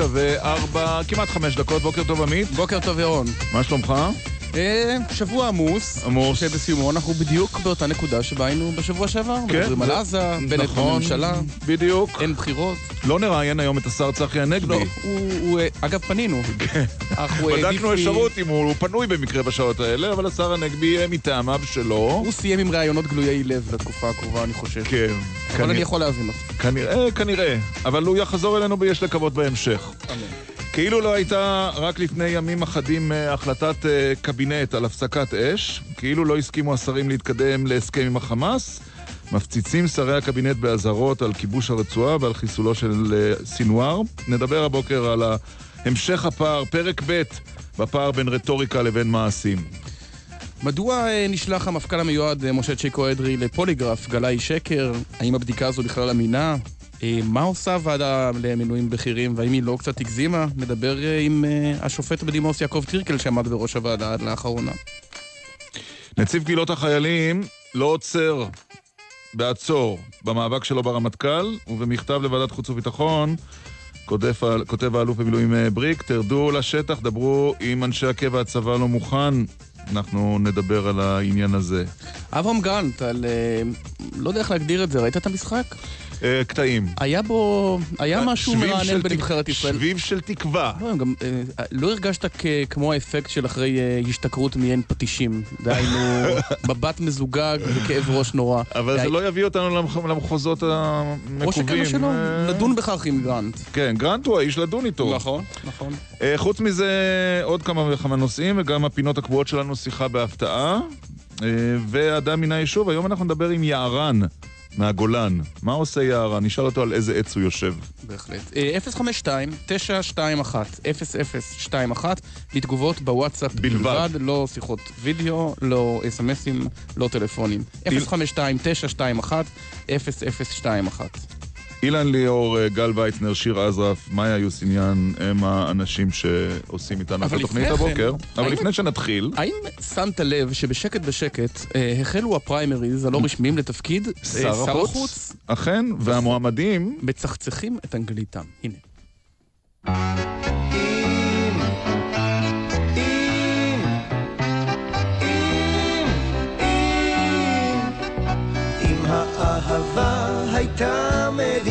תשע, וארבע, כמעט חמש דקות. בוקר טוב, עמית. בוקר טוב, ירון. מה שלומך? אה, שבוע עמוס. עמוס. שבסיומו אנחנו בדיוק באותה נקודה שבה היינו בשבוע שעבר. כן, מדברים על זה- עזה, בנט נכון, בממשלה, בדיוק. אין בחירות. לא נראיין היום את השר צחי הנגבי. לא, הוא, הוא, אה, אגב, פנינו. העדיף בדקנו אפשרות אם הוא פנוי במקרה בשעות האלה, אבל השר הנגבי מטעמיו שלו. הוא סיים עם ראיונות גלויי לב לתקופה הקרובה, אני חושב. כן. אבל אני יכול להבין אותו. כנראה, כנראה. אבל הוא יחזור אלינו ויש לקוות בהמשך. כאילו לא הייתה רק לפני ימים אחדים אה, החלטת אה, קבינט על הפסקת אש, כאילו לא הסכימו השרים להתקדם להסכם עם החמאס, מפציצים שרי הקבינט באזהרות על כיבוש הרצועה ועל חיסולו של אה, סינואר. נדבר הבוקר על המשך הפער, פרק ב' בפער בין רטוריקה לבין מעשים. מדוע אה, נשלח המפכ"ל המיועד אה, משה צ'יקו אדרי לפוליגרף? גלאי שקר? האם הבדיקה הזו בכלל אמינה? אה, מה עושה הוועדה למינויים בכירים, והאם היא לא קצת הגזימה? נדבר עם השופט בדימוס יעקב טירקל שעמד בראש הוועדה עד לאחרונה. נציב קבילות החיילים לא עוצר בעצור במאבק שלו ברמטכ"ל, ובמכתב לוועדת חוץ וביטחון כותב, האלוף במילואים אה, בריק, תרדו לשטח, דברו עם אנשי הקבע, הצבא לא מוכן. אנחנו נדבר על העניין הזה. אברהם גרנט, על... אה, לא יודע איך להגדיר את זה, ראית את המשחק? אה, קטעים. היה בו... היה משהו שביב מרענן בנבחרת ישראל. שביב של תקווה. לא, גם, אה, לא הרגשת כמו האפקט של אחרי אה, השתכרות מעין פטישים. דהיינו, מבט מזוגג וכאב ראש נורא. אבל זה אה, לא יביא אותנו למח- למחוזות המקווים. או שכמה שלא, אה, נדון בכך עם גרנט. כן, גרנט הוא האיש לדון איתו. נכון, נכון. אה, חוץ מזה, עוד כמה וכמה נושאים, וגם הפינות הקבועות שלנו שיחה בהפתעה. אה, ואדם מן היישוב, היום אנחנו נדבר עם יערן מהגולן. מה עושה יערן? נשאל אותו על איזה עץ הוא יושב. בהחלט. אה, 052-921-0021 לתגובות בוואטסאפ בלבד. בלבד, לא שיחות וידאו, לא אס.אם.אסים, לא טלפונים. 052-921-0021. אילן ליאור, אה, גל ויצנר, שיר אזרף, מאיה יוסיניאן, הם האנשים שעושים איתנו את אבל התוכנית לפני כן, הבוקר. אבל האם- לפני שנתחיל, האם שמת לב שבשקט בשקט אה, החלו הפריימריז הלא רשמיים לתפקיד אה, שר החוץ, אכן, והמועמדים... מצחצחים את אנגליתם. הנה. אם האהבה הייתה מדינה,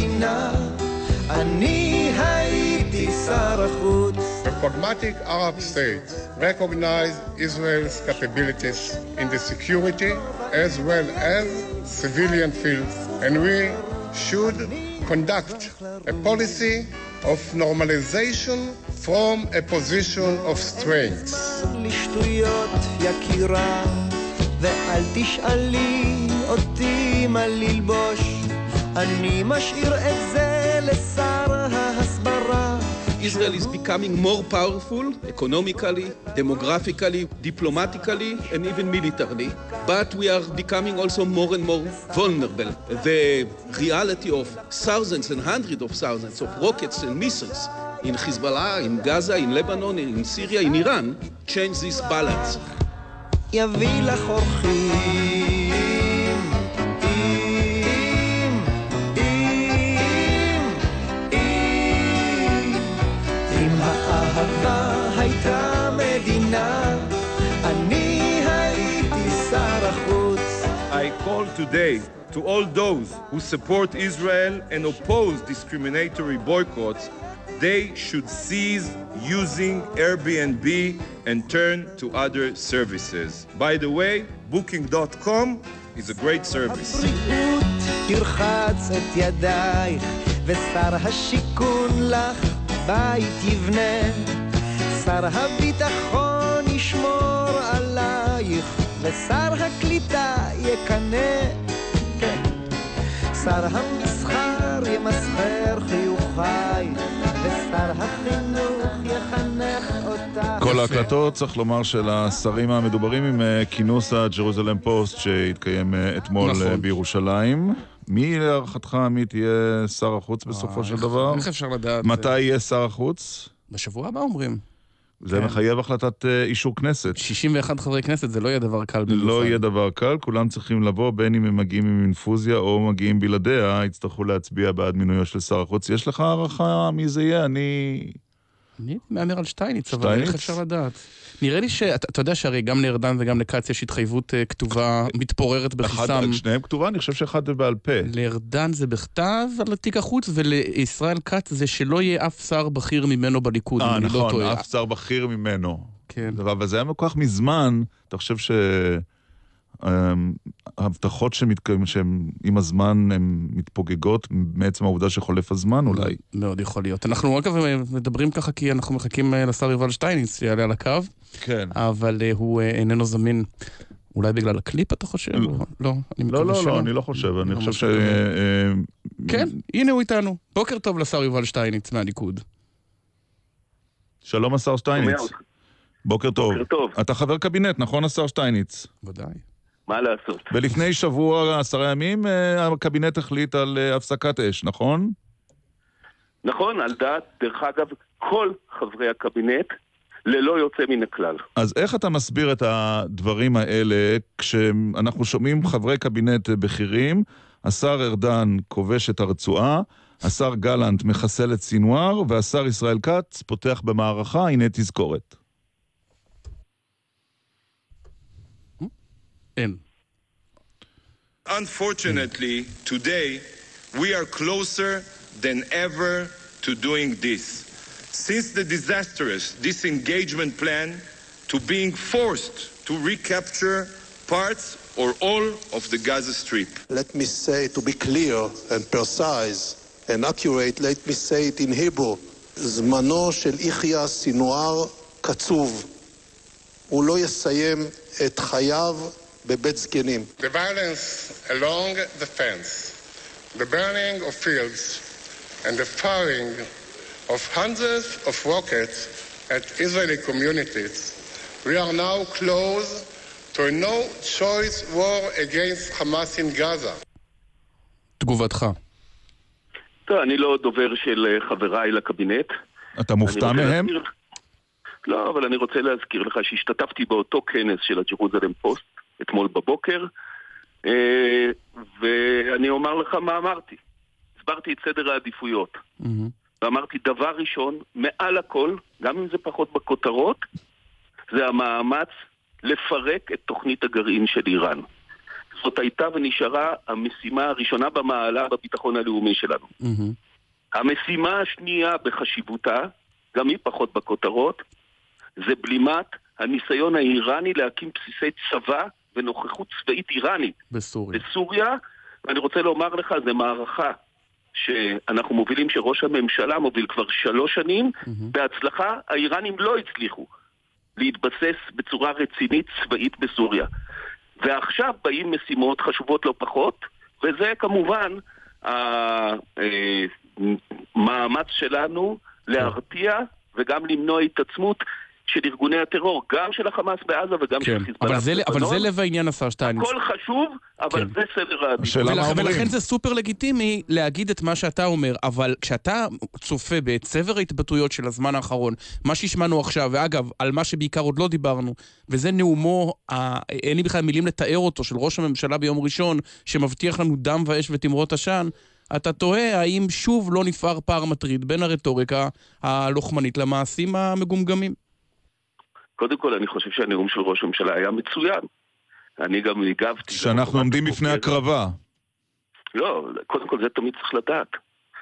אני הייתי שר החוץ. The pragmatic Arab states recognize Israel's capabilities in the security as well as civilian fields, and we should conduct a policy of normalization from a position of strength. לשטויות יקירה, ואל תשאלי אותי מה ללבוש, אני משאיר את זה לשר ההסברה. Israel is becoming more powerful economically, demographically, diplomatically, and even militarily. But we are becoming also more and more vulnerable. The reality of thousands and hundreds of thousands of rockets and missiles in Hezbollah, in Gaza, in Lebanon, in Syria, in Iran, change this balance. יביא לך אורחים. today to all those who support Israel and oppose discriminatory boycotts, they should cease using Airbnb and turn to other services. By the way, Booking.com is a great service. הבריאות תרחץ את ידייך, ושר השיכון לך בית יבנה. שר הביטחון ישמור עלייך, ושר הקליטה יקנא. כן. שר המסחר ימסחר חיוכייך, ושר החינוך יחנך אותך. כל ההקלטות, צריך לומר, של השרים המדוברים עם אה, כינוס הג'רוזלם פוסט שהתקיים אה, אתמול נכון. אה, בירושלים. מי להערכתך, עמית, יהיה שר החוץ בסופו של איך- דבר? איך אפשר לדעת? מתי יהיה שר החוץ? בשבוע הבא אומרים. זה כן. מחייב החלטת אה, אישור כנסת. 61 חברי כנסת, זה לא יהיה דבר קל במיוחד. לא יהיה דבר קל, כולם צריכים לבוא, בין אם הם מגיעים עם אינפוזיה או מגיעים בלעדיה, יצטרכו להצביע בעד מינויו של שר החוץ. יש לך הערכה מי זה יהיה? אני... אני מהמר על שטייניץ, אבל שטייניץ? איך אפשר לדעת? נראה לי שאתה אתה יודע שהרי גם לארדן וגם לכץ יש התחייבות אה, כתובה מתפוררת בכיסם. שניהם כתובה? אני חושב שאחד זה בעל פה. לארדן זה בכתב על תיק החוץ, ולישראל כץ זה שלא יהיה אף שר בכיר ממנו בליכוד, אם אה, אני לא נכון, טועה. אף שר בכיר ממנו. כן. אבל זה היה כל כך מזמן, אתה חושב ש... אמ, ההבטחות שמתקיימות, שהן עם הזמן הן מתפוגגות מעצם העובדה שחולף הזמן אולי. מאוד יכול להיות. אנחנו אגב מדברים ככה כי אנחנו מחכים אה, לשר יובל שטייניץ שיעלה על הקו, כן. אבל אה, הוא אה, איננו זמין. אולי בגלל הקליפ אתה חושב? לא. לא, אני מקווה לא, לא. לא, אני לא חושב, אני לא חושב ש... אה, כן, הנה הוא איתנו. בוקר טוב לשר יובל שטייניץ מהליכוד. שלום השר שטייניץ. בוקר טוב. בוקר טוב. אתה חבר קבינט, נכון השר שטייניץ? ודאי. מה לעשות? ולפני שבוע, עשרה ימים, הקבינט החליט על הפסקת אש, נכון? נכון, על דעת, דרך אגב, כל חברי הקבינט, ללא יוצא מן הכלל. אז איך אתה מסביר את הדברים האלה כשאנחנו שומעים חברי קבינט בכירים, השר ארדן כובש את הרצועה, השר גלנט מחסל את סינואר, והשר ישראל כץ פותח במערכה, הנה תזכורת. אין. Unfortunately, today we are closer than ever to doing this. Since the disastrous disengagement plan to being forced to recapture parts or all of the Gaza Strip. Let me say, to be clear and precise and accurate, let me say it in Hebrew. זמנו של יחיא סינואר קצוב. הוא לא יסיים את חייו בבית זקנים. The violence along the fence, the burning of fields, and the firing of hundreds of rockets at Israeli communities, we are now close to a no-choice war against Hamas in Gaza. תגובתך. טוב, אני לא דובר של אה, חבריי לקבינט. אתה מופתע מהם? להזכיר- לא, אבל אני רוצה להזכיר לך שהשתתפתי באותו כנס של הג'רוזלם פוסט אתמול בבוקר, אה, ואני אומר לך מה אמרתי. הסברתי את סדר העדיפויות. ואמרתי, דבר ראשון, מעל הכל, גם אם זה פחות בכותרות, זה המאמץ לפרק את תוכנית הגרעין של איראן. זאת הייתה ונשארה המשימה הראשונה במעלה בביטחון הלאומי שלנו. המשימה השנייה בחשיבותה, גם היא פחות בכותרות, זה בלימת הניסיון האיראני להקים בסיסי צבא ונוכחות צבאית איראנית בסוריה. בסוריה, ואני רוצה לומר לך, זו מערכה שאנחנו מובילים, שראש הממשלה מוביל כבר שלוש שנים, בהצלחה, האיראנים לא הצליחו להתבסס בצורה רצינית צבאית בסוריה. ועכשיו באים משימות חשובות לא פחות, וזה כמובן המאמץ שלנו להרתיע וגם למנוע התעצמות של ארגוני הטרור, גם של החמאס בעזה וגם כן, של חיזבאללה. אבל זה, אבל זה. לב העניין, השר שטייניץ. הכל חשוב, אבל כן. זה סדר העדיפות. ולכן זה סופר לגיטימי להגיד את מה שאתה אומר, אבל כשאתה צופה בצבר ההתבטאויות של הזמן האחרון, מה שהשמענו עכשיו, ואגב, על מה שבעיקר עוד לא דיברנו, וזה נאומו, ה... אין לי בכלל מילים לתאר אותו, של ראש הממשלה ביום ראשון, שמבטיח לנו דם ואש ותמרות עשן, אתה תוהה האם שוב לא נפער פער מטריד בין הרטוריקה הלוחמנית למעשים המגומגמים. קודם כל, אני חושב שהנאום של ראש הממשלה היה מצוין. אני גם הגבתי. שאנחנו עומדים בפני. הקרבה. לא, קודם כל זה תמיד צריך לדעת.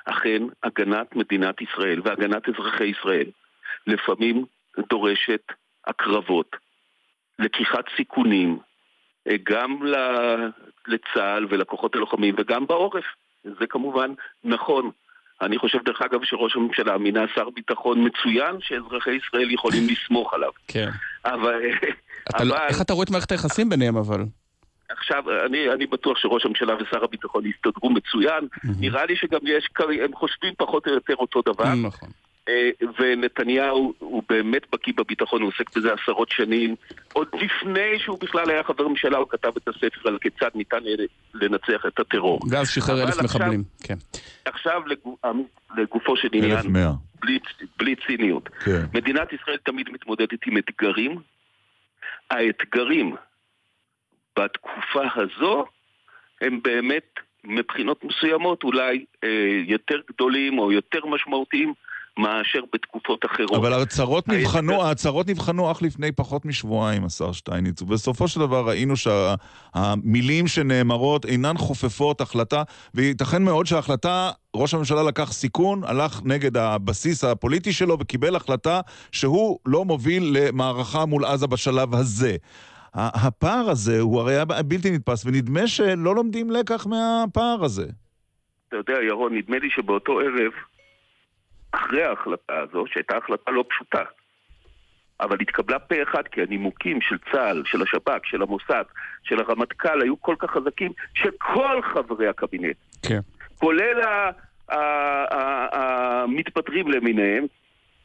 אכן, הגנת מדינת ישראל והגנת אזרחי ישראל לפעמים דורשת הקרבות, לקיחת סיכונים, אה, גם לצה"ל ולכוחות הלוחמים וגם בעורף. זה כמובן נכון. אני חושב, דרך אגב, שראש הממשלה מינה שר ביטחון מצוין שאזרחי ישראל יכולים לסמוך עליו. כן. אבל... אתה לא, אבל... איך אתה רואה את מערכת היחסים ביניהם אבל? עכשיו, אני, אני בטוח שראש הממשלה ושר הביטחון יסתדרו מצוין. נראה לי שגם יש, הם חושבים פחות או יותר אותו דבר. נכון. אה, ונתניהו הוא באמת בקיא בביטחון, הוא עוסק בזה עשרות שנים. עוד לפני שהוא בכלל היה חבר ממשלה, הוא כתב את הספר על כיצד ניתן לנצח את הטרור. ואז שחרר אלף עכשיו- מחבלים. כן. עכשיו לגו- לגופו של עניין. 1100. בלי, בלי ציניות. כן. מדינת ישראל תמיד מתמודדת עם אתגרים. האתגרים בתקופה הזו הם באמת מבחינות מסוימות אולי אה, יותר גדולים או יותר משמעותיים מאשר בתקופות אחרות. אבל ההצהרות נבחנו, ההצהרות נבחנו אך לפני פחות משבועיים, השר שטייניץ, ובסופו של דבר ראינו שהמילים שנאמרות אינן חופפות החלטה, וייתכן מאוד שההחלטה, ראש הממשלה לקח סיכון, הלך נגד הבסיס הפוליטי שלו וקיבל החלטה שהוא לא מוביל למערכה מול עזה בשלב הזה. הפער הזה הוא הרי היה בלתי נתפס, ונדמה שלא לומדים לקח מהפער הזה. אתה יודע, ירון, נדמה לי שבאותו ערב, אחרי ההחלטה הזו, שהייתה החלטה לא פשוטה, אבל התקבלה פה אחד כי הנימוקים של צה"ל, של השב"כ, של המוסד, של הרמטכ"ל היו כל כך חזקים, שכל חברי הקבינט, כן. כולל המתפטרים למיניהם,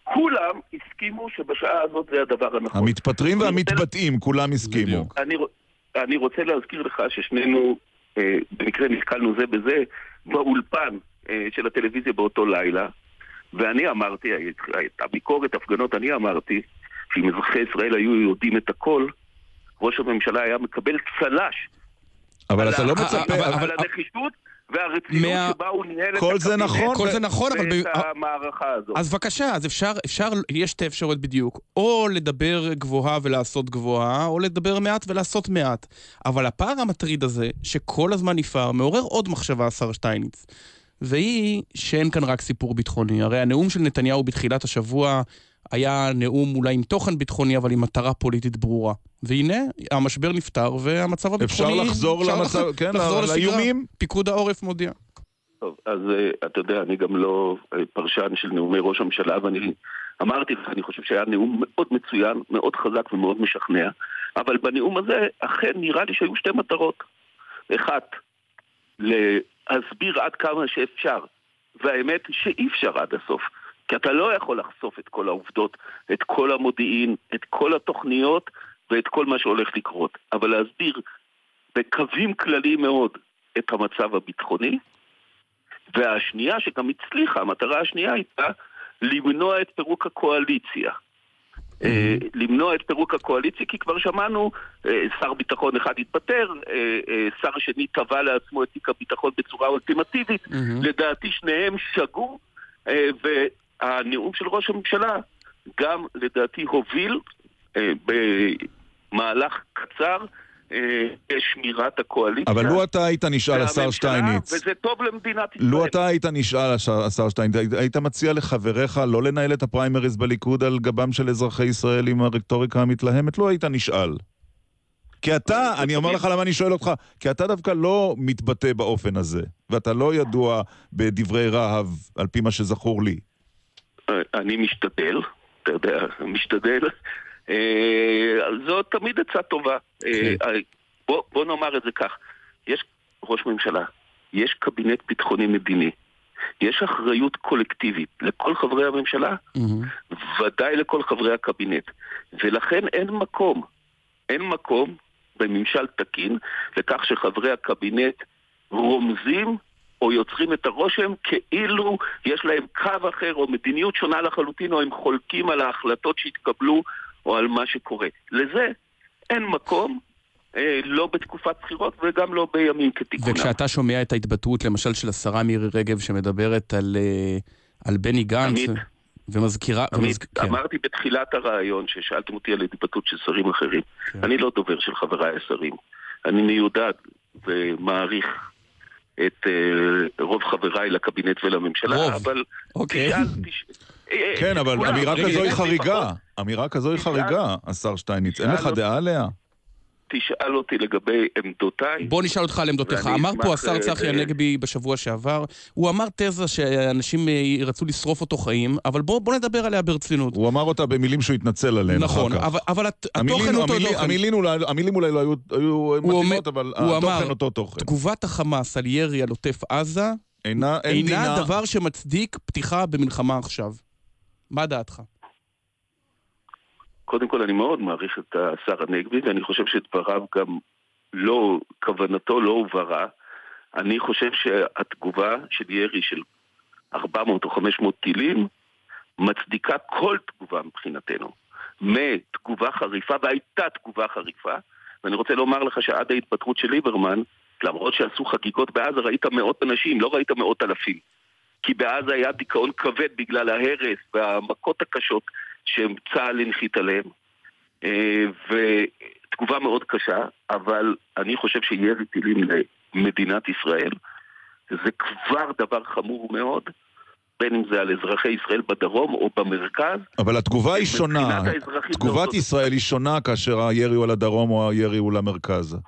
כולם הסכימו שבשעה הזאת זה הדבר הנכון. המתפטרים אני רוצה- והמתבטאים, כולם הסכימו. אני, אני רוצה להזכיר לך ששנינו אה, במקרה נתקלנו זה בזה באולפן אה, של הטלוויזיה באותו לילה ואני אמרתי, הייתה ביקורת, הפגנות, אני אמרתי שאם אזרחי ישראל היו יודעים את הכל ראש הממשלה היה מקבל צל"ש אבל אתה לא מצפה... אבל- על הנחישות והרצינות מה- שבה הוא ניהל את זה הקבינט נכון, כל זה נכון, אבל... ואת המערכה הזאת. אז בבקשה, אז אפשר, אפשר, יש שתי אפשרויות בדיוק. או לדבר גבוהה ולעשות גבוהה, או לדבר מעט ולעשות מעט. אבל הפער המטריד הזה, שכל הזמן נפער, מעורר עוד מחשבה, השר שטייניץ. והיא שאין כאן רק סיפור ביטחוני. הרי הנאום של נתניהו בתחילת השבוע היה נאום אולי עם תוכן ביטחוני, אבל עם מטרה פוליטית ברורה. והנה, המשבר נפתר, והמצב הביטחוני... אפשר לחזור אפשר למצב, לח- כן, לחזור לשגרה. לאיומים? פיקוד העורף מודיע. טוב, אז אה, אתה יודע, אני גם לא אה, פרשן של נאומי ראש הממשלה, ואני אמרתי לך, אני חושב שהיה נאום מאוד מצוין, מאוד חזק ומאוד משכנע, אבל בנאום הזה אכן נראה לי שהיו שתי מטרות. אחת, להסביר עד כמה שאפשר, והאמת שאי אפשר עד הסוף, כי אתה לא יכול לחשוף את כל העובדות, את כל המודיעין, את כל התוכניות ואת כל מה שהולך לקרות, אבל להסביר בקווים כלליים מאוד את המצב הביטחוני, והשנייה שגם הצליחה, המטרה השנייה הייתה למנוע את פירוק הקואליציה. אה, למנוע את פירוק הקואליציה, כי כבר שמענו, אה, שר ביטחון אחד התפטר, אה, שר שני תבע לעצמו את תיק הביטחון בצורה אולטימטיבית. לדעתי שניהם שגו, והנאום של ראש הממשלה גם לדעתי הוביל במהלך קצר שמירת הקואליציה. אבל לו אתה היית נשאל, השר שטייניץ, וזה טוב למדינת ישראל. לו אתה היית נשאל, השר שטייניץ, היית- מציע לחבריך לא לנהל את הפריימריז בליכוד על גבם של אזרחי ישראל עם הרטוריקה המתלהמת? לו היית נשאל. כי אתה, אני אומר לך למה אני שואל אותך, כי אתה דווקא לא מתבטא באופן הזה, ואתה לא ידוע בדברי רהב, על פי מה שזכור לי. אני משתדל, אתה יודע, משתדל. אה, זו תמיד עצה טובה. אה, אה, בוא, בוא נאמר את זה כך, יש ראש ממשלה, יש קבינט ביטחוני מדיני, יש אחריות קולקטיבית לכל חברי הממשלה, ודאי לכל חברי הקבינט. ולכן אין מקום, אין מקום בממשל תקין לכך שחברי הקבינט רומזים או יוצרים את הרושם כאילו יש להם קו אחר או מדיניות שונה לחלוטין או הם חולקים על ההחלטות שהתקבלו או על מה שקורה. לזה אין מקום, אה, לא בתקופת בחירות וגם לא בימים כתיקונם. וכשאתה שומע את ההתבטאות, למשל, של השרה מירי רגב, שמדברת על, אה, על בני גנץ, עמית, ומזכירה... עמית, ומזכ... כן. אמרתי בתחילת הרעיון ששאלתם אותי על התבטאות של שרים אחרים. כן. אני לא דובר של חבריי השרים. אני מיודד ומעריך את אה, רוב חבריי לקבינט ולממשלה, רוב. אבל אוקיי. תשאל... תש... כן, אבל. אמירה כזו היא חריגה. אמירה כזו היא חריגה, השר שטייניץ. אין לך דעה עליה? תשאל אותי לגבי עמדותיי. בוא נשאל אותך על עמדותיך. אמר פה השר אה, צחי אה, הנגבי בשבוע שעבר, הוא אמר תזה שאנשים אה, רצו לשרוף אותו חיים, אבל בוא, בוא נדבר עליה ברצינות. הוא אמר אותה במילים שהוא התנצל עליהן אחר נכון, כך. אבל, אבל התוכן אותו המילים- תוכן. המילים אולי- המילים אולי לא היו- מתאימות, אבל התוכן אמר, אותו תוכן. תגובת החמאס על ירי על עוטף עזה אינה. דבר שמצדיק פתיחה במלחמה עכשיו. מה דעתך? קודם כל אני מאוד מעריך את השר הנגבי, ואני חושב שדבריו גם לא, כוונתו לא הובהרה. אני חושב שהתגובה של ירי של 400 או 500 טילים מצדיקה כל תגובה מבחינתנו. מתגובה חריפה, והייתה תגובה חריפה, ואני רוצה לומר לך שעד ההתפטרות של ליברמן, למרות שעשו חגיגות בעזה, ראית מאות אנשים, לא ראית מאות אלפים. כי בעזה היה דיכאון כבד בגלל ההרס והמכות הקשות שצה"ל הנחית עליהם. אה, ותגובה מאוד קשה, אבל אני חושב שירי טילים למדינת ישראל זה כבר דבר חמור מאוד. בין אם זה על אזרחי ישראל בדרום או במרכז. אבל התגובה היא שונה. תגובת ישראל היא שונה כאשר הירי הוא על הדרום או הירי הוא למרכז.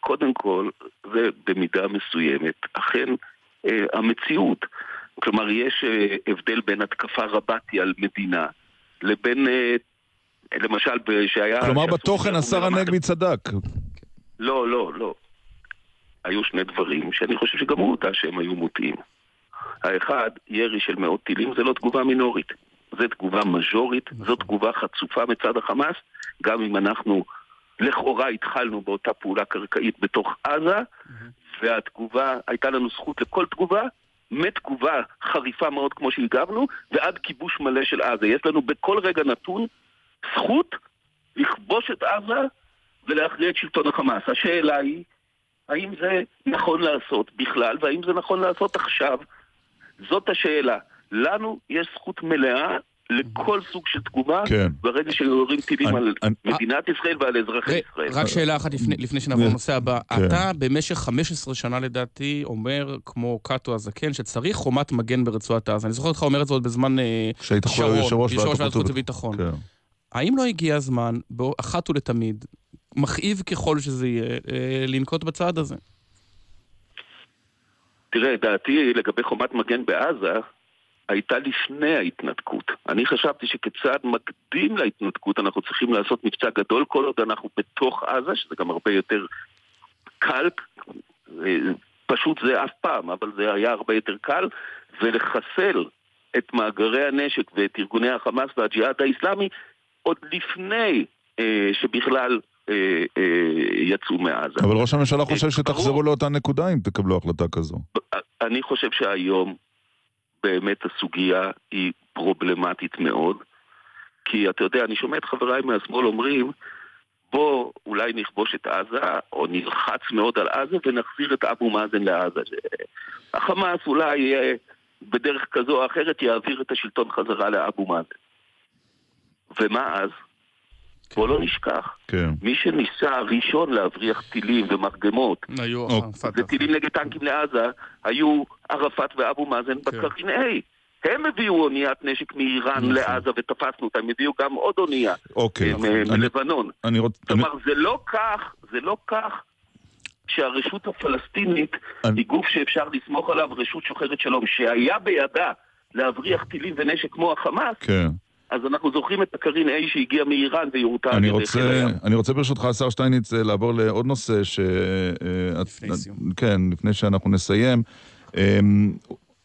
קודם כל, זה במידה מסוימת, אכן אה, המציאות. כלומר, יש אה, הבדל בין התקפה רבתי על מדינה לבין, אה, למשל, שהיה... כלומר, בתוכן השר הנגבי צדק. לא, לא, לא. היו שני דברים שאני חושב שגם הוא הודה שהם היו מוטעים. האחד, ירי של מאות טילים זה לא תגובה מינורית. זו תגובה מז'ורית, זו נכון. תגובה חצופה מצד החמאס, גם אם אנחנו לכאורה התחלנו באותה פעולה קרקעית בתוך עזה, והתגובה, הייתה לנו זכות לכל תגובה, מתגובה חריפה מאוד כמו שהגבנו, ועד כיבוש מלא של עזה. יש לנו בכל רגע נתון זכות לכבוש את עזה ולהכריע את שלטון החמאס. השאלה היא, האם זה נכון לעשות בכלל, והאם זה נכון לעשות עכשיו, זאת השאלה. לנו יש זכות מלאה לכל סוג של תגובה, כן. ברגע שיורים טילים אני, על אני, מדינת ישראל ועל אזרחי ר, ישראל. רק שאלה אחת לפני, לפני שנעבור לנושא הבא. כן. אתה במשך 15 שנה לדעתי אומר, כמו קאטו הזקן, שצריך חומת מגן ברצועת עזה. אני זוכר אותך אומר את זה עוד בזמן אה, שרון, יושב ראש ועדת חוץ וביטחון. כן. האם לא הגיע הזמן, אחת ולתמיד, מכאיב ככל שזה יהיה, אה, לנקוט בצעד הזה? תראה, דעתי לגבי חומת מגן בעזה הייתה לפני ההתנתקות. אני חשבתי שכצעד מקדים להתנתקות אנחנו צריכים לעשות מבצע גדול כל עוד אנחנו בתוך עזה, שזה גם הרבה יותר קל, פשוט זה אף פעם, אבל זה היה הרבה יותר קל, ולחסל את מאגרי הנשק ואת ארגוני החמאס והג'יהאד האיסלאמי עוד לפני אה, שבכלל אה, אה, יצאו מעזה. אבל ראש הממשלה חושב שתחזרו לאותה נקודה אם תקבלו החלטה כזו. אני חושב שהיום באמת הסוגיה היא פרובלמטית מאוד, כי אתה יודע, אני שומע את חבריי מהשמאל אומרים, בוא אולי נכבוש את עזה, או נלחץ מאוד על עזה ונחזיר את אבו מאזן לעזה. החמאס אולי בדרך כזו או אחרת יעביר את השלטון חזרה לאבו מאזן. ומה אז? בוא לא נשכח. כן. מי שניסה ראשון להבריח טילים ומרגמות, וטילים נגד טנקים לעזה, היו ערפאת ואבו מאזן כן. A. הם הביאו אוניית נשק מאיראן נכון. לעזה ותפסנו אותה, הם הביאו גם עוד אונייה אוקיי, מלבנון. אני, רוצ... כלומר, אני... זה לא כך, זה לא כך שהרשות הפלסטינית אני... היא גוף שאפשר לסמוך עליו, רשות שוחרת שלום, שהיה בידה להבריח טילים ונשק כמו החמאס, כן. אז אנחנו זוכרים את הקרין A שהגיע מאיראן ויורתה על ידי חיל הים. אני רוצה ברשותך, השר שטייניץ, אה, לעבור לעוד נושא ש... אה, לפני סיום. כן, לפני שאנחנו נסיים. אמ,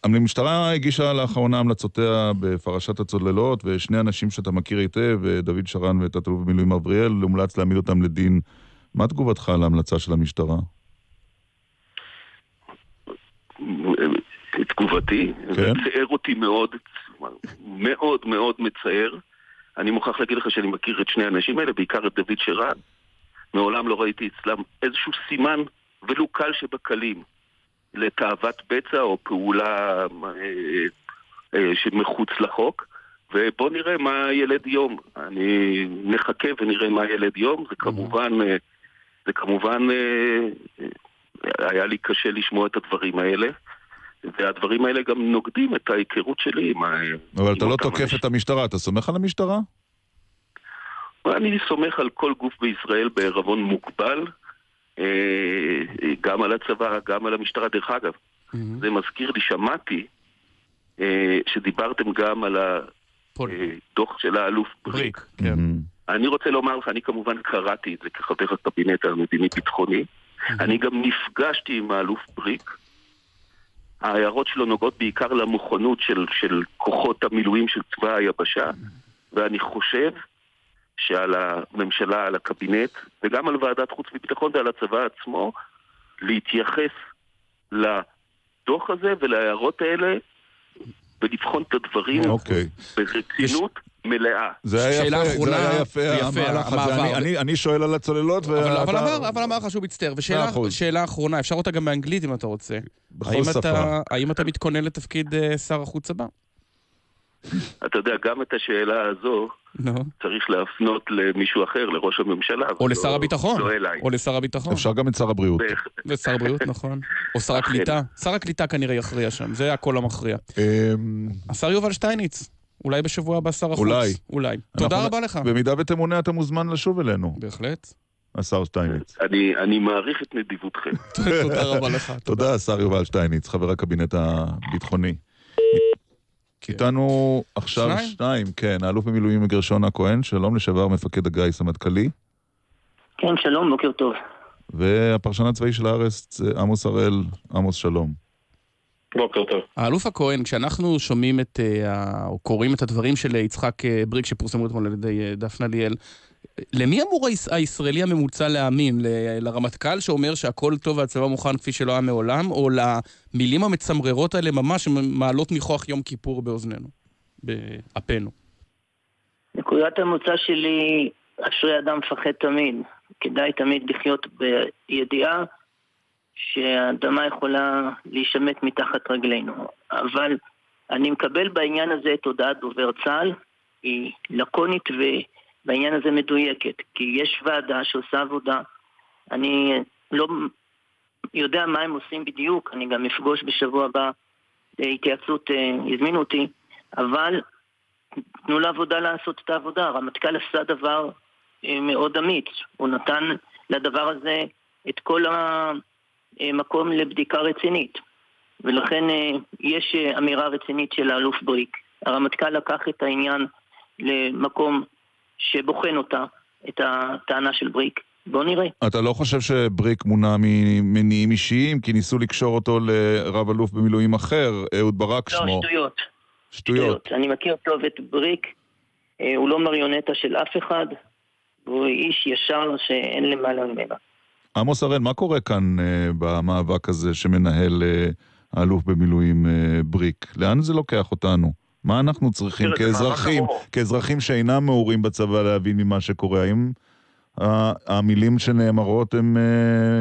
המשטרה הגישה לאחרונה המלצותיה בפרשת הצוללות, ושני אנשים שאתה מכיר היטב, אה, דוד שרן ותת-אלוף במילואים אבריאל, הומלץ להעמיד אותם לדין. מה תגובתך על ההמלצה של המשטרה? תגובתי, כן? זה ציער אותי מאוד, מאוד מאוד מצער. אני מוכרח להגיד לך שאני מכיר את שני האנשים האלה, בעיקר את דוד שרן. מעולם לא ראיתי אצלם איזשהו סימן, ולו קל שבקלים, לתאוות בצע או פעולה אה, אה, שמחוץ לחוק. ובוא נראה מה ילד יום. אני נחכה ונראה מה ילד יום. זה כמובן, אה, זה כמובן, אה, היה לי קשה לשמוע את הדברים האלה. והדברים האלה גם נוגדים את ההיכרות שלי עם... אבל אתה לא תוקף את המשטרה, אתה סומך על המשטרה? אני סומך על כל גוף בישראל בערבון מוגבל, אה, גם על הצבא, גם על המשטרה. דרך אגב, זה מזכיר לי, שמעתי אה, שדיברתם גם על הדוח של האלוף בריק. כן. אני רוצה לומר לך, אני כמובן קראתי את זה כחבר הקבינט המדיני-ביטחוני. אני גם נפגשתי עם האלוף בריק. ההערות שלו נוגעות בעיקר למוכנות של, של כוחות המילואים של צבא היבשה, ואני חושב שעל הממשלה, על הקבינט, וגם על ועדת חוץ וביטחון ועל הצבא עצמו, להתייחס לדוח הזה ולהערות האלה ולבחון את הדברים אוקיי. ברצינות מלאה. זה היה שאלה יפה, אחרונה, זה היה יפה, יפה, המהלך הזה. אני- אני- אני שואל על הצוללות, אבל, אבל, ואתה... אמר, אבל אמר לך שהוא מצטער. ושאלה אחרונה, אפשר אותה גם באנגלית אם אתה רוצה. בכל האם שפה. אתה, האם אתה מתכונן לתפקיד אה, שר החוץ הבא? אתה יודע, גם את השאלה הזו נו. צריך להפנות למישהו אחר, לראש הממשלה. או ולא- לשר הביטחון. לא אליי. או לשר הביטחון. אפשר גם את שר הבריאות. ושר הבריאות, נכון. או שר הקליטה. שר הקליטה כנראה יכריע שם, זה הקול המכריע. אמ, השר יובל שטייניץ. אולי בשבוע הבא שר החוץ. אולי. אולי. תודה רבה לך. במידה ותמונה אתה מוזמן לשוב אלינו, בהחלט. השר שטייניץ. אני, אני מעריך את נדיבותכם. תודה רבה לך. תודה, השר יובל שטייניץ, חבר הקבינט הביטחוני. כן. איתנו עכשיו שניים? שניים, כן, האלוף במילואים גרשון הכהן, שלום לשעבר מפקד הגיס המטכ"לי, כן, שלום, בוקר טוב. והפרשן הצבאי של הארץ, עמוס הראל, עמוס שלום. בוקר טוב. האלוף הכהן, כשאנחנו שומעים את, אה, או קוראים את הדברים של יצחק אה, בריק שפורסמו אתמול על ידי אה, דפנה ליאל, למי אמור היש- הישראלי הממוצע להאמין? ל- לרמטכ"ל שאומר שהכל טוב והצבא מוכן כפי שלא היה מעולם, או למילים המצמררות האלה ממש שמעלות ניחוח יום כיפור באוזנינו, באפנו? נקודת המוצא שלי, אשרי אדם מפחד תמיד. כדאי תמיד לחיות בידיעה שהאדמה יכולה להישמט מתחת רגלינו. אבל אני מקבל בעניין הזה את הודעת דובר צה"ל, היא לקונית ובעניין הזה מדויקת. כי יש ועדה שעושה עבודה, אני לא יודע מה הם עושים בדיוק, אני גם אפגוש בשבוע הבא התייעצות, אה, הזמינו אותי, אבל תנו לעבודה לעשות את העבודה. הרמטכ"ל עשה דבר אה, מאוד אמיץ. הוא נתן לדבר הזה את כל המקום לבדיקה רצינית. ולכן אה, יש אה, אמירה רצינית של האלוף בריק. הרמטכ"ל לקח את העניין למקום שבוחן אותה, את הטענה של בריק. בואו נראה. אתה לא חושב שבריק מונע ממניעים אישיים, כי ניסו לקשור אותו לרב אלוף במילואים אחר, אהוד ברק לא, שמו. שטויות. שטויות. אני מכיר טוב את בריק, אה, הוא לא מריונטה של אף אחד, הוא איש ישר שאין למעלה ממנו. עמוס הראל, מה קורה כאן אה, במאבק הזה שמנהל אה, האלוף במילואים אה, בריק? לאן זה לוקח אותנו? מה אנחנו צריכים כאזרחים. כאזרחים שאינם מעורים בצבא להבין ממה שקורה? האם המילים שנאמרות הן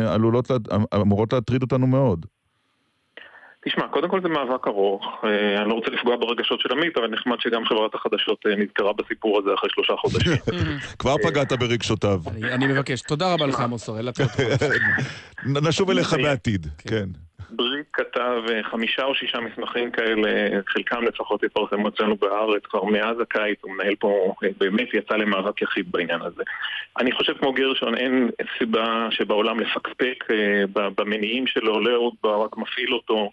עלולות, לה- אמורות להטריד אותנו מאוד? תשמע, קודם כל זה מאבק ארוך. אה, אני לא רוצה לפגוע ברגשות של עמית, אבל נחמד שגם חברת החדשות אה, נזכרה בסיפור הזה אחרי שלושה חודשים. כבר פגעת ברגשותיו. אני מבקש, תודה רבה לך עמוס הראל. אתה יכול. נ- נשוב אליך בעתיד, כן. בריק כתב אה, חמישה או שישה מסמכים כאלה, חלקם לפחות התפרסמו אצלנו בארץ כבר מאז הקיץ, הוא מנהל פה, אה, באמת יצא למאבק יחיד בעניין הזה. אני חושב כמו גרשון, אין סיבה שבעולם לפקפק אה, במניעים שלו, לא אהוד ברק מפעיל אותו.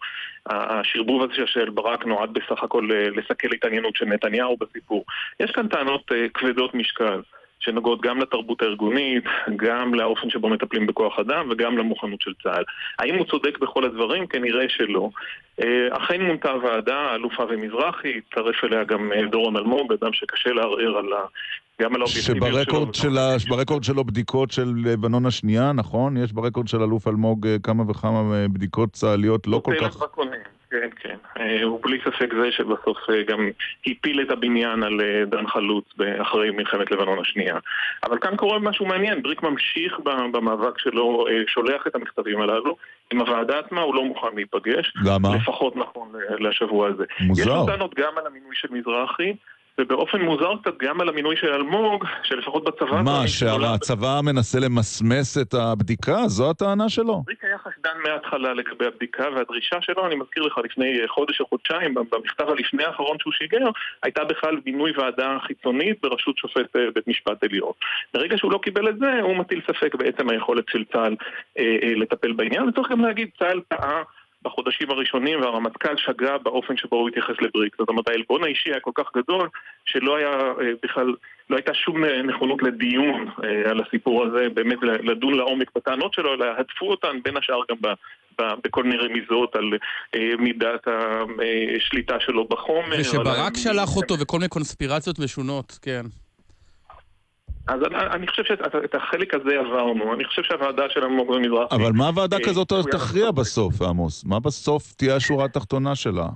השרבוב הזה של ברק נועד בסך הכל לסכל התעניינות של נתניהו בסיפור. יש כאן טענות כבדות משקל. שנוגעות גם לתרבות הארגונית, גם לאופן שבו מטפלים בכוח אדם וגם למוכנות של צה"ל. האם הוא צודק בכל הדברים? כנראה שלא. אה, אכן מונתה ועדה, האלוף אבי מזרחי, הצטרף אליה גם אה, דורון אלמוג, אדם שקשה לערער על ה... גם על האובייקטיביות שלו. שברקורד של ה- ברקורד שלו בדיקות של לבנון השנייה, נכון? יש ברקורד של אלוף אלמוג אה, כמה וכמה בדיקות צה"ליות לא כל כך... כן, כן. אה, הוא בלי ספק זה שבסוף אה, גם הפיל את הבניין על אה, דן חלוץ אחרי מלחמת לבנון השנייה. אבל כאן קורה משהו מעניין, בריק ממשיך במאבק שלו, אה, שולח את המכתבים הללו. עם הוועדה עצמה הוא לא מוכן להיפגש. למה? לפחות נכון לשבוע הזה. מוזר. יש לו טענות גם על המינוי של מזרחי. ובאופן מוזר קצת גם על המינוי של אלמוג, שלפחות בצבא... מה, שהצבא מנסה למסמס את הבדיקה? זו הטענה שלו? בריק היה חשדן מההתחלה לגבי הבדיקה, והדרישה שלו, אני מזכיר לך, לפני חודש או חודשיים, במכתב הלפני האחרון שהוא שיגר, הייתה בכלל מינוי ועדה חיצונית בראשות שופט אה, בית משפט עליון. ברגע שהוא לא קיבל את זה, הוא מטיל ספק בעצם היכולת של צה"ל אה, אה, לטפל בעניין, וצריך גם להגיד, צה"ל טעה. בחודשים הראשונים והרמטכ"ל שגה באופן שבו הוא התייחס לבריק. זאת אומרת, העלבון האישי היה כל כך גדול, שלא היה אה, בכלל, לא הייתה שום אה, נכונות לדיון אה, על הסיפור הזה, באמת לדון לעומק בטענות שלו, אלא הדפו אותן בין השאר גם ב... ב- בכל מיני רמיזות על אה, מידת השליטה שלו בחומר. ושברק שלח אותו וכל מיני קונספירציות משונות, כן. אז אני, חושב שאת החלק הזה עברנו, אני חושב שהוועדה של אלמוג במזרחי... אבל מה ועדה אה, כזאת צפויה תכריע לעשות- בסוף, עמוס? מה בסוף תהיה השורה התחתונה שלה?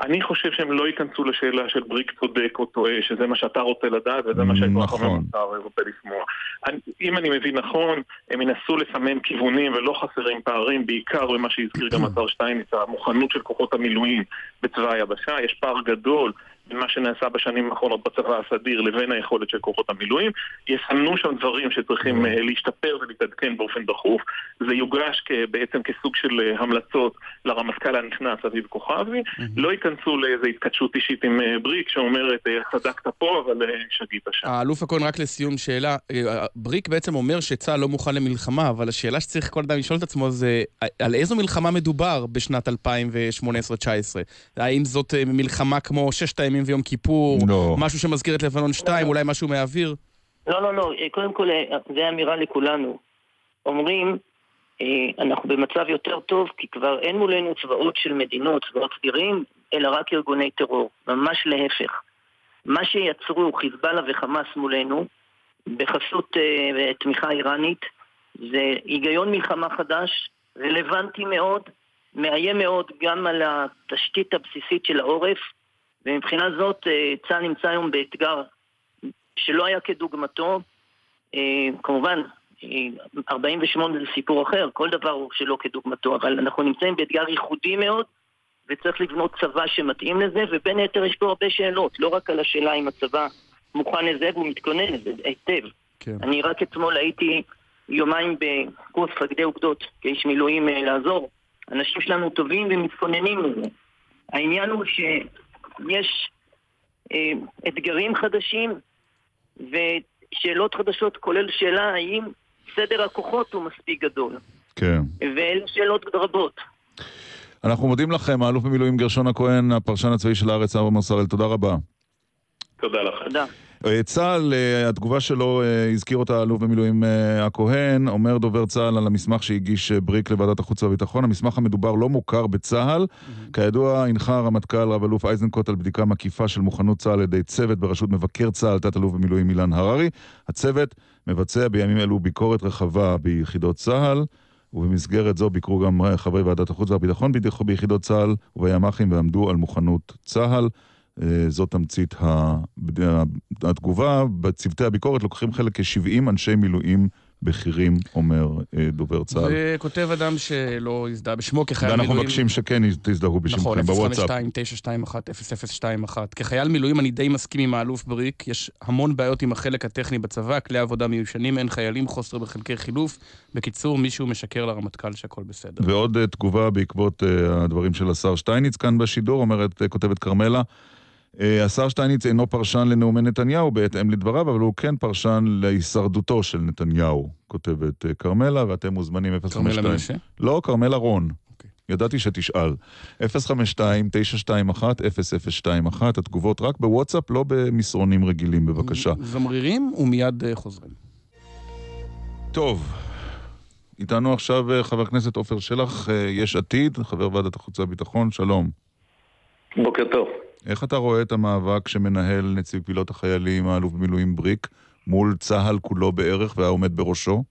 אני חושב שהם לא ייכנסו לשאלה של בריק צודק או טועה, שזה מה שאתה רוצה לדעת וזה מה נכון. הממוצע רוצה לשמוע. אם אני מבין נכון, הם ינסו לסמן כיוונים ולא חסרים פערים, בעיקר במה שהזכיר גם השר שטייניץ, המוכנות של כוחות המילואים בצבא היבשה. יש פער גדול בין מה שנעשה בשנים האחרונות בצבא הסדיר לבין היכולת של כוחות המילואים. יסמנו שם דברים שצריכים אה, להשתפר ולהתעדכן באופן דחוף. זה יוגש בעצם כסוג של אה, המלצות לרמטכ"ל הנכנס אביב כוכבי. לא ייכנסו לאיזו התכתשות אישית עם אה, בריק שאומרת, צדקת פה אבל שגית שם. האלוף הכהן, רק לסיום שאלה, בריק בעצם אומר שצה"ל לא מוכן למלחמה, אבל השאלה שצריך כל אדם לשאול את עצמו זה, על איזו מלחמה מדובר בשנת 2018-2019? האם זאת מלחמה כמו ששת הימים ויום כיפור? לא. משהו שמזכיר את לבנון 2, אולי משהו מהאוויר? לא, לא, לא, אה, קודם כל, אה, זו אמירה לכולנו. אומרים, אה, אנחנו במצב יותר טוב, כי כבר אין מולנו צבאות של מדינות, צבאות סדירים, אלא רק ארגוני טרור. ממש להפך. מה שיצרו חיזבאללה וחמאס מולנו, בחסות אה, תמיכה איראנית, זה היגיון מלחמה חדש, רלוונטי מאוד, מאיים מאוד גם על התשתית הבסיסית של העורף, ומבחינה זאת אה, צה"ל נמצא היום באתגר שלא היה כדוגמתו. אה, כמובן, אה, 48 זה סיפור אחר, כל דבר הוא שלא כדוגמתו, אבל אנחנו נמצאים באתגר ייחודי מאוד, וצריך לבנות צבא שמתאים לזה, ובין היתר יש פה הרבה שאלות, לא רק על השאלה אם הצבא מוכן לזה והוא מתכונן לזה היטב. כן. אני רק אתמול הייתי יומיים בקורס מפקדי אוגדות, כאיש מילואים אה, לעזור. אנשים שלנו טובים ומתכוננים לזה. העניין הוא שיש אה, אתגרים חדשים ושאלות חדשות, כולל שאלה האם סדר הכוחות הוא מספיק גדול. כן. ואלה שאלות רבות. אנחנו מודים לכם, האלוף במילואים גרשון הכהן, הפרשן הצבאי של הארץ, אברהם שראל, תודה רבה. תודה לך. תודה. אה, צה"ל, אה, התגובה שלו, אה, הזכיר אותה האלוף במילואים הכהן, אומר דובר צה"ל על המסמך שהגיש בריק לוועדת החוץ והביטחון. המסמך המדובר לא מוכר בצה"ל. כידוע, הנחה הרמטכ"ל רב-אלוף איזנקוט על בדיקה מקיפה של מוכנות צה"ל על ידי צוות בראשות מבקר צה"ל, תת-אלוף במילואים אילן הררי. הצוות מבצע בימים אלו ביקורת רחבה ביחידות צה"ל. ובמסגרת זו ביקרו גם חברי ועדת החוץ והביטחון ביחידות צה"ל ובימ"חים ועמדו על מוכנות צה"ל. אה, זאת תמצית התגובה. בצוותי הביקורת לוקחים חלק כ-70 אנשי מילואים בכירים, אומר אה, דובר צה"ל. וכותב אדם שלא הזדהה בשמו כחייל מילואים. ואנחנו מבקשים שכן תזדהו נכון, בשמכם בוואטסאפ. 052-921-0021. כחייל מילואים אני די מסכים עם האלוף בריק, יש המון בעיות עם החלק הטכני בצבא, כלי עבודה מיושנים, אין חיילים, חוסר בחלקי חילוף. בקיצור, מישהו משקר לרמטכ"ל שהכל בסדר. ועוד אה, תגובה בעקבות הדברים של השר שטייניץ כאן בשידור, אומרת כותבת כרמלה, השר שטייניץ אינו פרשן לנאומי נתניהו בהתאם לדבריו, אבל הוא כן פרשן להישרדותו של נתניהו, כותבת אה, כרמלה, ואתם מוזמנים 052. כרמלה מנשה? לא, כרמלה רון. אוקיי. ידעתי שתשאל. 052-921-0021, התגובות רק בוואטסאפ, לא במסרונים רגילים, בבקשה. זמרירים ומיד אה, חוזרים. טוב, איתנו עכשיו אה, חבר הכנסת עופר שלח, אה, יש עתיד, חבר ועדת החוץ והביטחון, שלום. בוקר טוב. איך אתה רואה את המאבק שמנהל נציב קבילות החיילים, האלוף במילואים בריק, מול צה"ל כולו בערך והעומד בראשו?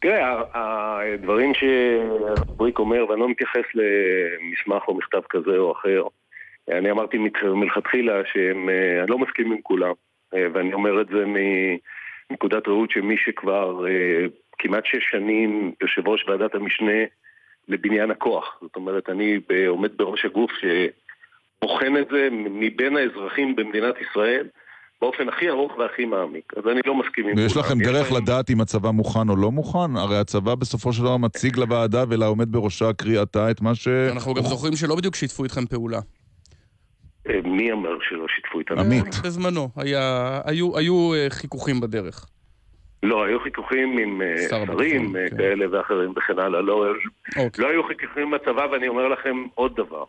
תראה, הדברים שבריק אומר, ואני לא מתייחס למסמך או מכתב כזה או אחר, אני אמרתי מלכתחילה שהם, אה, לא מסכים עם כולם, אה, ואני אומר את זה מנקודת ראות שמי שכבר אה, כמעט שש שנים יושב ראש ועדת המשנה לבניין הכוח, זאת אומרת, אני עומד בראש הגוף שבוחן את זה מבין האזרחים במדינת ישראל באופן הכי ארוך והכי מעמיק, אז אני לא מסכים עם כולם. ויש לכם דרך לדעת אם הצבא מוכן או לא מוכן? הרי הצבא בסופו של דבר מציג לוועדה ולעומד בראשה קריאתה את מה ש... אנחנו גם זוכרים שלא בדיוק שיתפו איתכם פעולה. אה, מי אמר שלא שיתפו איתנו? עמית. בזמנו, היה- היו היו, אה, חיכוכים בדרך. לא, היו חיכוכים עם אה, שר שרים כן. כאלה ואחרים וכן הלאה. לא, אוקיי. לא היו חיכוכים בצבא, ואני אומר לכם עוד דבר.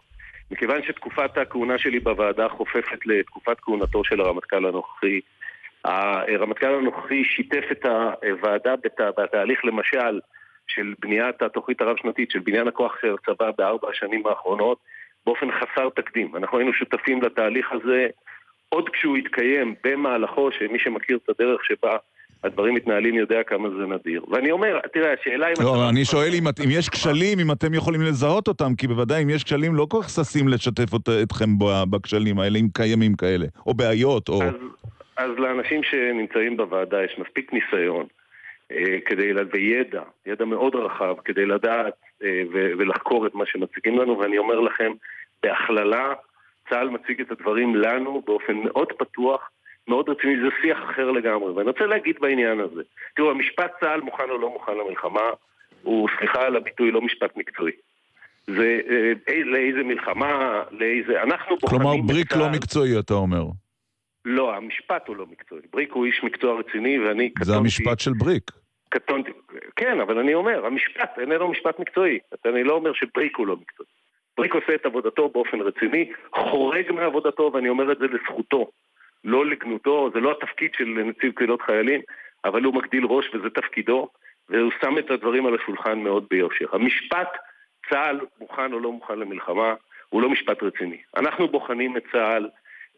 מכיוון שתקופת הכהונה שלי בוועדה חופפת לתקופת כהונתו של הרמטכ"ל הנוכחי, הרמטכ"ל הנוכחי שיתף את הוועדה בת- בתהליך, למשל, של בניית התוכנית הרב-שנתית של בניין הכוח של הצבא בארבע השנים האחרונות, באופן חסר תקדים. אנחנו היינו שותפים לתהליך הזה עוד כשהוא התקיים במהלכו, שמי שמכיר את הדרך שבה הדברים מתנהלים יודע כמה זה נדיר. ואני אומר, תראה, השאלה אם... לא, אני שואל אם, אם יש כשלים, אם אתם יכולים לזהות אותם, כי בוודאי אם יש כשלים לא כל כך ששים לשתף אות, אתכם בכשלים האלה, אם קיימים כאלה, או בעיות, או... אז, אז לאנשים שנמצאים בוועדה יש מספיק ניסיון. אה, כדי, וידע, ידע מאוד רחב, כדי לדעת אה, ולחקור את מה שמציגים לנו, ואני אומר לכם, בהכללה, צה"ל מציג את הדברים לנו באופן מאוד פתוח, מאוד רציני, זה שיח אחר לגמרי. ואני רוצה להגיד בעניין הזה, תראו, המשפט צה"ל מוכן או לא מוכן למלחמה, הוא, סליחה על הביטוי, לא משפט מקצועי. זה אה, לאיזה מלחמה, לאיזה... אנחנו בוחנים... כלומר, בריק לא מקצועי, אתה אומר. לא, המשפט הוא לא מקצועי. בריק הוא איש מקצוע רציני, ואני קטונתי... זה המשפט של בריק. קטונתי, כן, אבל אני אומר, המשפט איננו משפט מקצועי. אני לא אומר שבריק הוא לא מקצועי. בריק עושה את עבודתו באופן רציני, חורג מעבודתו, ואני אומר את זה לזכותו, לא לגנותו, זה לא התפקיד של נציב קבילות חיילים, אבל הוא מגדיל ראש וזה תפקידו, והוא שם את הדברים על השולחן מאוד ביושר. המשפט, צה"ל מוכן או לא מוכן למלחמה, הוא לא משפט רציני. אנחנו בוחנים את צה"ל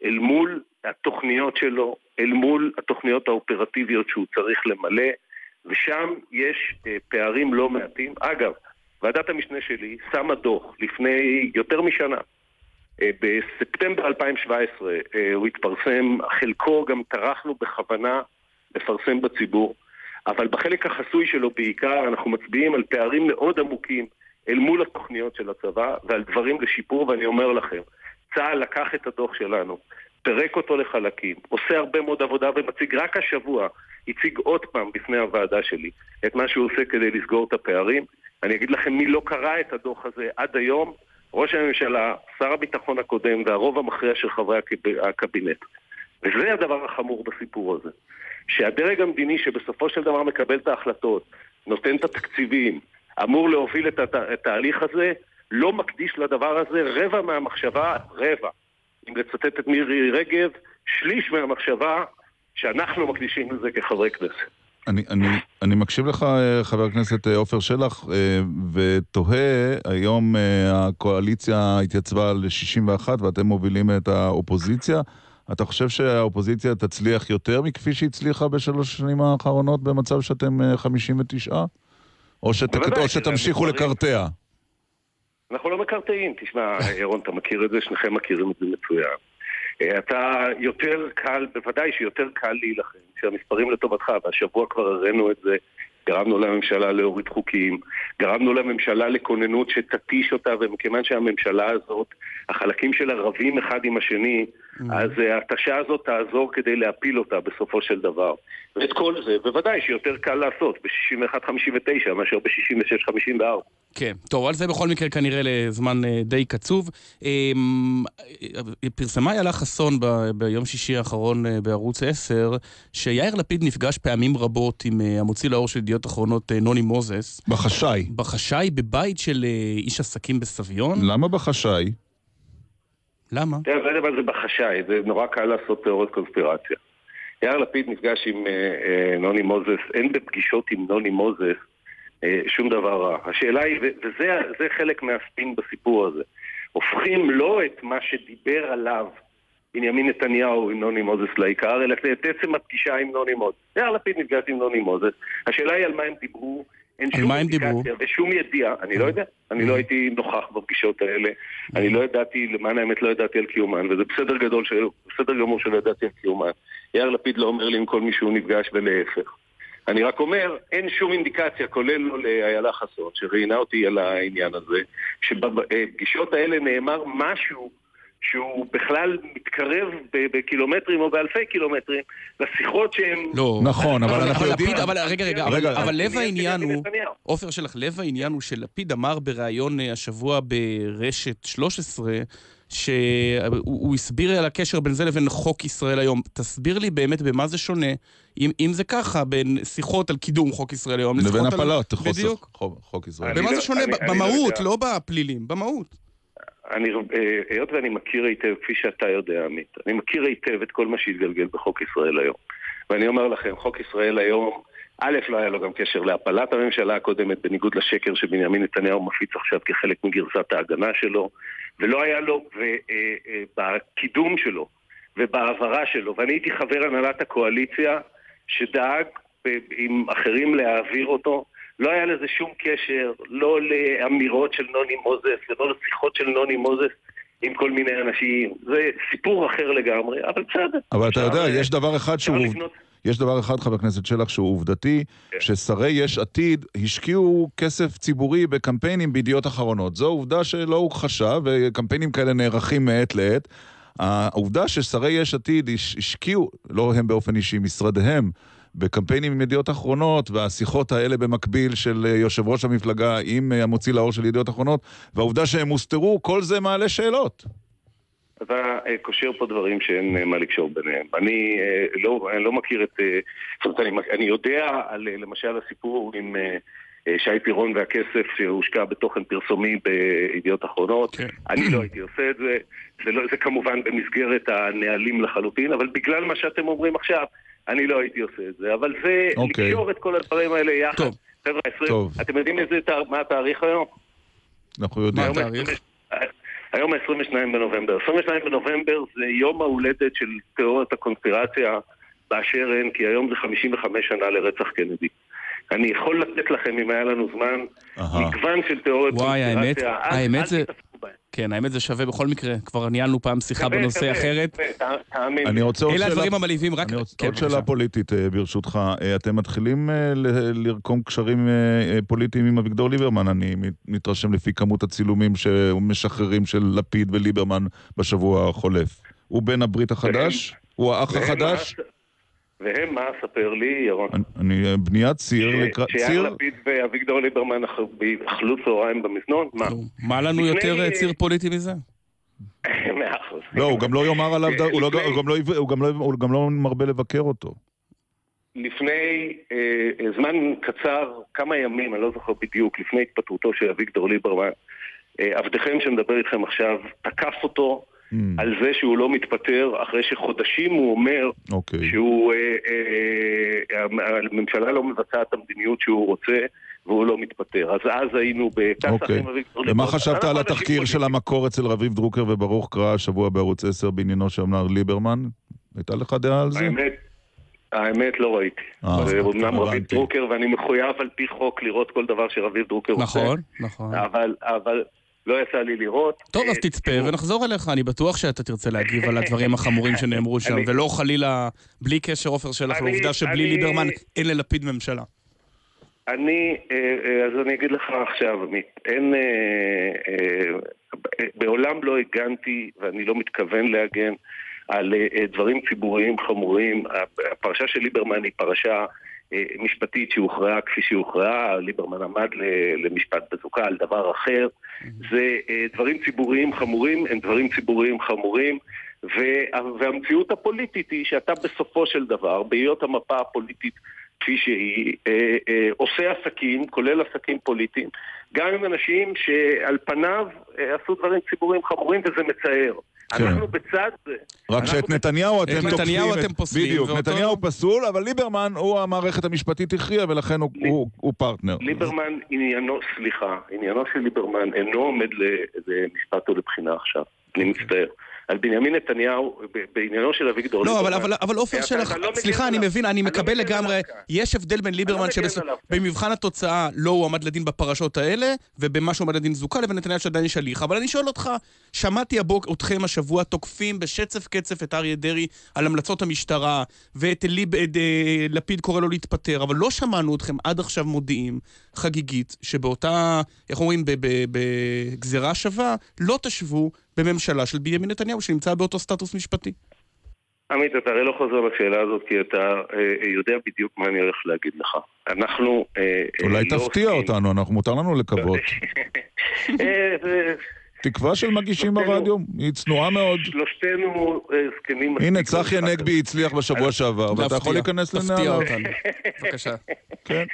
אל מול התוכניות שלו, אל מול התוכניות האופרטיביות שהוא צריך למלא, ושם יש אה, פערים לא מעטים. אגב, ועדת המשנה שלי שמה דוח לפני יותר משנה. אה, בספטמבר 2017 אה, הוא התפרסם, חלקו גם טרחנו בכוונה לפרסם בציבור, אבל בחלק החסוי שלו בעיקר אנחנו מצביעים על פערים מאוד עמוקים אל מול התוכניות של הצבא ועל דברים לשיפור, ואני אומר לכם, צה"ל לקח את הדוח שלנו, פירק אותו לחלקים, עושה הרבה מאוד עבודה ומציג רק השבוע, הציג עוד פעם בפני הוועדה שלי את מה שהוא עושה כדי לסגור את הפערים. אני אגיד לכם מי לא קרא את הדוח הזה עד היום, ראש הממשלה, שר הביטחון הקודם והרוב המכריע של חברי הקבינט. וזה הדבר החמור בסיפור הזה. שהדרג המדיני שבסופו של דבר מקבל את ההחלטות, נותן את התקציבים, אמור להוביל את התהליך הזה, לא מקדיש לדבר הזה רבע מהמחשבה, רבע. אם לצטט את מירי רגב, שליש מהמחשבה שאנחנו מקדישים לזה כחברי כנסת. אני, אני, אני מקשיב לך, אה, חבר הכנסת אה, עופר שלח, אה, ותוהה, היום הקואליציה התייצבה ל-61 ואתם מובילים את האופוזיציה. אתה חושב שהאופוזיציה תצליח יותר מכפי שהצליחה בשלוש השנים האחרונות במצב שאתם 59? או, שת, או שתמשיכו לקרטע? אנחנו לא מקרטעים. תשמע, ירון, אתה מכיר את זה, שניכם מכירים את זה מצוין. אה, אתה יותר קל, בוודאי שיותר קל להילחם, כשהמספרים לטובתך, והשבוע כבר הראינו את זה, גרמנו לממשלה להוריד חוקים, גרמנו לממשלה לכוננות שתתיש אותה, ומכיוון שהממשלה הזאת, החלקים שלה רבים אחד עם השני. אז אה, ההתשה הזאת תעזור כדי להפיל אותה בסופו של דבר. ואת כל זה, בוודאי שיותר קל לעשות ב-61-59 מאשר ב-66-54. כן, טוב, על זה בכל מקרה כנראה לזמן אה, די קצוב. אמ, פרסמה איילה חסון ביום שישי האחרון אה, בערוץ 10, שיאיר לפיד נפגש פעמים רבות עם המוציא לאור של ידיעות אחרונות נוני מוזס. בחשאי. בחשאי, בבית של איש עסקים בסביון. למה בחשאי? למה? תראה, זה מה זה בחשאי, זה נורא קל לעשות תיאוריות קונספירציה. יאיר לפיד נפגש עם אה, אה, נוני מוזס, אין בפגישות עם נוני מוזס אה, שום דבר רע. השאלה היא, וזה חלק מהספין בסיפור הזה, הופכים לא את מה שדיבר עליו בנימין נתניהו עם נוני מוזס לעיקר, אלא את עצם הפגישה עם נוני מוזס. יאיר לפיד נפגש עם נוני מוזס, השאלה היא על מה הם דיברו. אין שום אינדיקציה ושום ידיעה, אני לא יודע, אני לא הייתי נוכח בפגישות האלה, אני לא ידעתי, למען האמת לא ידעתי על קיומן, וזה בסדר גדול, בסדר גמור שלא ידעתי על קיומן. יאיר לפיד לא אומר לי עם כל מי שהוא נפגש ולהפך. אני רק אומר, אין שום אינדיקציה, כולל לא לאיילה חסון, שראיינה אותי על העניין הזה, שבפגישות האלה נאמר משהו שהוא בכלל מתקרב בקילומטרים או באלפי קילומטרים לשיחות שהם... לא, נכון, אבל אנחנו יודעים... אבל רגע, רגע, אבל לב העניין הוא, עופר שלח, לב העניין הוא שלפיד אמר בריאיון אה, השבוע ברשת 13, שהוא הסביר על הקשר בין זה לבין חוק ישראל היום. תסביר לי באמת במה זה שונה, אם, אם זה ככה, בין שיחות על קידום חוק ישראל היום לבין הפלת חוק, חוק ישראל. במה זה לא- שונה? אני, במהות, אני לא, לא בפלילים, במהות. אני, אה, היות ואני מכיר היטב, כפי שאתה יודע, עמית, אני מכיר היטב את כל מה שהתגלגל בחוק ישראל היום. ואני אומר לכם, חוק ישראל היום, א', לא היה לו גם קשר להפלת הממשלה הקודמת, בניגוד לשקר שבנימין נתניהו מפיץ עכשיו כחלק מגרסת ההגנה שלו, ולא היה לו, ובקידום אה, אה, שלו, ובהעברה שלו, ואני הייתי חבר הנהלת הקואליציה שדאג עם אחרים להעביר אותו. לא היה לזה שום קשר, לא לאמירות של נוני מוזס ולא לשיחות של נוני מוזס עם כל מיני אנשים. זה סיפור אחר לגמרי, אבל בסדר. אבל אתה יודע, אפשר, יש דבר אחד שהוא... לבנות- יש דבר אחד, חבר הכנסת שלח, שהוא עובדתי, כן. ששרי יש עתיד השקיעו כסף ציבורי בקמפיינים בידיעות אחרונות. זו עובדה שלא הוכחשה, וקמפיינים כאלה נערכים מעת לעת. העובדה ששרי יש עתיד הש- השקיעו, לא הם באופן אישי, משרדיהם, בקמפיינים עם ידיעות אחרונות, והשיחות האלה במקביל של אה, יושב ראש המפלגה עם אה, המוציא לאור של ידיעות אחרונות, והעובדה שהם הוסתרו, כל זה מעלה שאלות. אתה אה, קושר פה דברים שאין מה לקשור ביניהם. אני לא, אני לא מכיר את... זאת אומרת, אני, אני יודע על למשל הסיפור עם שי פירון והכסף שהושקע בתוכן פרסומי בידיעות אחרונות. כן. אני לא הייתי עושה את זה. זה, לא, זה כמובן במסגרת הנהלים לחלוטין, אבל בגלל מה שאתם אומרים עכשיו, אני לא הייתי עושה את זה. אבל זה אוקיי. לקשור את כל הדברים האלה יחד. טוב. חבר'ה, 20, טוב. אתם יודעים איזה, מה התאריך היום? אנחנו מה יודעים. התאריך? היום ה-22 בנובמבר. 22 בנובמבר זה יום ההולדת של תיאוריית הקונספירציה באשר הן, כי היום זה 55 שנה לרצח קנדי. אני יכול לתת לכם, אם היה לנו זמן, אהה. מגוון של תיאוריות וואי, האמת- האמת זה-. כן, האמת זה שווה בכל מקרה. כבר ניהלנו פעם שיחה שווה, בנושא שווה, אחרת. שווה, תא- תאמין אני לי. רוצה עוד אלה שאלה... הדברים המלהיבים, רק... אני רוצה כן, עוד שאלה. פוליטית, אה, ברשותך. אה, אתם מתחילים אה, ל- לרקום קשרים פוליטיים עם אביגדור ליברמן, אני מת- מתרשם לפי כמות הצילומים שמשחררים של לפיד וליברמן בשבוע החולף. הוא בן הברית החדש? הוא האח החדש? מה- והם, מה, ספר לי, ירון. אני- אני בניית ציר, לקראת- שיאיר ציר, לפיד ואביגדור ליברמן אכלו- צהריים במזנון? מה? מה לנו לפני- יותר אה, ציר פוליטי מזה? מאה אחוז. לא, הוא גם לא יאמר עליו, לא- גם לא לא- הוא גם לא מרבה לבקר אותו. לפני אה, אה, זמן קצר, כמה ימים, אני לא זוכר בדיוק, לפני התפטרותו של אביגדור ליברמן, אה, עבדכם שמדבר איתכם עכשיו, תקף אותו Mm, על זה שהוא לא מתפטר, אחרי שחודשים הוא אומר אוקיי. שהוא, אה, אה, הממשלה לא מבצעת את המדיניות שהוא רוצה והוא לא מתפטר. אז אז היינו בפסח אוקיי. עם אביגדור ליברמן. ומה חשבת על התחקיר של. המקור אצל רביב דרוקר וברוך קרא השבוע בערוץ 10 בעניינו של אמנר ליברמן? הייתה לך דעה על זה? האמת, האמת לא ראיתי. אה, זה אומנם רביב. דרוקר, ואני מחויב על פי חוק לראות כל דבר שרביב דרוקר עושה. נכון, נכון. אבל, אבל לא יצא לי לראות. טוב, אז אה, תצפה ונחזור אליך. אני בטוח שאתה תרצה להגיב על הדברים החמורים שנאמרו שם, ולא חלילה, בלי קשר, עופר שלח, לעובדה שבלי ליברמן אין ללפיד ממשלה. אני, אה, אה, אז אני אגיד לך עכשיו, עמית, אין, בעולם לא הגנתי, ואני לא מתכוון להגן, על דברים ציבוריים חמורים. הפרשה של ליברמן היא פרשה משפטית שהוכרעה כפי שהוכרעה, ליברמן עמד למשפט בזוקה על דבר אחר. זה אה, דברים ציבוריים חמורים, הם דברים ציבוריים חמורים. וה- והמציאות הפוליטית היא שאתה בסופו של דבר, בהיות המפה הפוליטית כפי שהיא, אה, אה, עושה עסקים, כולל עסקים פוליטיים, גם עם אנשים שעל פניו אה, עשו דברים ציבוריים חמורים וזה מצער. כן. אנחנו בצד זה. רק אנחנו שאת נתניהו אתם את תוקפים... נתניהו את- אתם פוסלים, בדיוק, ואותו- נתניהו פסול, אבל ליברמן, הוא המערכת המשפטית הכריעה, ולכן הוא- הוא- הוא פרטנר. ליברמן, עניינו, סליחה, עניינו של ליברמן אינו עומד ל- למשפט או לבחינה עכשיו. אני מצטער. על בנימין נתניהו, בעניינו של אביגדור לא, ליברמן. אבל, אבל, אבל עופר שלח, לא סליחה, אני. מבין, אני לא מקבל לגמרי. יש הבדל בין ליברמן מגן שבמבחן. התוצאה לא הועמד לדין בפרשות האלה, ובמה שהועמד לדין זוכה, לבין נתניהו שעדיין יש הליך. אבל אני שואל אותך, שמעתי הבוק אתכם השבוע תוקפים בשצף קצף את אריה דרעי על המלצות המשטרה, ואת ליב, את, אה, לפיד קורא לו להתפטר, אבל לא שמענו אתכם עד עכשיו מודיעים חגיגית, שבאותה, איך אומרים, בגזירה שווה, לא תשבו בממשלה של בנימין נתניהו, שנמצא באותו סטטוס משפטי. עמית, אתה הרי לא חוזר לשאלה הזאת כי אתה אה, יודע בדיוק מה אני הולך להגיד לך. אנחנו אה, אה, אולי לא תפתיע עוסקים- אותנו, אנחנו מותר לנו לקוות. אה, תקווה של מגישים ברדיו, היא צנועה מאוד. שלושתנו אה, זקנים. הנה, צחי הנגבי הצליח בשבוע שעבר, ואתה יכול להיכנס תפתיע לנעליו. אותנו. בבקשה. כן,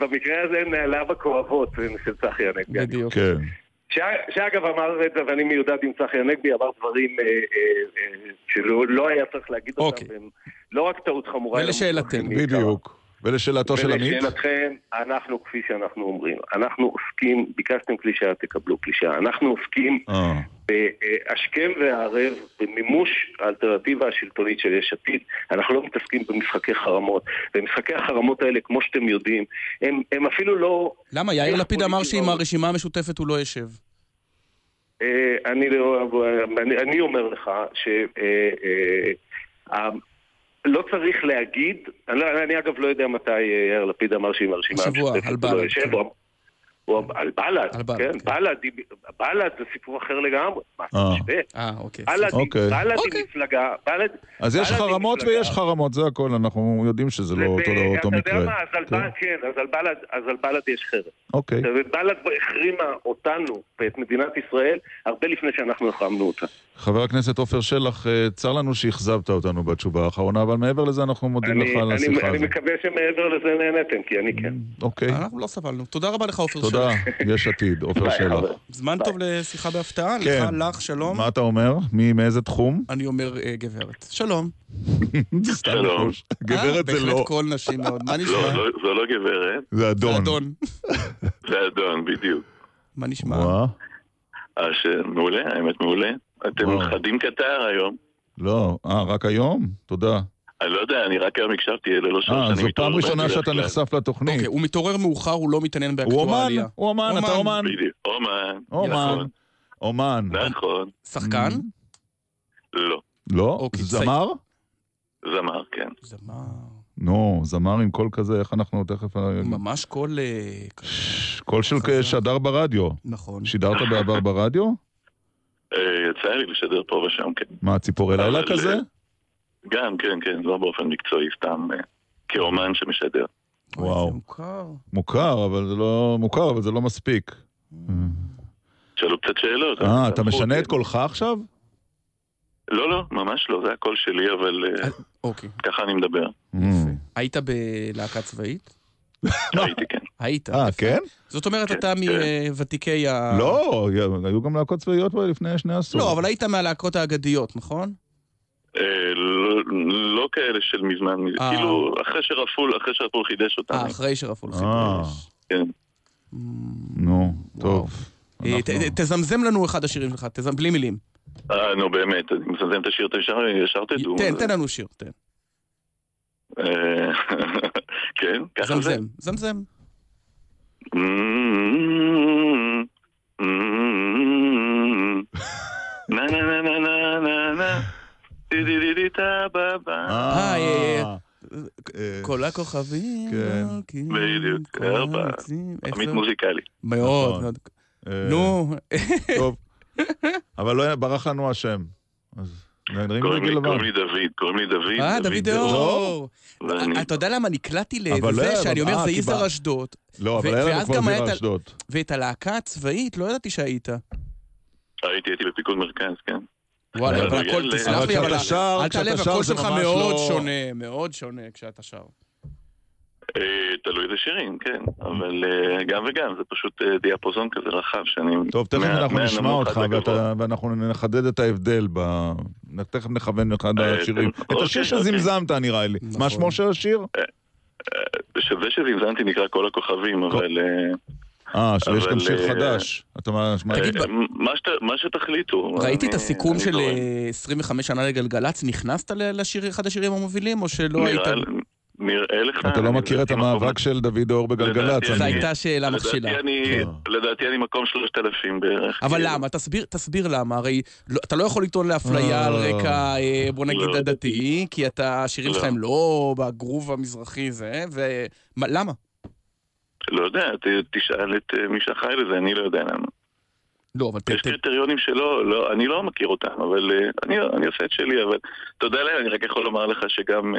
במקרה הזה נעליו הכואבות של צחי הנגבי. בדיוק. שאגב אמר את זה, ואני מיודד עם צחי הנגבי, אמר דברים אה, אה, אה, שלא לא היה צריך להגיד אותם. אוקיי. והם לא רק טעות חמורה. ולשאלתנו. בדיוק. ולשאלתו של עמית? ולשאלתכם, אנחנו כפי שאנחנו אומרים, אנחנו עוסקים, ביקשתם קלישאה, תקבלו קלישאה. אנחנו עוסקים בהשכם והערב, במימוש האלטרנטיבה השלטונית של יש עתיד, אנחנו לא מתעסקים במשחקי חרמות. ומשחקי החרמות האלה, כמו שאתם יודעים, הם, הם אפילו לא... למה? יאיר לפיד אמר שעם הרשימה המשותפת הוא לא יושב. אה, אני, לא, אני, אני אומר לך ש... אה, אה, לא צריך להגיד, אני, לא- אני אגב לא יודע מתי יאיר לפיד אמר שעם הרשימה המשותפת הוא לא יושב, כן. הוא על בל"ד, כן, כן. בל"ד, בל"ד זה סיפור אחר לגמרי. מה, אתה אה. משווה? אה, אוקיי. בל"ד היא אוקיי. מפלגה, בל"ד... אז יש חרמות ויש חרמות, זה הכל, אנחנו יודעים שזה לא אותו מקרה. אתה יודע מה, אז על בל"ד, כן, אז על בל"ד יש חרם. אוקיי. ובל"ד החרימה אותנו ואת מדינת ישראל הרבה לפני שאנחנו החרמנו אותה. חבר הכנסת עופר שלח, אה, צר לנו שאכזבת אותנו בתשובה האחרונה, אבל מעבר לזה אנחנו מודים לך על השיחה הזאת. אני מקווה שמעבר לזה נהנתם, כי אני כן. אוקיי. אנחנו לא סבלנו. תודה רבה לך, עופר שלח. תודה, יש עתיד, עופר שלח. זמן טוב לשיחה בהפתעה, כן. לך, לך, שלום. מה אתה אומר? מאיזה תחום? אני אומר אה, גברת. שלום. שלום. גברת אה, זה לא. בהחלט קול נשי מאוד. מה נשמע? לא, זו לא גברת. זה אדון. זה אדון. זה אדון, בדיוק. מה נשמע? מעולה, האמת מעולה. אתם חדים קטר היום. לא, אה, רק היום? תודה. אני לא יודע, אני רק היום הקשבתי, אלה לא שלוש שנים. אה, זו פעם ראשונה שאתה נחשף לתוכנית. אוקיי, הוא מתעורר מאוחר, הוא לא מתעניין באקטואליה. הוא אומן, הוא אומן, אתה אומן. בדיוק, אומן. אומן. אומן. נכון. שחקן? לא. לא? אוקיי, זמר? זמר, כן. זמר. נו, זמר עם קול כזה, איך אנחנו תכף... ממש קול... קול של שדר ברדיו. נכון. שידרת בעבר ברדיו? יצא לי לשדר פה ושם, כן. מה, ציפורי לילה כזה? גם, כן, כן, לא באופן מקצועי, סתם כאומן שמשדר. וואו. מוכר. מוכר, אבל זה לא... מוכר, אבל זה לא מספיק. שאלו קצת שאלות. אה, אתה משנה את קולך עכשיו? לא, לא, ממש לא, זה הקול שלי, אבל אוקיי. ככה אני מדבר. היית בלהקה צבאית? הייתי, כן. היית. אה, כן? זאת אומרת, אתה מוותיקי ה... לא, היו גם להקות צבאיות לפני שני עשור. לא, אבל היית מהלהקות האגדיות, נכון? לא כאלה של מזמן, כאילו אחרי שרפול, אחרי שרפול חידש אותם. אה, אחרי שרפול חידש. כן. נו, טוב. תזמזם לנו אחד השירים שלך, בלי מילים. אה, נו באמת, אני מזמזם את השיר, אתם ישר תדעו. תן, תן לנו שיר, תן. כן, ככה זה. זמזם, זמזם. נה נה נה נה נה נה נה כל הכוכבים. כן. בדיוק, ארבע. עמית מוזיקלי. מאוד. נכון. נו. טוב. אבל לא ברח לנו השם. קוראים לי דוד, קוראים לי דוד. אה, דוד אור. אתה יודע למה נקלעתי לזה, שאני אומר זה יזהר אשדוד. לא, אבל היה לנו כבר זירה אשדוד. ואת הלהקה הצבאית לא ידעתי שהיית. הייתי, הייתי בפיקוד מרכז, כן. וואלה, אבל הכל, תסלח לי, אבל אל תעלב, הקול שלך מאוד שונה, מאוד שונה כשאתה שר. תלוי איזה שירים, כן, אבל גם וגם, זה פשוט דיאפוזון כזה רחב שאני... טוב, תכף אנחנו נשמע אותך ואנחנו נחדד את ההבדל ב... תכף נכוון אחד השירים. את השיר שזמזמת נראה לי. מה שמו של השיר? שזה שזמזמתי נקרא כל הכוכבים, אבל... אה, שיש גם שיר חדש. מה שתחליטו. ראיתי את הסיכום של 25 שנה לגלגלצ, נכנסת לאחד השירים המובילים, או שלא היית... נראה לך... אתה לא מכיר את המאבק של דוד אור בגלגלצ. זו הייתה שאלה מכשילה. לדעתי אני מקום שלושת אלפים בערך. אבל למה? תסביר למה. הרי אתה לא יכול לטעון לאפליה על רקע, בוא נגיד, הדתי, כי השירים שלך הם לא בגרוב המזרחי זה, ולמה? לא יודע, תשאל את מי שאחראי לזה, אני לא יודע למה. לא, אבל... יש קריטריונים שלא, לא, אני לא מכיר אותם, אבל אני, אני עושה את שלי, אבל תודה להם, אני רק יכול לומר לך שגם...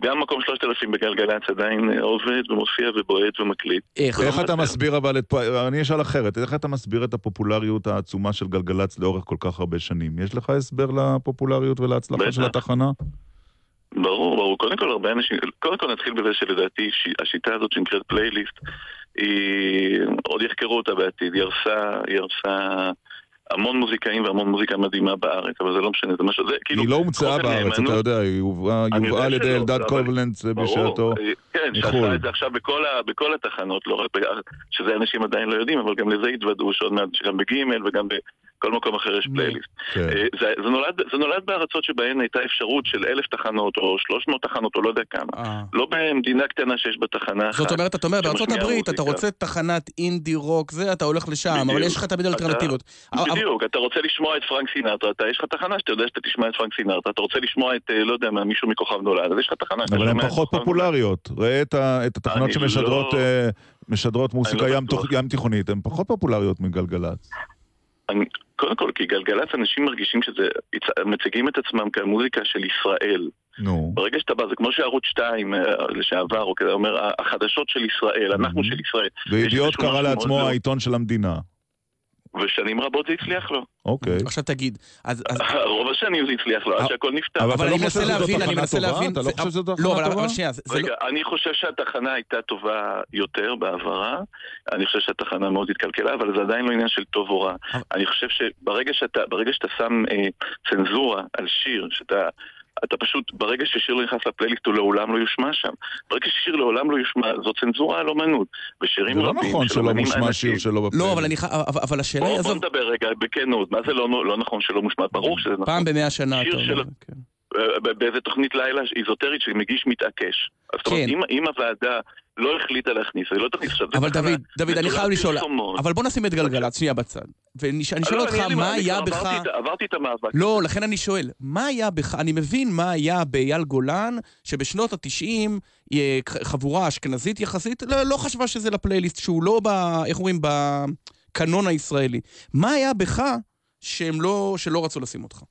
גם מקום שלושת אלפים בגלגלצ עדיין עובד ומופיע ובועט ומקליט. איך, איך אתה מסביר אבל את... אני אשאל אחרת, איך אתה מסביר את הפופולריות העצומה של גלגלצ לאורך כל כך הרבה שנים? יש לך הסבר לפופולריות ולהצלחה של התחנה? ברור, ברור. קודם כל הרבה אנשים... קודם כל נתחיל בזה שלדעתי השיטה הזאת שנקראת פלייליסט, היא... עוד יחקרו אותה בעתיד. היא הרסה... היא הרסה... המון מוזיקאים והמון מוזיקה מדהימה בארץ, אבל זה לא משנה, זה משהו, זה כאילו... היא לא הומצאה בארץ, אתה יודע, היא הובאה על ידי אלדד קובלנץ בשעתו כן, שעשה את זה עכשיו בכל התחנות, לא רק, שזה אנשים עדיין לא יודעים, אבל גם לזה התוודעו שעוד מעט, שגם בגימל וגם כל מקום אחר יש פלייליסט. כן. אה, זה, זה, נולד, זה נולד בארצות שבהן הייתה אפשרות של אלף תחנות או שלוש מאות תחנות או לא יודע כמה. אה. לא במדינה קטנה שיש בה תחנה אחת. זאת אומרת, אתה אומר, בארצות הברית אתה. רוצה תחנת אינדי רוק, זה, אתה הולך לשם, אבל בדיוק. יש לך תמיד אתה- אלטרנטיבות. אבל- בדיוק, אתה רוצה לשמוע את פרנק סינטרה, אתה, יש לך תחנה שאתה יודע שאתה תשמע את פרנק סינטרה, אתה רוצה לשמוע את, אה, לא יודע מה, מישהו מכוכב נולד, אז יש לך תחנה שאתה אבל הן פחות כוכב פופולריות. ראה את התחנות אני שמשדרות לא- משדרות מוזיקה לא ים. תוך- ים תיכונית, הן פחות פופולריות מגלגלצ. אני, קודם כל, כי גלגלצ אנשים מרגישים שזה, מציגים את עצמם כמוזיקה של ישראל. נו. ברגע שאתה בא, זה כמו שערוץ 2 אה, לשעבר, או כזה, אומר, החדשות של ישראל, אנחנו של ישראל. וידיעות קרא לעצמו העיתון של המדינה. ושנים רבות זה הצליח לו. אוקיי. עכשיו תגיד, אז... אז- רוב השנים זה הצליח לו, עד שהכל נפתר. אבל אני לא מנסה להבין, אני מנסה? להבין... אתה לא חושב לא, תחנה אבל- טובה? אבל שנייה, זה לא... רגע, אני חושב שהתחנה הייתה טובה יותר בעברה, אני חושב שהתחנה מאוד התקלקלה, אבל זה עדיין לא עניין של טוב או רע. אני חושב שברגע שאתה, ברגע שאתה שם אה, צנזורה על שיר, שאתה... אתה פשוט, ברגע ששיר לא נכנס לפלייליסט הוא לעולם לא יושמע שם. ברגע ששיר לעולם לא יושמע, זו צנזורה על אומנות. ושירים זה לא רבים נכון של שלא מושמע שיר שלו בפלייליסט. לא, אבל אני ח... אבל- השאלה היא, בוא, בוא נדבר רגע בכנות, מה זה לא, לא נכון שלא מושמע? ברור שזה נכון. פעם במאה שנה, שיר אתה של- אומר. כן. באיזה תוכנית לילה איזוטרית שמגיש מתעקש. אז זאת אומרת, כן. אם, אם הוועדה לא החליטה להכניס, היא לא תכניס עכשיו. אבל דוד, דוד, אני חייב לשאול, פרסומות. אבל בוא נשים את גלגלצ שנייה בצד. ואני אשאל לא, אותך, מה היה בך... עברתי את- עברתי את המאבק. לא, לכן אני שואל, מה היה בך, אני מבין מה היה באייל גולן, שבשנות התשעים אה, חבורה אשכנזית יחסית, לא, לא חשבה שזה לפלייליסט, שהוא לא ב... איך אומרים? בקנון הישראלי. מה היה בך שהם לא, שלא רצו לשים אותך?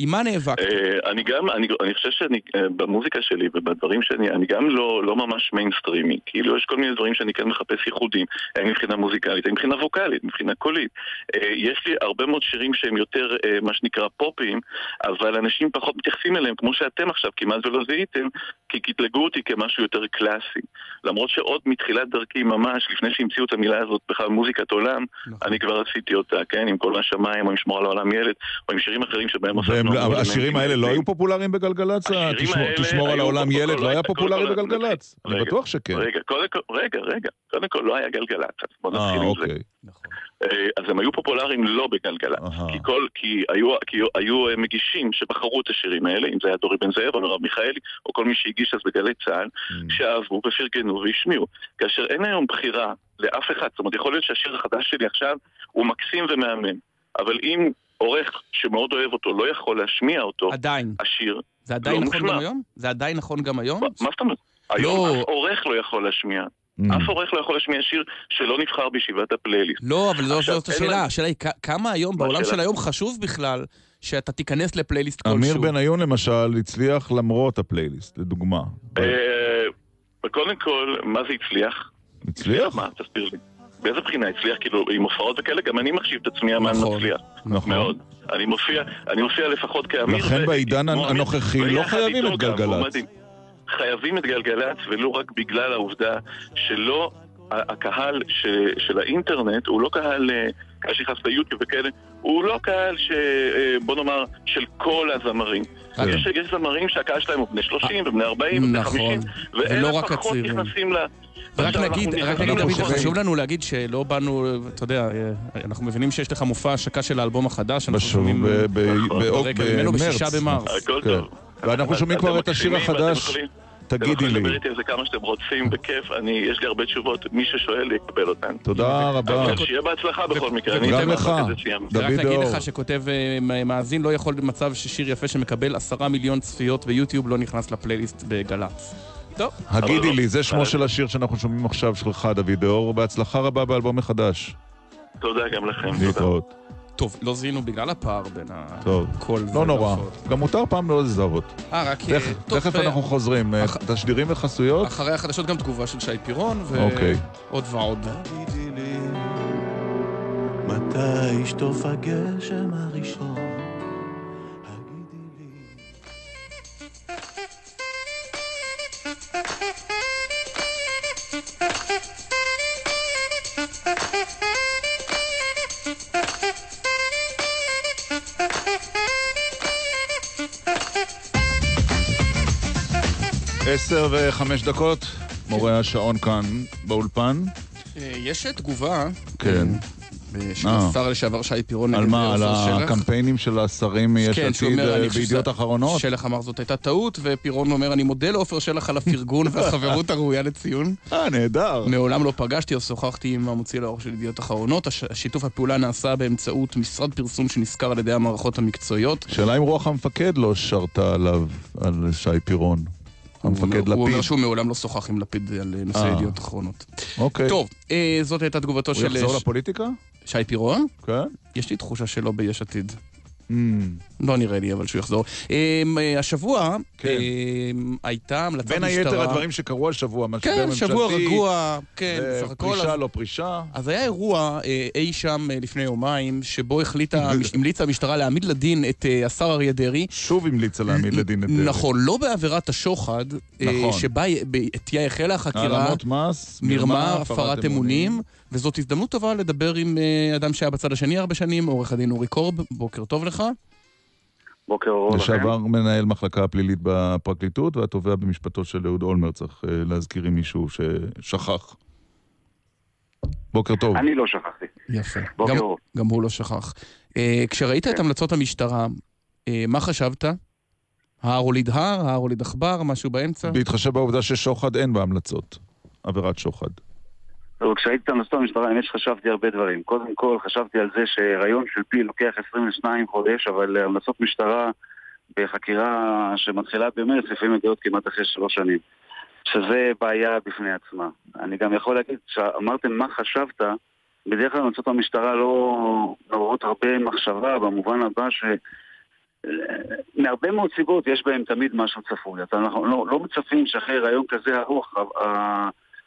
עם מה נאבקת? אה, אני גם, אני, אני חושב שאני, אה, במוזיקה שלי ובדברים שאני, אני גם לא, לא ממש מיינסטרימי. כאילו, יש כל מיני דברים שאני כן מחפש ייחודים, הן מבחינה מוזיקלית, הן מבחינה ווקאלית, מבחינה קולית. אה, יש לי הרבה מאוד שירים שהם יותר, מה שנקרא, פופים, אבל אנשים פחות מתייחסים אליהם, כמו שאתם עכשיו כמעט ולא זיהיתם, כי קטלגו אותי כמשהו יותר קלאסי. למרות שעוד מתחילת דרכי ממש, לפני שהמציאו את המילה הזאת בכלל מוזיקת עולם, נכון. אני כבר עשיתי אותה, כן? עם כל השמיים, או עם שמור על העולם ילד, או עם שירים אחרים שבהם. אבל השירים האלה לא היו פופולריים בגלגלצ? תשמור- על העולם ילד, לא היה פופולרי בגלגלצ? אני בטוח שכן. רגע, רגע, רגע, קודם כל לא היה גלגלצ, אז בוא אה, נתחיל עם זה. אוקיי. נכון. אה, אז הם היו פופולריים לא בגלגלצ, אהה. כי כל, כי היו, כי היו אה, מגישים שבחרו את השירים האלה, אם זה היה דורי בן זאב או מרב מיכאלי, או כל מי שהגיש אז בגלי צה"ל, Mm. שאהבו ופרגנו והשמיעו. כאשר אין היום בחירה לאף אחד, זאת אומרת, יכול להיות שהשיר החדש שלי עכשיו הוא מקסים ומהמם, אבל אם עורך שמאוד אוהב אותו לא יכול להשמיע אותו, עדיין. השיר, זה עדיין לא נכון מושמע. גם היום? זה עדיין נכון גם היום? מה מה זאת אומרת? היום לא. אף עורך לא יכול להשמיע. Mm. אף עורך לא יכול להשמיע שיר שלא נבחר בישיבת הפלייליסט. לא, אבל זו- עכשיו, זאת השאלה. השאלה היא כמה היום, בעולם? של היום, חשוב בכלל שאתה תיכנס לפלייליסט כלשהו. אמיר בניון למשל הצליח למרות הפלייליסט, לדוגמה. אה, וקודם כל, מה זה הצליח? הצליח? מה, תסביר לי. באיזה בחינה הצליח? כאילו, עם הופעות וכאלה, גם אני מחשיב את עצמי אמן נכון, מצליח. נכון. מאוד. אני מופיע, אני מופיע לפחות כאמיר. לכן ו- בעידן הנוכחי לא חייבים את גלגלצ. חייבים את גלגלצ, ולו רק בגלל העובדה שלא, הקהל ש, של האינטרנט הוא לא קהל, אה, קהל שנכנס ליוטיוב וכאלה, הוא לא קהל ש... אה, בוא נאמר, של כל הזמרים. כן. יש, יש זמרים שהקהל שלהם הוא בני 30 ובני 40 ובני נכון. 50, ולא ואלה פחות. נכנסים ל... ורק עכשיו נגיד, רק נגיד, דוד, חשוב לנו להגיד שלא באנו, אתה יודע, אה, אנחנו מבינים שיש לך מופע השקה של האלבום החדש, אנחנו שומעים ב- ב-. באוג- ברקע ממנו בשישה במרץ. במרץ. הכל כן. טוב. ואנחנו שומעים אתם כבר את השיר החדש, יכולים- אתם תגידי יכולים לדבר לי. איתי על זה כמה שאתם רוצים, בכיף, אני, יש לי הרבה תשובות, מי ששואל יקבל אותן. תודה רבה. שיהיה בהצלחה בכל מקרה, אני גם אתן לך. דוד ורק נגיד דאור. לך שכותב אה, מאזין לא יכול במצב ששיר יפה שמקבל עשרה מיליון צפיות ביוטיוב לא נכנס לפלייליסט בגל"צ. טוב, הגידי לי, לא. זה שמו של השיר שאנחנו שומעים עכשיו שלך, דוד דאור. בהצלחה רבה באלבום החדש. תודה גם לכם. להתראות. טוב, לא זיהינו בגלל הפער בין טוב. הקול לא נורא. גם מותר פעם לא לזהות. אה, רק... אה, תכף- טוב, תכף ו- אנחנו חוזרים. אה, אח- תשדירים וחסויות? אחרי החדשות גם תגובה של שי פירון, אוקיי. ועוד ועוד. תגידי לי, מתי ישטוף הגשם הראשון? עשר וחמש דקות, מורה השעון כאן באולפן. אה, יש תגובה. כן. אה, ושל אה. השר לשעבר שי פירון על מה, על עופר שלח. הקמפיינים של השרים מיש כן, עתיד אה, בידיעות אחרונות? שלח אמר זאת הייתה טעות, ופירון אומר, אני מודה לעופר שלח על הפרגון והחברות הראויה לציון. אה, נהדר. מעולם לא פגשתי או שוחחתי עם המוציא לאור של ידיעות אחרונות. שיתוף הפעולה נעשה באמצעות משרד פרסום שנשכר על ידי המערכות המקצועיות. שאלה אם רוח המפקד לא שרתה עליו, על שי פירון. המפקד הוא אומר לפיד. שהוא מעולם לא שוחח עם לפיד על נושא אה. ידיעות אחרונות. אוקיי. טוב, אה, זאת הייתה תגובתו הוא של... יחזור ש- לפוליטיקה? שי פירון? כן. יש לי תחושה שלא ביש עתיד. Mm. לא נראה לי, אבל שהוא יחזור. אמ, אה, השבוע כן. אמ, הייתה המלצת משטרה... בין היתר הדברים שקרו השבוע, משבר כן, ממשלתי. שבוע רגוע, כן, בסך הכל. פרישה, לא פרישה. אז היה אירוע אה, אי שם אה, לפני יומיים, שבו החליטה, המליצה המשטרה להעמיד לדין את השר אריה דרעי. שוב המליצה להעמיד לדין את דרעי. נכון, לא בעבירת השוחד, נכון. שבה תהיה החלה החקירה, העלמות מס, מרמה, הפרת אמונים, וזאת הזדמנות טובה לדבר עם אה, אדם שהיה בצד השני הרבה שנים, עורך הדין אורי קורב, בוקר טוב לך. בוקר אור לכם. לשעבר מנהל מחלקה הפלילית בפרקליטות, והתובע במשפטו של אהוד אולמרט, צריך אה, להזכיר עם מישהו ששכח. בוקר טוב. אני לא שכחתי. יפה. בוקר גם, אור. גם הוא לא שכח. אה, כשראית את המלצות המשטרה, אה, מה חשבת? ההר הוליד הר, ההר הוליד עכבר, משהו באמצע? בהתחשב בעובדה ששוחד אין בהמלצות. עבירת שוחד. אבל כשהייתי המלצות המשטרה, האמת שחשבתי הרבה דברים. קודם כל, חשבתי על זה שהריון של פיל לוקח 22 חודש, אבל המלצות משטרה בחקירה שמתחילה במרץ, לפעמים מגיעות כמעט אחרי שלוש שנים. שזה בעיה בפני עצמה. אני גם יכול להגיד, כשאמרתם מה חשבת, בדרך כלל המלצות המשטרה לא מעוררות הרבה מחשבה, במובן הבא ש... מהרבה מאוד סיבות יש בהם תמיד משהו צפוי. אנחנו לא, לא מצפים שאחרי רעיון כזה ארוך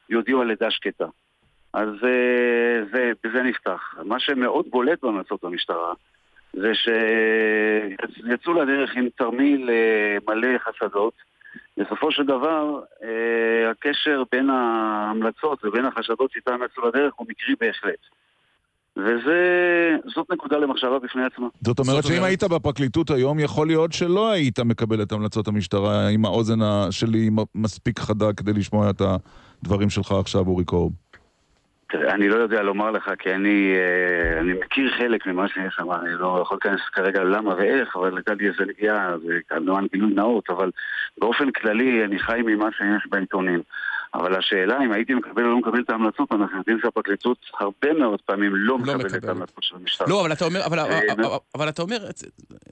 יודיעו על לידה שקטה. אז אה, זה, בזה נפתח. מה שמאוד בולט בהמלצות המשטרה זה שיצאו לדרך עם תרמיל אה, מלא חשדות. בסופו של דבר, אה, הקשר בין ההמלצות ובין החשדות שאיתן יצאו לדרך הוא מקרי בהחלט. וזאת נקודה למחשבה בפני עצמה. זאת אומרת שאם היית בפרקליטות היום, יכול להיות שלא היית מקבל את המלצות המשטרה עם האוזן שלי מספיק חדה כדי לשמוע את הדברים שלך עכשיו, אורי קורב. תראה, אני לא יודע לומר לך, כי אני, אה, אני מכיר חלק ממה שיש שם, אני לא יכול להיכנס כרגע למה ואיך, אבל לי איזה נגיעה, זה כמובן גילוי נאות, אבל באופן כללי אני חי ממה שיש בעיתונים. אבל השאלה אם הייתי מקבל או לא מקבל את ההמלצות, אנחנו יודעים שהפרקליטות הרבה מאוד פעמים לא מקבלת את ההמלצות של המשטרה. לא, אבל אתה אומר, אבל, אה, אבל, אבל אתה אומר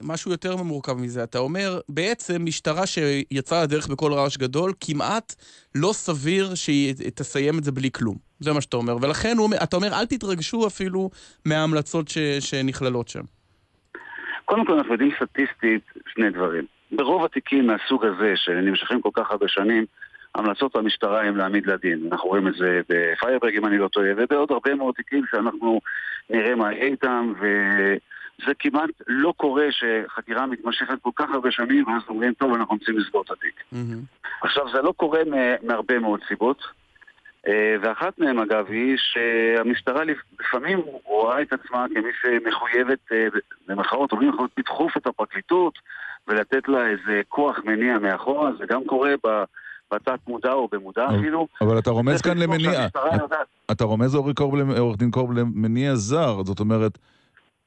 משהו יותר מורכב מזה. אתה אומר, בעצם משטרה שיצאה לדרך בכל רעש גדול, כמעט לא סביר שהיא תסיים את זה בלי כלום. זה מה שאתה אומר. ולכן הוא, אתה אומר, אל תתרגשו אפילו מההמלצות ש, שנכללות שם. קודם כל אנחנו יודעים סטטיסטית שני דברים. ברוב התיקים מהסוג הזה, שנמשכים כל כך הרבה שנים, המלצות המשטרה הן להעמיד לדין. אנחנו רואים את זה בפיירברג, אם אני לא טועה, ובעוד הרבה מאוד תיקים שאנחנו נראה מה יהיה איתם, וזה כמעט לא קורה שחקירה מתמשכת כל כך הרבה שנים, ואז אומרים, טוב, אנחנו רוצים לסגור את התיק. עכשיו, זה לא קורה מהרבה מאוד סיבות, אה, ואחת מהן, אגב, היא שהמשטרה לפ- לפעמים רואה את עצמה כמי שמחויבת, אה, במרכאות, אומרים, יכולות לדחוף את הפרקליטות ולתת לה איזה כוח מניע מאחורה, זה גם קורה ב... בתת מודע או במודע אפילו. אבל אתה רומז כאן למניע. אתה רומז, עורך דין קורב, למניע זר. זאת אומרת,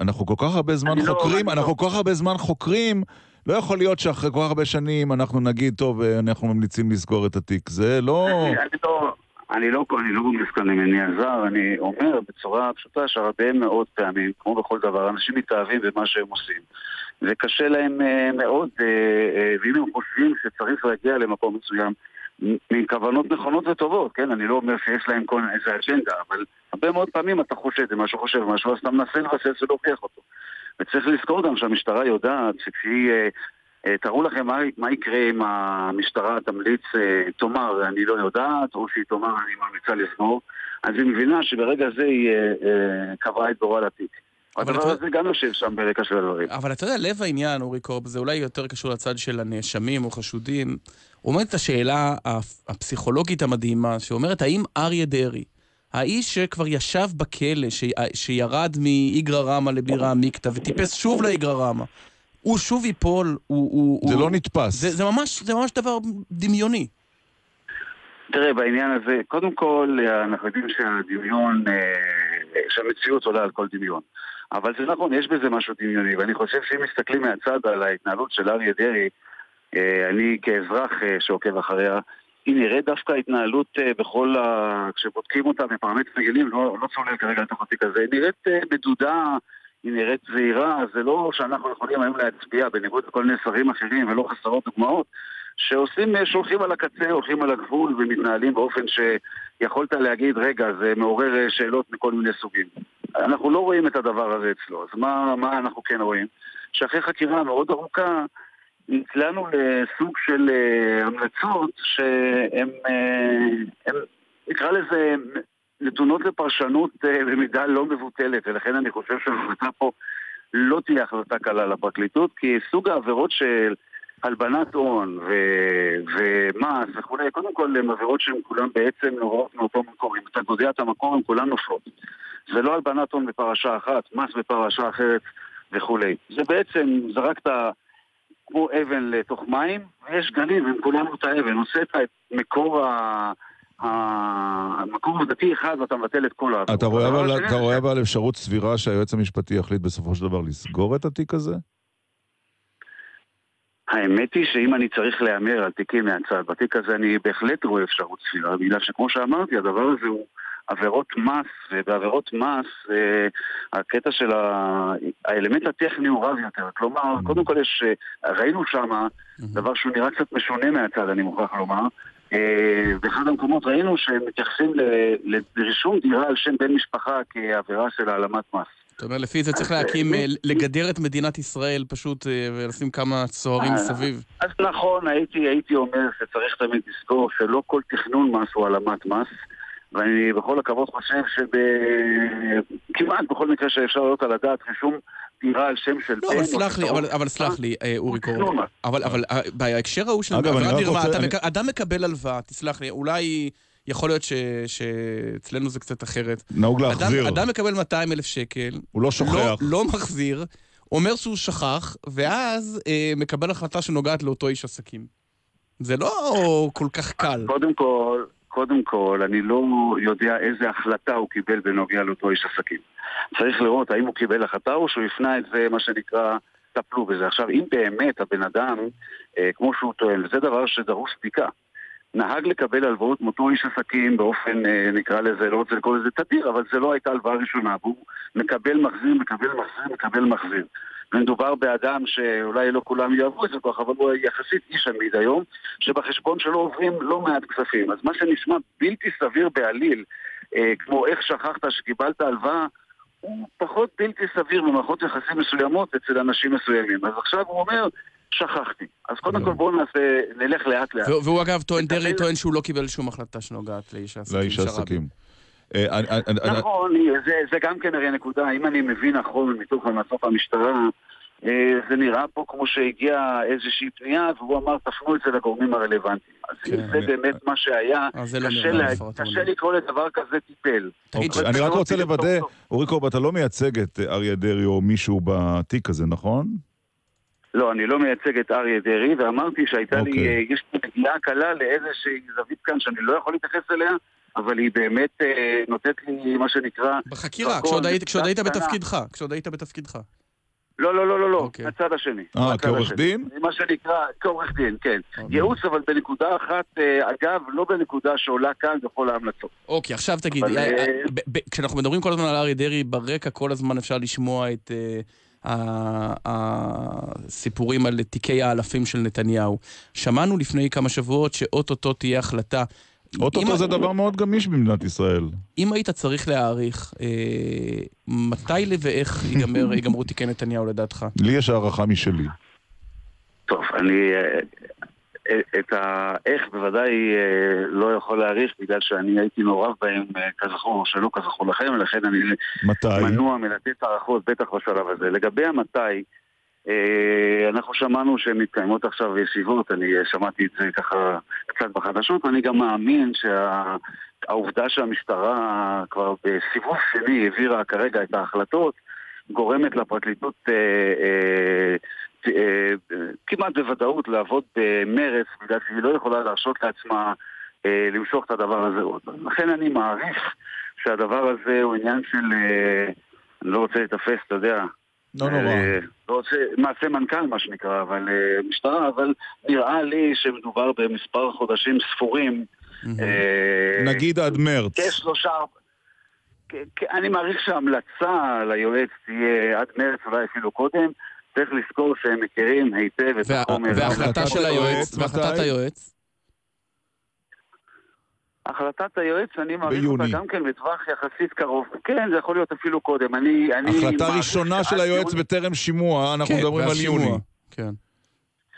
אנחנו כל כך הרבה זמן לא- חוקרים, אנחנו כל כך הרבה זמן חוקרים, לא יכול להיות שאחרי כל כך הרבה שנים אנחנו נגיד, טוב, אה, אנחנו ממליצים לסגור את התיק. זה לא... אני לא, אני לא, לא כאן למניע זר, אני אומר בצורה פשוטה שהרבה מאוד פעמים, כמו בכל דבר, אנשים מתאהבים במה שהם עושים. וקשה להם אה, מאוד, אה, ואם הם חושבים שצריך להגיע למקום מסוים, מכוונות נכונות וטובות, כן? אני לא אומר שיש להם כל איזה אג'נדה, אבל הרבה מאוד פעמים אתה חושד במשהו, חושב במשהו, אז אתה מנסה לבסס ולהוכיח אותו. וצריך לזכור גם שהמשטרה יודעת שכשהיא... אה, אה, תארו לכם מה, מה יקרה אם המשטרה תמליץ, אה, תאמר אני לא יודעת, או שהיא תאמר אני ממליצה לסגור, אז היא מבינה שברגע זה היא אה, אה, קבעה את גורל התיק. הדבר אתה- הזה גם יושב שם ברקע של הדברים. אבל אתה יודע, לב העניין, אורי קורב, זה אולי יותר קשור לצד של הנאשמים או חשודים. עומדת השאלה הפ- הפסיכולוגית המדהימה, שאומרת, האם אריה דרעי, האיש שכבר ישב בכלא, ש... שירד מאיגרא רמא לבירא עמיקתא וטיפס שוב לאיגרא רמא, הוא שוב ייפול, הוא... הוא זה הוא... לא נתפס. זה, זה, ממש, זה ממש דבר דמיוני. תראה, בעניין הזה, קודם כל, אנחנו יודעים שהדמיון אה, שהמציאות עולה על כל דמיון. אבל זה נכון, יש בזה משהו דמיוני, ואני חושב שאם מסתכלים מהצד על ההתנהלות של אריה דרעי, אני כאזרח אה, שעוקב אחריה, היא נראית דווקא התנהלות אה, בכל ה... כשבודקים אותה בפרמטרים רגילים, לא, לא צולל כרגע לתוך התיק הזה, היא נראית אה, מדודה, היא נראית זהירה, זה לא שאנחנו יכולים היום להצביע בניגוד לכל מיני שרים אחרים ולא חסרות דוגמאות, שעושים, אה, שהולכים על הקצה, הולכים על הגבול ומתנהלים באופן שיכולת להגיד, רגע, זה מעורר אה, שאלות מכל מיני סוגים. אנחנו לא רואים את הדבר הזה אצלו, אז מה, מה אנחנו כן רואים? שאחרי חקירה מאוד ארוכה, נקלענו לסוג של uh, המלצות שהן, uh, נקרא לזה, נתונות לפרשנות uh, במידה לא מבוטלת, ולכן אני חושב שההחלטה פה לא תהיה החלטה קלה לפרקליטות, כי סוג העבירות של הלבנת הון ו- ומס וכולי, קודם כל הן עבירות שהן כולן בעצם נוראות מאותו מקור. אם אתה גודע את המקור, הן כולן נופלות. זה לא הלבנת הון בפרשה אחת, מס בפרשה אחרת וכולי. זה בעצם זרקת כמו אבן לתוך מים, ויש גלים, הם כולם אותה אבן. הוצאת את מקור ה... המקור הדתי אחד ואתה מבטל את כל העבירות. אתה רואה אבל, אתה רואה אבל אפשרות סבירה שהיועץ המשפטי יחליט בסופו של דבר לסגור את התיק הזה? האמת היא שאם אני צריך להמר על תיקים מהצד, בתיק הזה אני בהחלט רואה אפשרות סבירה, בגלל שכמו שאמרתי, הדבר הזה הוא עבירות מס, ובעבירות מס אה, הקטע של ה... האלמנט הטכני הוא רב יותר. כלומר, קודם כל יש... אה, ראינו שם דבר שהוא נראה קצת משונה מהצד, אני מוכרח לומר. אה, באחד המקומות ראינו שהם מתייחסים לרישום דירה על שם בן משפחה כעבירה של העלמת מס. אתה אומר, לפי זה צריך להקים, אה, לגדר את מדינת ישראל פשוט ולשים כמה צוערים מסביב. אז נכון, הייתי, הייתי אומר שצריך תמיד לזכור שלא כל תכנון מס הוא העלמת מס, ואני בכל הכבוד חושב שכמעט בכל מקרה שאפשר להעלות על הדעת רישום דירה על שם של לא, בן... אבל סלח לי, אבל, סלח לי, אה, אורי קורן. אבל, אבל אה, בהקשר ההוא של עבירת מרמה, מק- אדם מקבל הלוואה, תסלח לי, אולי יכול להיות ש- שאצלנו זה קצת אחרת. נהוג להחזיר. אדם, אדם מקבל 200 אלף שקל, הוא לא שוכח. לא, לא מחזיר, אומר שהוא שכח, ואז אה, מקבל החלטה שנוגעת לאותו איש עסקים. זה לא כל כך קל. קודם כל, קודם כל, אני לא יודע איזה החלטה הוא קיבל בנוגע לאותו איש עסקים. צריך לראות האם הוא קיבל החלטה או שהוא הפנה את זה, מה שנקרא, טפלו בזה. עכשיו, אם באמת הבן אדם, אה, כמו שהוא טוען, וזה דבר שדרוש בדיקה, נהג לקבל הלוואות מאותו איש עסקים באופן, אה, נקרא לזה, לא רוצה לקרוא לזה תדיר, אבל זה לא הייתה הלוואה ראשונה, והוא מקבל מחזיר, מקבל מחזיר, מקבל מחזיר. ומדובר באדם שאולי לא כולם יאהבו את זה כל כך, אבל הוא יחסית איש עמיד היום, שבחשבון שלו עוברים לא מעט כספים. אז מה שנשמע בלתי סביר בעליל, אה, כמו איך שכחת שקיבלת הלוואה, הוא פחות בלתי סביר במערכות יחסים מסוימות אצל אנשים מסוימים. אז עכשיו הוא אומר, שכחתי. אז קודם כל בואו נעשה, נלך לאט לאט. והוא אגב טוען, דרעי טוען שהוא לא קיבל שום החלטה שנוגעת לאיש העסקים. לאיש. העסקים. נכון, זה, זה גם כן הרי נקודה, אם אני מבין נכון מתוך המלצות המשטרה, אה, זה נראה פה כמו שהגיעה איזושהי פנייה והוא אמר תפנו את זה לגורמים הרלוונטיים. אז אם כן. זה באמת מה שהיה, לא קשה. לקרוא לדבר כזה טיפל. אוקיי, אני רק לא רוצה לוודא. אורי קורב, אתה לא מייצג את אה, אריה דרעי או מישהו בתיק הזה, נכון? לא, אני לא מייצג את אריה דרעי, ואמרתי שהייתה לי, אוקיי. אה, יש לי נגיעה קלה לאיזושהי זווית כאן שאני לא יכול להתייחס אליה, אבל היא באמת אה, נותנת לי מה שנקרא... בחקירה, כשעוד היית- כשעוד היית. בתפקידך, כשעוד היית בתפקידך. לא, לא, לא, לא, לא, אוקיי. מהצד השני. אה, כעורך. דין? מה שנקרא, כעורך דין, כן. אוקיי. ייעוץ, אבל בנקודה אחת, אה, אגב, לא בנקודה שעולה כאן בכל ההמלצות. אוקיי, עכשיו תגיד, אבל, אה, אה, כשאנחנו מדברים כל הזמן על אריה דרעי, ברקע כל הזמן אפשר לשמוע את הסיפורים על תיקי האלפים של נתניהו. שמענו לפני כמה שבועות שאו-טו-טו תהיה החלטה. אוטוטו זה דבר מאוד גמיש במדינת ישראל. אם היית צריך להעריך, אה, מתי ואיך ייגמר- ייגמרו תיקי נתניהו לדעתך? לי יש הערכה משלי. טוב, אני... אה, אה, את האיך בוודאי אה, לא יכול להעריך, בגלל שאני הייתי מעורב בהם, כזכור או שלא כזכור לכם, ולכן אני מתי? מנוע מלתת הערכות, בטח בשלב הזה. לגבי המתי, אנחנו שמענו שמתקיימות עכשיו ישיבות, אני אה, שמעתי את זה ככה קצת בחדשות, ואני גם מאמין שהעובדה שהמשטרה כבר בסיבוב שני העבירה כרגע את ההחלטות, גורמת לפרקליטות אה, אה, אה, כמעט בוודאות לעבוד במרץ, בגלל שהיא לא יכולה להרשות לעצמה אה, למשוך את הדבר הזה עוד. לכן אני מעריך שהדבר הזה הוא עניין של... אה, אני לא רוצה להיתפס, אתה יודע. לא נורא. אה, לא רוצה, מעשה מנכ"ל מה שנקרא, אבל אה, משטרה, אבל נראה לי שמדובר במספר חודשים ספורים. אה, נגיד עד מרץ. כשלושה... אני מעריך שההמלצה ליועץ תהיה עד מרץ, אולי אפילו קודם. צריך לזכור שהם מכירים היטב את החומר. וההחלטה של היועץ, והחלטת היועץ, החלטת היועץ, אני מעריך ביוני. אותה גם כן בטווח יחסית קרוב. כן, זה יכול להיות אפילו קודם. אני... אני החלטה ראשונה של היועץ יוני- בטרם שימוע, אנחנו כן, מדברים על. יוני. כן.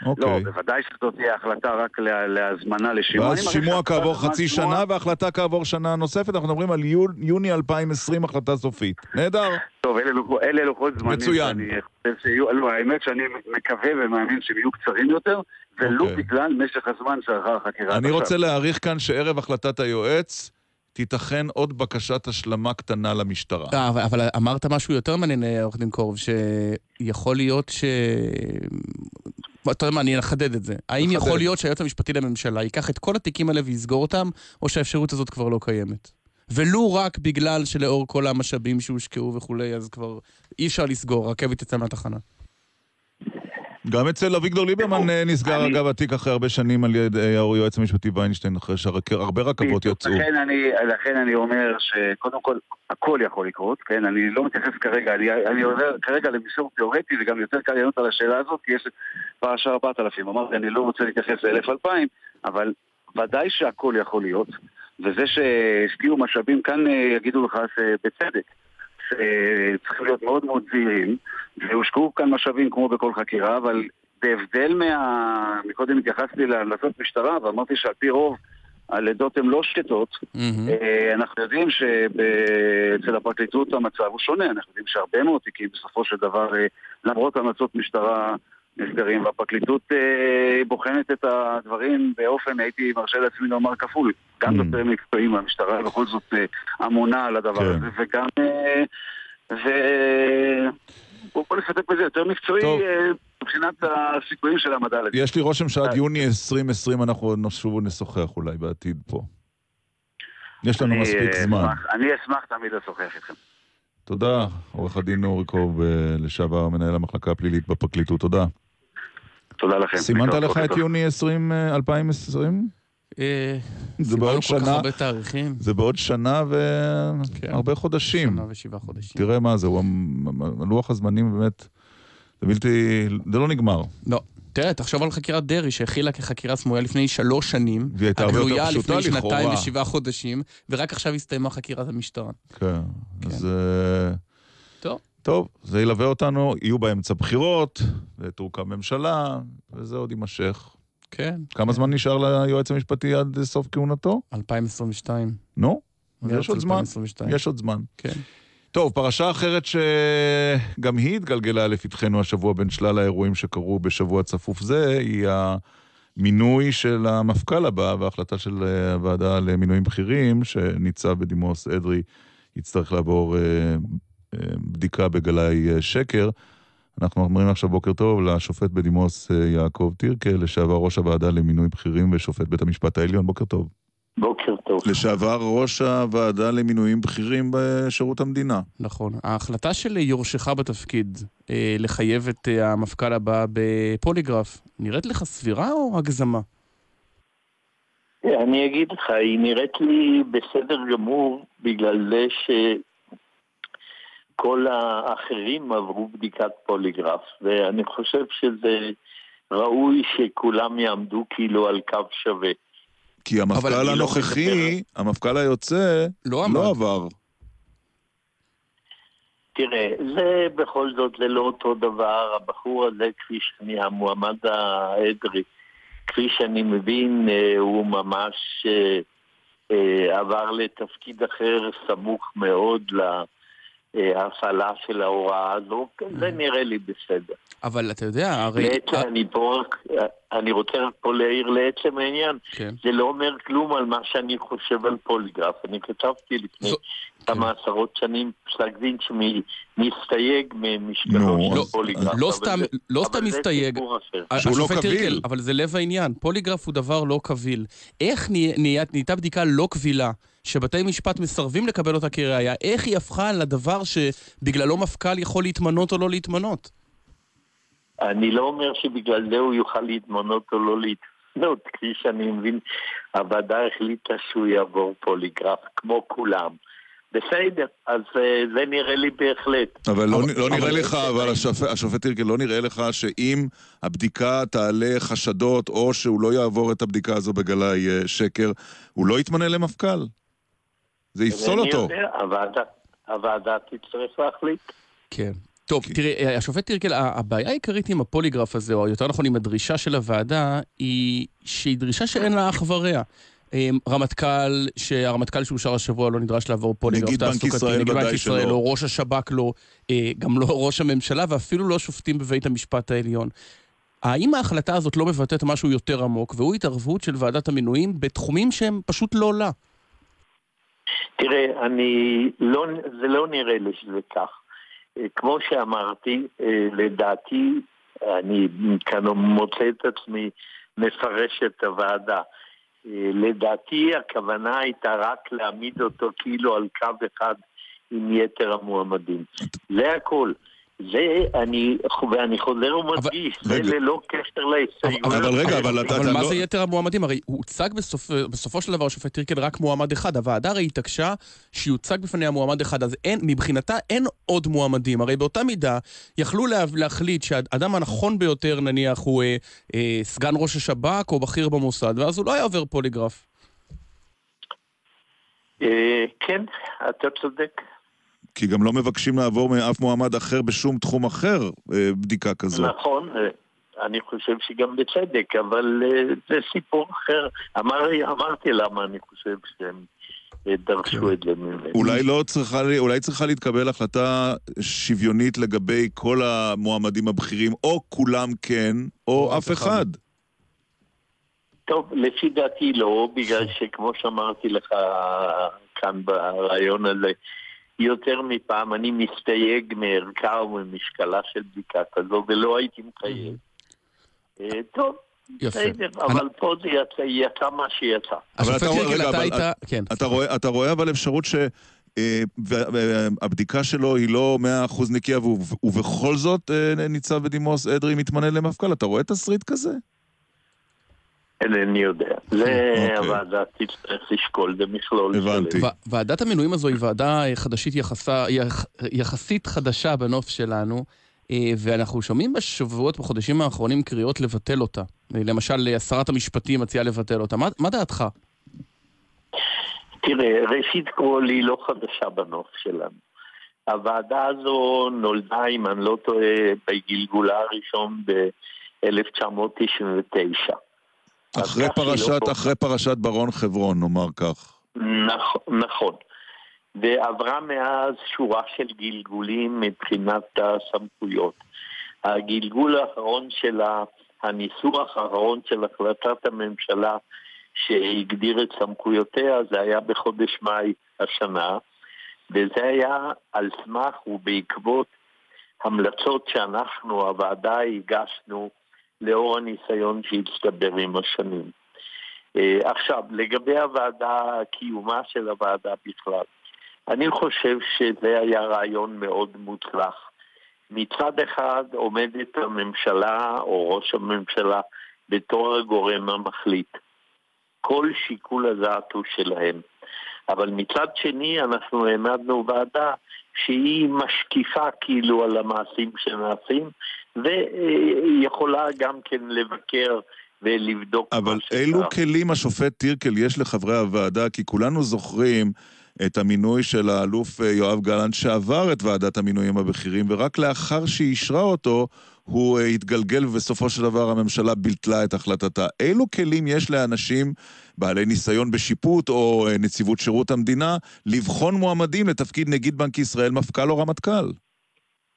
לא, אוקיי. בוודאי שזאת תהיה החלטה רק לה- להזמנה לשימוע. ואז שימוע כעבור חצי שימוע- שנה והחלטה כעבור שנה נוספת, אנחנו מדברים על יול- יוני 2020 החלטה סופית. נהדר. טוב, אלה לוחות- אלה לוחות זמנים. מצוין. שאני חושב שיהיו, לא, האמת שאני מקווה ומאמין שהם יהיו קצרים יותר, ולו אוקיי. בגלל משך הזמן שאחר החקירה. אני עכשיו. רוצה להעריך כאן שערב החלטת היועץ תיתכן עוד בקשת השלמה קטנה למשטרה. אה, אבל, אבל אמרת משהו יותר מעניין, אה, עורך דין קורב, שיכול להיות ש... אתה יודע מה, אני אחדד את זה. האם תחדד. יכול להיות שהיועץ המשפטי לממשלה ייקח את כל התיקים האלה ויסגור אותם, או שהאפשרות הזאת כבר לא קיימת? ולו רק בגלל שלאור כל המשאבים שהושקעו וכולי, אז כבר אי אפשר לסגור, רכבת יצאה מהתחנה. גם אצל אביגדור ליברמן אה, נסגר אגב התיק אחרי הרבה שנים על ידי היועץ המשפטי ויינשטיין, אחרי שהרבה רכבות. יצאו. לכן אני, לכן אני אומר שקודם כל, הכל יכול לקרות, כן? אני לא מתייחס כרגע, אני, אני עובר כרגע למישור תיאורטי, וגם יותר קל לענות על השאלה הזאת, כי יש פרשה 4000. אמרתי, אני לא רוצה להתייחס ל-1000-2000, אבל ודאי שהכל יכול להיות, וזה שהשקיעו משאבים, כאן אה, יגידו לך שבצדק. שצריכים להיות מאוד מאוד זהירים, והושקעו כאן משאבים כמו בכל חקירה, אבל בהבדל מה... מקודם התייחסתי להמלצות משטרה, ואמרתי שעל פי רוב הלידות הן לא שקטות. אה, אנחנו יודעים שאצל הפרקליטות המצב הוא שונה, אנחנו יודעים שהרבה מאוד תיקים בסופו של דבר, אה, למרות המלצות משטרה, נסגרים, והפרקליטות אה, בוחנת את הדברים באופן, הייתי מרשה לעצמי לומר כפול. גם יותר מקצועיים מהמשטרה, בכל זאת אה, אמונה על הדבר הזה, וגם... אה, ו... בוא נסתפק בזה יותר מקצועי טוב. אה, מבחינת הסיכויים של המדע לדין. יש לי רושם שעד יוני 2020 אנחנו נשוב ונשוחח אולי בעתיד פה. יש לנו מספיק אה, זמן. אני אשמח תמיד לשוחח איתכם. תודה, עורך הדין אורי קוב, אה, לשעבר מנהל המחלקה הפלילית בפרקליטות, תודה. תודה לכם. סימנת לך את. יוני 20, אה, 2020? אה, זה סימנו בעוד שנה. זה בעוד שנה והרבה חודשים. שנה ושבעה חודשים. תראה מה זה, לוח הזמנים באמת, זה בלתי, זה לא נגמר. לא. תראה, תחשוב על חקירת דרעי שהכילה כחקירה סמויה לפני שלוש שנים. והיא הייתה הרבה יותר הגלויה פשוטה לפני שנתיים לכאורה. ושבעה חודשים, ורק עכשיו הסתיימה חקירת המשטרה. כן, אז... טוב. זה ילווה אותנו, יהיו באמצע בחירות, ותורכב ממשלה, וזה עוד יימשך. כן. כמה זמן נשאר ליועץ המשפטי עד סוף כהונתו? 2022. נו, יש עוד זמן. 2022. יש עוד זמן. כן. טוב, פרשה אחרת שגם היא התגלגלה לפתחנו השבוע בין שלל האירועים שקרו בשבוע צפוף זה, היא המינוי של המפכ"ל הבא וההחלטה של הוועדה למינויים בכירים, שניצב בדימוס אדרי יצטרך לעבור אה, בדיקה בגלאי אה, שקר. אנחנו אומרים עכשיו בוקר טוב לשופט בדימוס אה, יעקב טירקל, לשעבר ראש הוועדה למינוי בכירים ושופט בית המשפט העליון. בוקר טוב. בוקר טוב. לשעבר ראש הוועדה למינויים בכירים בשירות המדינה. נכון. ההחלטה של יורשך בתפקיד אה, לחייב את אה, המפכ"ל הבא בפוליגרף, נראית לך סבירה או הגזמה? אני אגיד לך, היא נראית לי בסדר גמור בגלל זה שכל האחרים עברו בדיקת פוליגרף, ואני חושב שזה ראוי שכולם יעמדו כאילו על קו שווה. כי המפכ"ל לא הנוכחי, המפכ"ל היוצא, לא לא עבר. תראה, זה בכל זאת, זה לא אותו דבר. הבחור הזה, כפי שאני, המועמד האדרי, כפי שאני מבין, אה, הוא ממש אה, אה, עבר לתפקיד אחר סמוך מאוד להפעלה של ההוראה הזו. זה נראה לי בסדר. אבל אתה יודע, הרי... לעצם, אני פה רק, אני רוצה רק פה להעיר לעצם העניין. כן. זה לא אומר כלום על מה שאני חושב על פוליגרף. אני כתבתי לפני כמה עשרות שנים פסק דין שמסתייג ממשקלו של לא- פוליגרף. לא סתם, זה- לא אבל סתם זה מסתייג. סיפור אחר. שהוא לא קביל. אבל זה לב העניין. פוליגרף הוא דבר לא קביל. איך נהייתה בדיקה לא קבילה, שבתי משפט מסרבים לקבל אותה כראיה? איך היא הפכה לדבר שבגללו מפכ"ל יכול להתמנות או לא להתמנות? אני לא אומר שבגלל זה הוא יוכל להתמנות או לא להתמנות, כפי שאני מבין, הוועדה החליטה שהוא יעבור פוליגרף, כמו כולם. בסדר, אז אה, זה נראה לי בהחלט. אבל לא, אבל- לא נראה אבל- לך, אבל השופט, השופט טירקל, לא נראה לך שאם הבדיקה תעלה חשדות, או שהוא לא יעבור את הבדיקה הזו בגלאי אה, שקר, הוא לא יתמנה למפכ"ל. זה יפסול אותו. יודע, הוועדה, הוועדה תצטרך להחליט. כן. טוב, תראה, אה, השופט טירקל, הבעיה העיקרית עם הפוליגרף הזה, או יותר נכון עם הדרישה של הוועדה, היא שהיא דרישה שאין לה אח ורע. אה, רמטכ"ל, שהרמטכ"ל שאושר השבוע לא נדרש לעבור פוליגרף נגיד בנק תעסוקתי, ישראל נגיד בנק ישראל. לא, ראש השב"כ לא, אה, גם לא ראש הממשלה ואפילו לא שופטים בבית המשפט העליון. האם ההחלטה הזאת לא מבטאת משהו יותר עמוק, והוא התערבות של ועדת המינויים בתחומים שהם פשוט לא לה? תראה, אני לא, זה לא נראה לי שזה כך. אה, כמו שאמרתי, אה, לדעתי, אני כאן מוצא את עצמי מפרש את הוועדה. אה, לדעתי הכוונה הייתה רק להעמיד אותו כאילו על קו אחד עם יתר המועמדים. זה הכל. זה, אני, ואני חוזר ומדגיש, זה רגע. ללא קשר להסתייגויות. אבל רגע, אבל אתה- אבל אתה מה לא- זה יתר המועמדים? הרי הוצג בסופ... בסופו של דבר, השופט טירקל, רק מועמד אחד. הוועדה הרי התעקשה שיוצג בפניה מועמד אחד, אז אין, מבחינתה אין עוד מועמדים. הרי באותה מידה יכלו לה... להחליט שהאדם הנכון ביותר, נניח, הוא אה, אה, סגן ראש השב"כ או בכיר במוסד, ואז הוא לא היה עובר פוליגרף. אה, כן, אתה צודק. כי גם לא מבקשים לעבור מאף מועמד אחר בשום תחום אחר אה, בדיקה כזו. נכון, אה, אני חושב שגם בצדק, אבל אה, זה סיפור אחר. אמר, אמרתי למה אני חושב שהם דרשו את זה ממנו. אולי לא צריכה, לי- אולי צריכה להתקבל החלטה שוויונית לגבי כל המועמדים הבכירים, או כולם כן, או אף אחד. טוב, לפי דעתי לא, בגלל שכמו שאמרתי לך כאן ברעיון הזה, יותר מפעם אני מסתייג מערכה וממשקלה של בדיקה כזו, ולא הייתי מחייב. אה, טוב, יפה. אבל פה זה יצא, מה שיצא. אבל אתה רואה, רגע, אתה אבל כן. אתה רואה, אתה רואה אבל אפשרות ש... אה, והבדיקה שלו היא לא 100% נקייה, ובכל זאת אה, ניצב בדימוס אדרי מתמנה למפכ"ל. אתה רואה תסריט כזה? אינני יודע. זה אוקיי. הוועדה תצטרך לשקול במכלול הבנתי. ו- ועדת המינויים הזו היא ועדה אה, חדשית יחסה, יח, יחסית חדשה בנוף שלנו, אה, ואנחנו שומעים בשבועות, בחודשים האחרונים, קריאות לבטל אותה. אה, למשל, שרת המשפטים מציעה לבטל אותה. מה, מה דעתך? תראה, ראשית כל היא לא חדשה בנוף שלנו. הוועדה הזו נולדה, אם אני לא טועה, בגלגולה הראשון ב-1999. אחרי פרשת, אחרי פרשת ברון חברון, נאמר כך. נכון, נכון. ועברה מאז שורה של גלגולים מבחינת הסמכויות. הגלגול האחרון של ה... הניסוח האחרון של החלטת הממשלה שהגדיר את סמכויותיה זה היה בחודש מאי השנה, וזה היה על סמך ובעקבות המלצות שאנחנו, הוועדה, הגשנו לאור הניסיון שהצטבר עם השנים. אה, עכשיו, לגבי הוועדה, קיומה של הוועדה בכלל, אני חושב שזה היה רעיון מאוד מוצלח. מצד אחד עומדת הממשלה או ראש הממשלה בתור הגורם המחליט. כל שיקול הדעת הוא שלהם. אבל מצד שני אנחנו העמדנו ועדה שהיא משקיפה כאילו על המעשים שנעשים ויכולה גם כן לבקר ולבדוק אבל. אילו כלים השופט טירקל יש לחברי הוועדה? כי כולנו זוכרים את המינוי של האלוף אה, יואב גלנט שעבר את ועדת המינויים הבכירים, ורק לאחר שהיא אישרה אותו, הוא אה, התגלגל ובסופו של דבר הממשלה בלתלה את החלטתה. אילו כלים יש לאנשים בעלי ניסיון בשיפוט או אה, נציבות שירות המדינה לבחון מועמדים לתפקיד נגיד בנק ישראל, מפכ"ל או רמטכ"ל?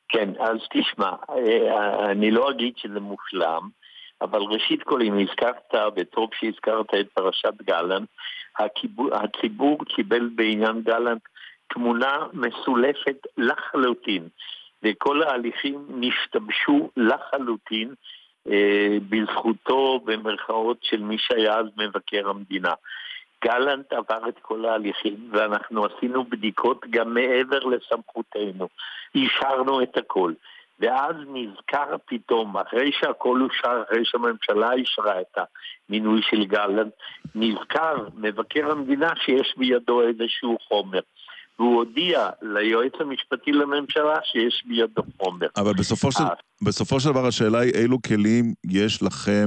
כן, אז תשמע, אה, אני לא אגיד שזה מושלם, אבל ראשית כל, אם הזכרת, וטוב שהזכרת את פרשת גלנט, הציבור קיבל בעניין גלנט תמונה מסולפת לחלוטין, וכל ההליכים נשתבשו לחלוטין אה, בזכותו, במרכאות, של מי שהיה אז מבקר המדינה. גלנט עבר את כל ההליכים, ואנחנו עשינו בדיקות גם מעבר לסמכותנו. אישרנו את הכל. ואז נזכר פתאום, אחרי שהכל אושר, אחרי שהממשלה אישרה את המינוי של גלנט, נזכר מבקר המדינה שיש בידו איזשהו חומר. והוא הודיע ליועץ המשפטי לממשלה שיש בידו חומר. אבל בסופו של, אה. בסופו של דבר השאלה היא אילו כלים יש לכם,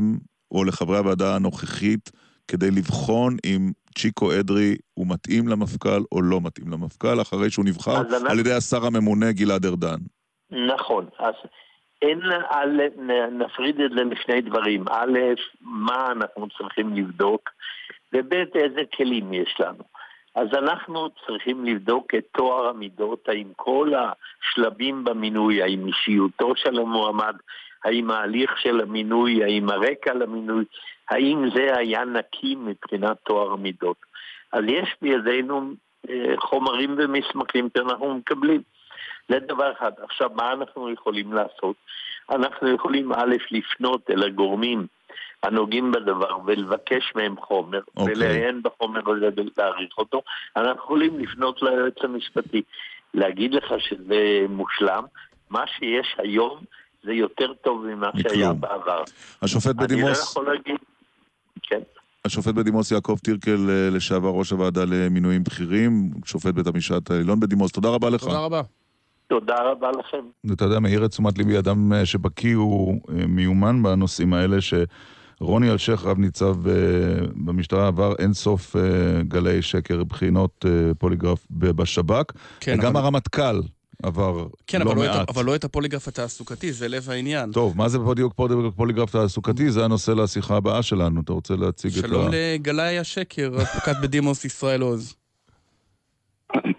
או לחברי הוועדה הנוכחית, כדי לבחון אם צ'יקו אדרי הוא מתאים למפכ"ל או לא מתאים למפכ"ל, אחרי שהוא נבחר אז אנחנו- על ידי השר הממונה גלעד ארדן. נכון, אז אין, א', נ- נפריד את זה לשני דברים. א', מה אנחנו צריכים לבדוק, וב', איזה כלים יש לנו. אז אנחנו צריכים לבדוק את טוהר המידות, האם כל השלבים במינוי, האם אישיותו של המועמד, האם ההליך של המינוי, האם הרקע למינוי, האם זה היה נקי מבחינת טוהר המידות. אז יש בידינו אה, חומרים ומסמכים שאנחנו מקבלים. זה דבר אחד. עכשיו, מה אנחנו יכולים לעשות? אנחנו יכולים א', לפנות אל הגורמים הנוגעים בדבר ולבקש מהם חומר, אוקיי. ולעיין בחומר הזה ולהעריך אותו. אנחנו יכולים לפנות ליועץ המשפטי, להגיד לך שזה מושלם. מה שיש היום זה יותר טוב ממה שהיה בעבר. השופט אני לא בדימוס, יכול להגיד... כן. השופט בדימוס יעקב טירקל, אה, לשעבר ראש הוועדה למינויים בכירים, שופט בית המשפט העליון בדימוס, תודה רבה לך. תודה רבה. תודה רבה לכם. אתה יודע, מאיר את תשומת ליבי אדם אה, שבקיא הוא אה, מיומן בנושאים האלה, שרוני אלשיך, רב ניצב אה, במשטרה, עבר אין סוף גלי שקר, בחינות פוליגרף בשב"כ, כן, וגם אבל- הרמטכ"ל עבר כן, לא אבל, לא מעט. את, אבל לא את הפוליגרף התעסוקתי, זה לב העניין. טוב, מה זה בדיוק פוליגרף- תעסוקתי? זה הנושא לשיחה הבאה שלנו. אתה רוצה להציג את ה... שלום לגלאי השקר, אדבוקת בדימוס ישראל עוז.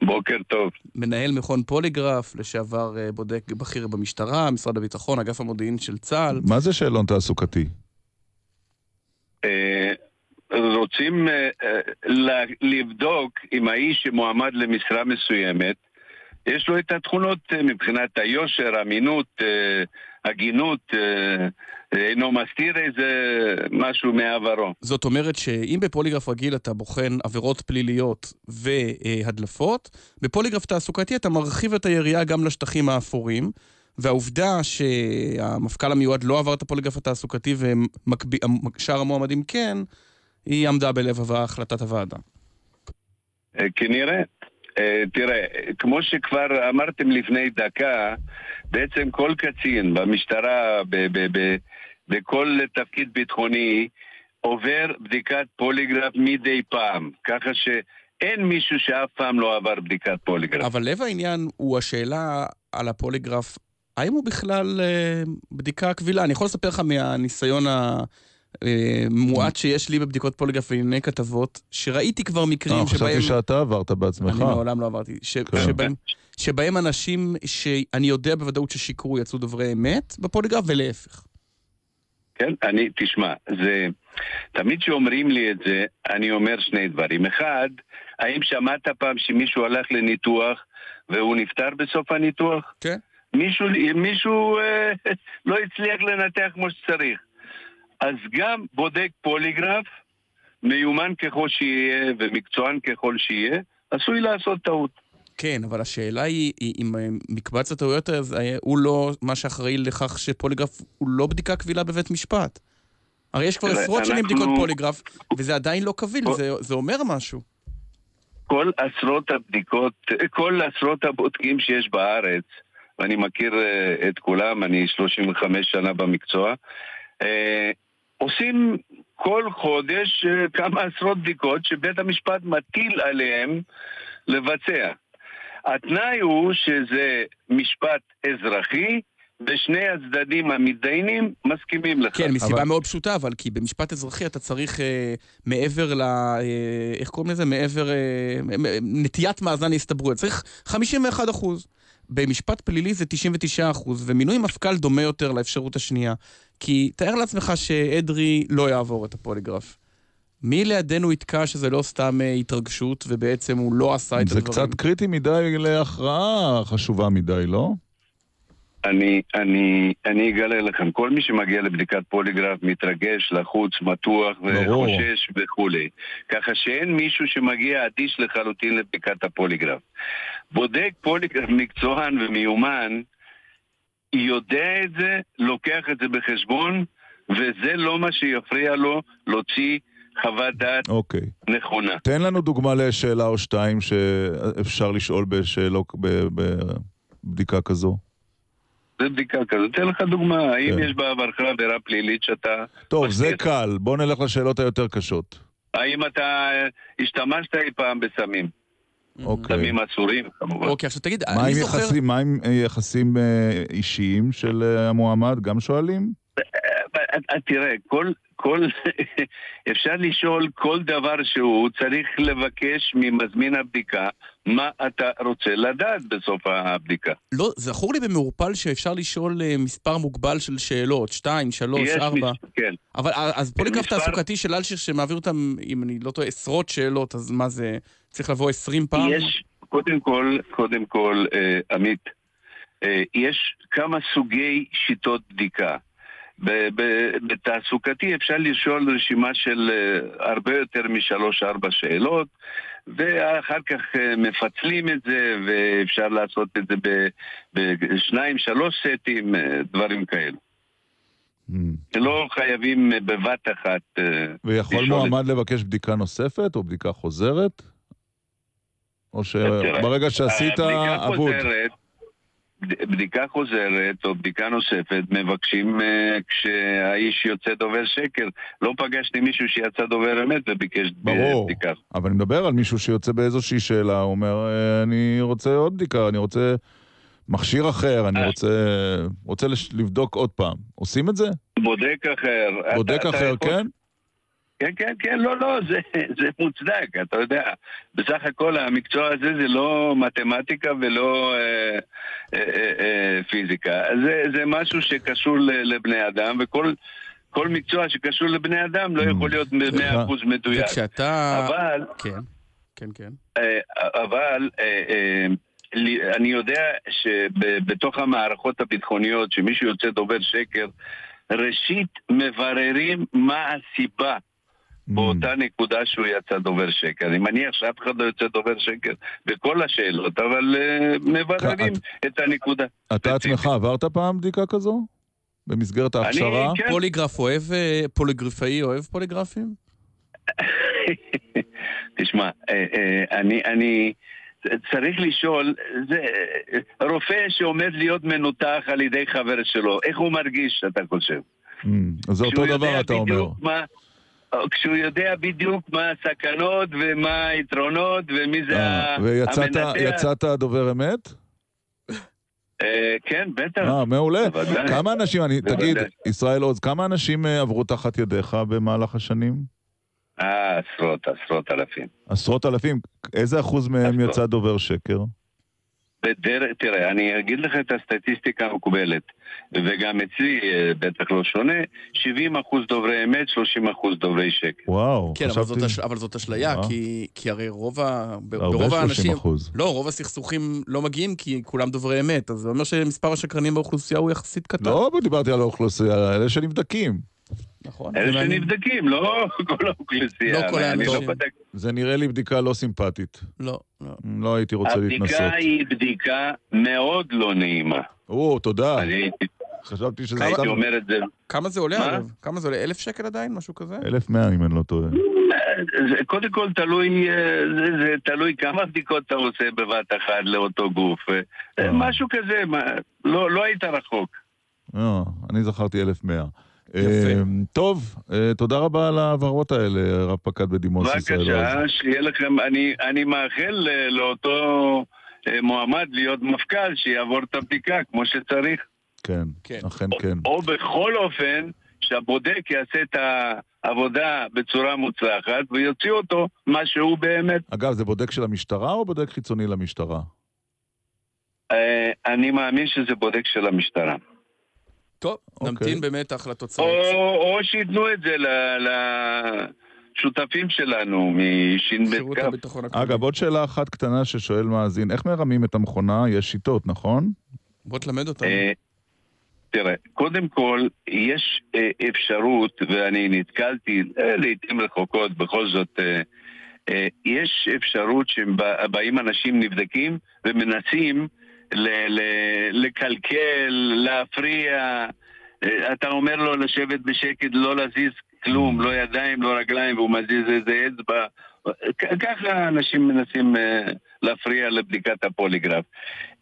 בוקר טוב. מנהל מכון פוליגרף, לשעבר אה, בודק בכיר במשטרה, משרד הביטחון, אגף המודיעין של צה"ל. מה זה שאלון תעסוקתי? אה, רוצים אה, ל- לבדוק אם האיש שמועמד למשרה מסוימת, יש לו את התכונות מבחינת היושר, אמינות, הגינות, אה, אינו מסתיר איזה משהו מעברו. זאת אומרת שאם בפוליגרף רגיל אתה בוחן עבירות פליליות והדלפות, בפוליגרף תעסוקתי אתה מרחיב את היריעה גם לשטחים והעובדה שהמפכ"ל המיועד לא עבר את הפוליגרף התעסוקתי ושאר המועמדים כן, היא עמדה בלב החלטת הוועדה. אה, כנראה. אה, תראה, כמו שכבר אמרתם לפני דקה, בעצם כל קצין במשטרה, בכל תפקיד ביטחוני, עובר בדיקת פוליגרף מדי פעם, ככה שאין מישהו שאף פעם לא עבר בדיקת פוליגרף. אבל לב העניין הוא השאלה על הפוליגרף, האם הוא בכלל אה, בדיקה קבילה? אני יכול לספר לך מהניסיון המועט שיש לי בבדיקות פוליגרף וענייני כתבות, שראיתי כבר מקרים אה, שבהם... חשבתי שאתה עברת בעצמך. אני מעולם לא עברתי. כן. שבהם, שבהם אנשים שאני יודע בוודאות ששיקרו יצאו דוברי אמת בפוליגרף ולהפך. כן, אני, תשמע, זה... תמיד כשאומרים לי את זה, אני אומר שני דברים. אחד, האם שמעת פעם שמישהו הלך לניתוח והוא נפטר בסוף הניתוח? כן. מישהו, מישהו אה, לא הצליח לנתח כמו שצריך. אז גם בודק פוליגרף, מיומן ככל שיהיה ומקצוען ככל שיהיה, עשוי לעשות טעות. כן, אבל השאלה היא, אם אה, מקבץ הטעויות הזה הוא לא מה שאחראי לכך שפוליגרף הוא לא בדיקה קבילה בבית משפט. הרי יש כבר עשרות שנים בדיקות פוליגרף, וזה עדיין לא קביל, זה, אומר משהו. כל עשרות הבדיקות, כל עשרות הבודקים שיש בארץ, ואני מכיר אה, את כולם, אני 35 שנה במקצוע, אה, עושים כל חודש אה, כמה עשרות בדיקות שבית המשפט מטיל עליהם לבצע. התנאי הוא שזה משפט אזרחי, ושני הצדדים המתדיינים מסכימים לכך. כן, מסיבה מאוד פשוטה, אבל כי במשפט אזרחי אתה צריך אה, מעבר ל... אה, איך קוראים לזה? מעבר... אה, נטיית מאזן ההסתברויות. צריך 51 אחוז. במשפט פלילי זה 99 אחוז, ומינוי מפכ"ל דומה יותר לאפשרות השנייה. כי תאר לעצמך שאדרי לא יעבור את הפוליגרף. מי לידינו יתקע שזה לא סתם אה, התרגשות, ובעצם הוא לא עשה את זה הדברים? קצת קריטי מדי להכרעה חשובה מדי, לא? אני, אני, אני אגלה לכם, כל מי שמגיע לבדיקת פוליגרף מתרגש, לחוץ, מתוח. וחושש וכולי. ככה שאין מישהו שמגיע אדיש לחלוטין לבדיקת הפוליגרף. בודק פוליגרף מקצוען ומיומן, יודע את זה, לוקח את זה בחשבון, וזה לא מה שיפריע לו להוציא חוות דעת אוקיי. נכונה. תן לנו דוגמה לשאלה או שתיים שאפשר לשאול בשאלו, ב- בבדיקה כזו. זה בדיקה כזאת. אתן לך דוגמה, האם יש בעברך עבירה פלילית שאתה... טוב, זה קל. בוא נלך לשאלות היותר קשות. האם אתה השתמשת אי פעם בסמים? אוקיי. סמים אסורים, כמובן. אוקיי, עכשיו תגיד, מה עם יחסים, מה עם אה, יחסים אה, אישיים של אה, המועמד? גם שואלים? אה, תראה, כל, כל, אפשר לשאול כל דבר שהוא, צריך לבקש ממזמין הבדיקה מה אתה רוצה לדעת בסוף הבדיקה. לא, זכור לי במעורפל שאפשר לשאול אה, מספר מוגבל של שאלות, שתיים, שלוש, יש ארבע. מס- כן. אבל אה, אז פוליגרף מספר- תעסוקתי של אלשיר שמעביר אותם, אם אני לא טועה, עשרות שאלות, אז מה זה, צריך לבוא עשרים פעם? יש, קודם כל, קודם כל, אה, עמית, אה, יש כמה סוגי שיטות בדיקה. בתעסוקתי אפשר לשאול רשימה של אה, הרבה יותר משלוש-ארבע שאלות, ואחר כך אה, מפצלים את זה, ואפשר לעשות את זה בשניים, שלוש סטים, אה, דברים כאלו. לא חייבים אה, בבת אחת ויכול לשאול את מועמד לבקש בדיקה נוספת או בדיקה חוזרת? או שברגע שעשית, אבוד. חוזרת, בדיקה חוזרת או בדיקה נוספת מבקשים אה, כשהאיש יוצא דובר שקר. לא פגשתי מישהו שיצא דובר אמת וביקש ב- ברור. בדיקה. אבל אני מדבר על מישהו שיוצא באיזושהי שאלה, הוא אומר, "אה, אני רוצה עוד בדיקה, אני רוצה מכשיר אחר, אה. אני רוצה, רוצה לבדוק עוד פעם. עושים את זה? בודק אחר. בודק אתה- אתה אחר, יכול- כן? כן, כן, כן, לא, לא, זה, זה מוצדק, אתה יודע. בסך הכל המקצוע הזה זה לא מתמטיקה ולא אה, אה, אה, אה, פיזיקה. זה, זה משהו שקשור לבני אדם, וכל כל מקצוע שקשור לבני אדם לא יכול להיות במאה אחוז מדויק. וכשאתה... אבל, כן, כן, כן. אה, אבל אה, אה, אני יודע שבתוך המערכות הביטחוניות, שמישהו יוצא דובר שקר, ראשית מבררים מה הסיבה באותה נקודה שהוא יצא דובר שקר. אני מניח שאף אחד לא יוצא דובר שקר בכל השאלות, אבל אה, מבררים את הנקודה. אתה עצמך עברת פעם בדיקה כזו? במסגרת ההכשרה? כן. פוליגרף אוהב, אה, פוליגרפאי אוהב פוליגרפים? תשמע, אה, אני, אני צריך לשאול, זה רופא שעומד להיות מנותח על ידי חבר שלו, איך הוא מרגיש, אתה חושב? Mm, אז זה אותו דבר, אתה אומר. מה- כשהוא יודע בדיוק מה הסכנות ומה היתרונות ומי זה אה, ויצאת המנתח. יצאת דובר אמת? אה, כן, בטח. אה, מעולה. כמה אנשים, אני. תגיד, ישראל עוז, כמה אנשים אה, עברו תחת ידיך במהלך השנים? אה, עשרות, עשרות אלפים. עשרות אלפים. איזה אחוז מהם יצא דובר שקר? בדרך, תראה, אני אגיד לך את הסטטיסטיקה המקובלת, וגם אצלי אה, בטח לא שונה, 70 אחוז דוברי אמת, 30 אחוז דוברי שקר. וואו, כן, אבל זאת, אש... אבל זאת אשליה, אה. כי, כי הרי רוב ה... ברוב 30%. האנשים... לא, רוב הסכסוכים לא מגיעים כי כולם דוברי אמת, אז זה אומר שמספר השקרנים באוכלוסייה הוא יחסית קטן. לא דיברתי על האוכלוסייה, אלה שנבדקים. נכון. אלה. שנבדקים, לא כל האוכלוסייה. לא כל לא האנשים. זה נראה לי בדיקה לא סימפטית. לא, לא. לא הייתי רוצה להתנסות. הבדיקה היא בדיקה מאוד לא נעימה. או, תודה. חשבתי שזה הייתי אומר את זה. כמה זה עולה? אגב? כמה זה עולה? אלף שקל עדיין? משהו כזה? 1,100 אם אני לא טועה. זה קודם כל תלוי, אה, זה, זה תלוי כמה בדיקות אתה עושה בבת אחת לאותו גוף. אה, משהו כזה, לא, לא היית רחוק. אה, אני זכרתי 1,100. אה, טוב, אה, תודה רב על ההבהרות האלה, רב פקד בדימוס ישראל. בבקשה, שיהיה לכם, אני, אני מאחל אה, לאותו אה, מועמד להיות מפכ"ל, שיעבור את הבדיקה כמו שצריך. כן, אכן כן. או בכל אופן, שהבודק יעשה את העבודה בצורה מוצלחת ויוציא אותו מה שהוא באמת. אגב, זה בודק של המשטרה או בודק חיצוני למשטרה? אה, אני מאמין שזה בודק של המשטרה. טוב, אוקיי. נמתין במתח לתוצאות. או, או שייתנו את זה ל, ל, שותפים שלנו מש"ב. אגב, עוד שאלה אחת קטנה ששואל מאזין, איך מרמים את המכונה? יש שיטות, נכון? בוא תלמד אותנו. אה, תראה, קודם כל, יש אה, אפשרות, ואני נתקלתי אה, לעיתים רחוקות, בכל זאת, אה, אה, יש אפשרות שבאים אנשים נבדקים ומנסים ל- ל- לקלקל, להפריע. אה, אתה אומר לו לשבת בשקט, לא להזיז כלום, לא ידיים, לא רגליים, והוא מזיז איזה אצבע. ככה אנשים מנסים אה, להפריע לבדיקת הפוליגרף.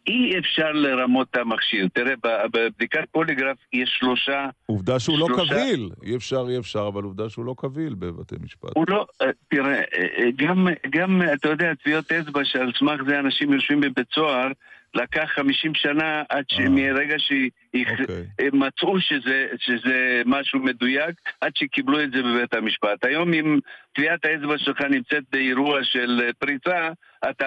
אי אפשר לרמות את המכשיר. תראה, בבדיקת פוליגרף יש שלושה... עובדה שהוא לא שלושה- קביל. אי אפשר, אי אפשר, אבל עובדה שהוא לא קביל בבתי משפט. הוא לא, אה, תראה, אה, אה, גם, גם, אתה יודע, טביעות אצבע שעל סמך זה אנשים יושבים בבית סוהר, לקח 50 שנה עד שמרגע שמצאו שזה, שזה משהו מדויק, עד שקיבלו את זה בבית המשפט. היום אם טביעת האצבע שלך נמצאת באירוע של אה, פריצה, אתה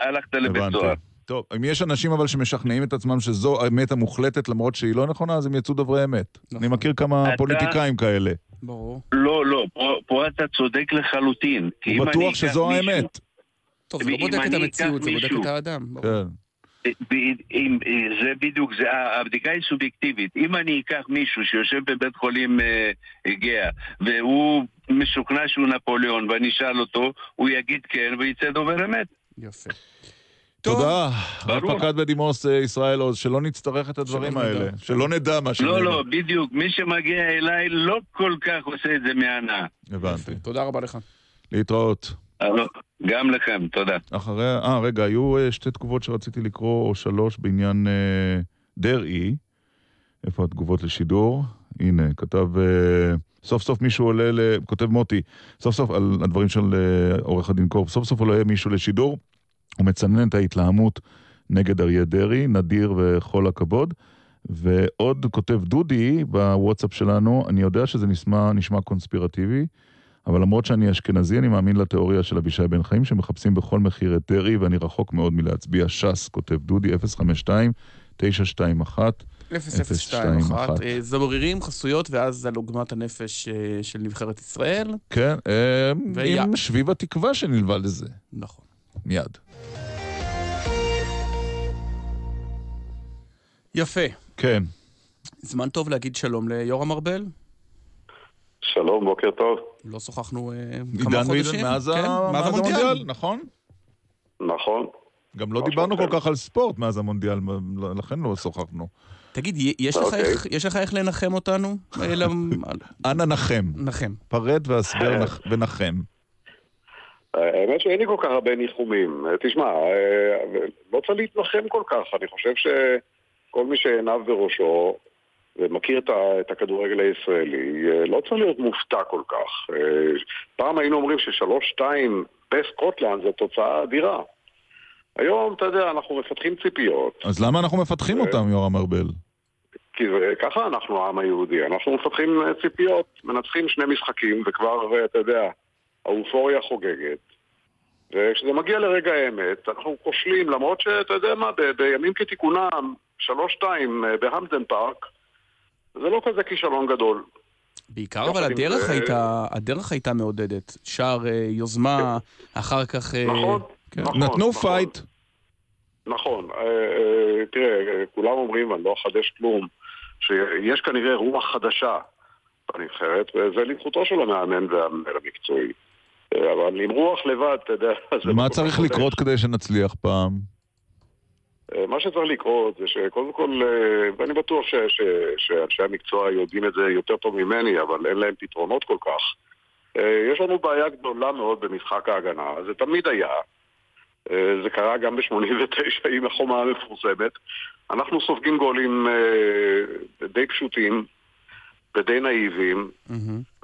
הלכת לבית. סוהר. טוב, אם יש אנשים אבל שמשכנעים את עצמם שזו האמת המוחלטת למרות שהיא לא נכונה, אז הם יצאו דברי אמת. אני מכיר כמה אתה- פוליטיקאים כאלה. ברור. לא, לא, פה, פה אתה צודק לחלוטין. הוא בטוח שזו מישהו- האמת. טוב, זה לא בודק את המציאות, זה בודק את האדם. ברור. כן. ב- אם- זה בדיוק, זה, הבדיקה היא סובייקטיבית. אם אני אקח מישהו שיושב בבית חולים אה, גאה, והוא משוכנע שהוא נפוליאון, ואני אשאל אותו, הוא יגיד כן ויצא דובר אמת. יפה. תודה, רב ברור. פקד בדימוס אה, ישראל עוז, שלא נצטרך את הדברים שלא האלה. נדע. שלא נדע מה שנאמר. לא, לא, בדיוק. מי שמגיע אליי לא כל כך עושה את זה מהנאה. הבנתי. תודה רבה לך. להתראות. אבל- גם לכם, תודה. אחרי, אה, רגע, היו אה, שתי תגובות שרציתי לקרוא, או שלוש, בעניין אה, דרעי. איפה התגובות לשידור? הנה, כתב, אה, סוף סוף מישהו עולה, ל... כותב מוטי, סוף סוף על הדברים של אה, עורך הדין קורב, סוף סוף עולה מישהו לשידור, הוא מצנן את ההתלהמות נגד אריה דרעי, נדיר וכל הכבוד. ועוד כותב דודי בוואטסאפ שלנו, אני יודע שזה נשמע, נשמע קונספירטיבי, אבל למרות שאני אשכנזי, אני מאמין לתיאוריה של אבישי בן חיים, שמחפשים בכל מחיר את דרעי, ואני רחוק מאוד מלהצביע ש"ס, כותב דודי, 052-921. 0021. אה, זמרירים, חסויות, ואז על עוגמת הנפש אה, של נבחרת ישראל. כן, אה. עם שביב התקווה שנלווה לזה. נכון. מיד. יפה. כן. זמן טוב להגיד שלום ליורם ארבל. שלום, בוקר טוב. לא שוחחנו אה, כמה עידן חודשים. מאז כן, ה- מאז מאז המונדיאל, נכון? נכון. גם לא דיברנו כל כך על ספורט מאז המונדיאל, לכן לא שוחחנו. תגיד, יש לך אוקיי. איך- יש לך איך לנחם אותנו? אה, אנא נחם. נחם. פרט והסבר נח- ונחם. האמת שאין לי כל כך הרבה ניחומים. אה, תשמע, אה, לא צריך להתנחם כל כך. אני חושב שכל מי שעיניו בראשו ומכיר את הכדורגל הישראלי, אה, לא צריך להיות מופתע כל כך. אה, פעם היינו אומרים ששלוש-שתיים בסקוטלנד זו תוצאה אדירה. היום, אתה יודע, אנחנו מפתחים ציפיות. אז למה אנחנו מפתחים אותם, יורם ארבל? כי ככה אנחנו העם היהודי, אנחנו מפתחים אה, ציפיות, מנצחים שני משחקים וכבר, אה, אתה יודע, האופוריה חוגגת. וכשזה מגיע לרגע האמת, אנחנו כושלים, למרות שאתה יודע מה, ב- בימים כתיקונם, שלוש-שתיים אה, בהמפטון פארק, זה לא כזה כישלון גדול. בעיקר אבל הדרך זה- הייתה, הדרך הייתה מעודדת. שער אה, יוזמה, אחר כך... אה, נכון, כן. נכון, נתנו נכון. פייט. נכון, אה, אה, תראה, אה, כולם אומרים, ואני לא אחדש כלום, שיש כנראה רוח חדשה בנבחרת, וזה לזכותו של המאמן והמנהל המקצועי. אבל עם רוח לבד, אתה יודע, מה צריך. לקרות כדי שנצליח פעם? אה, מה שצריך לקרות זה שקודם כל, אה, ואני בטוח ש, ש, שאנשי המקצוע יודעים את זה יותר טוב ממני, אבל אין להם פתרונות כל כך. אה, יש לנו בעיה גדולה מאוד במשחק ההגנה, זה תמיד היה. זה קרה גם ב-89 עם החומה המפורסמת. אנחנו סופגים גולים די פשוטים ודי נאיבים,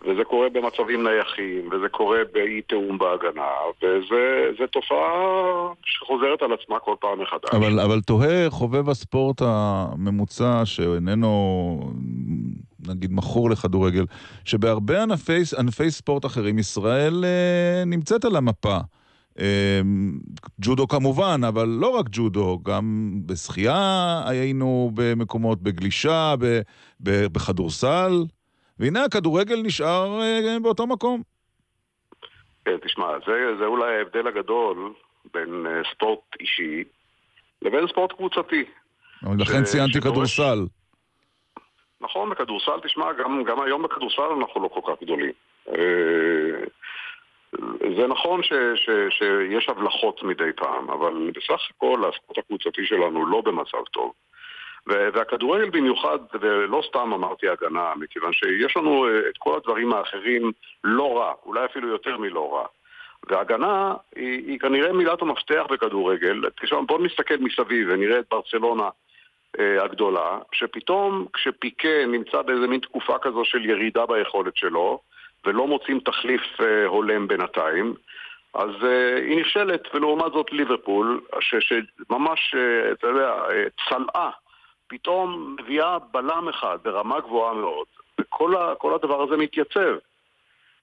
וזה קורה במצבים נייחים, וזה קורה באי תיאום בהגנה, וזו תופעה שחוזרת על עצמה כל פעם מחדש. אבל, אבל תוהה חובב הספורט הממוצע, שאיננו, נגיד, מכור לכדורגל, שבהרבה ענפי, ענפי ספורט אחרים ישראל אה, נמצאת על המפה. אה, ג'ודו כמובן, אבל לא רק ג'ודו, גם בשחייה היינו במקומות, בגלישה, בכדורסל, והנה הכדורגל נשאר אה, באותו מקום. כן, תשמע, זה, זה אולי ההבדל הגדול בין אה, ספורט אישי לבין ספורט קבוצתי. לכן ש- ציינתי שדורש- כדורסל. נכון, בכדורסל, תשמע, גם, גם היום בכדורסל אנחנו לא כל כך גדולים. אה, זה נכון ש, ש, שיש הבלחות מדי פעם, אבל בסך הכל הספורט הקבוצתי שלנו לא במצב טוב. והכדורגל במיוחד, ולא סתם אמרתי הגנה, מכיוון שיש לנו אה, את כל הדברים האחרים לא רע, אולי אפילו יותר מלא רע. והגנה היא, היא כנראה מילת המפתח בכדורגל. תשמע, בואו נסתכל מסביב ונראה את ברצלונה אה, הגדולה, שפתאום כשפיקה נמצא באיזה מין תקופה כזו של ירידה ביכולת שלו, ולא מוצאים תחליף אה, הולם בינתיים, אז אה, היא נכשלת, ולעומת זאת ליברפול, ש, שממש, אה, אתה יודע, אה, צלעה, פתאום מביאה בלם אחד ברמה גבוהה מאוד, וכל הדבר הזה מתייצב.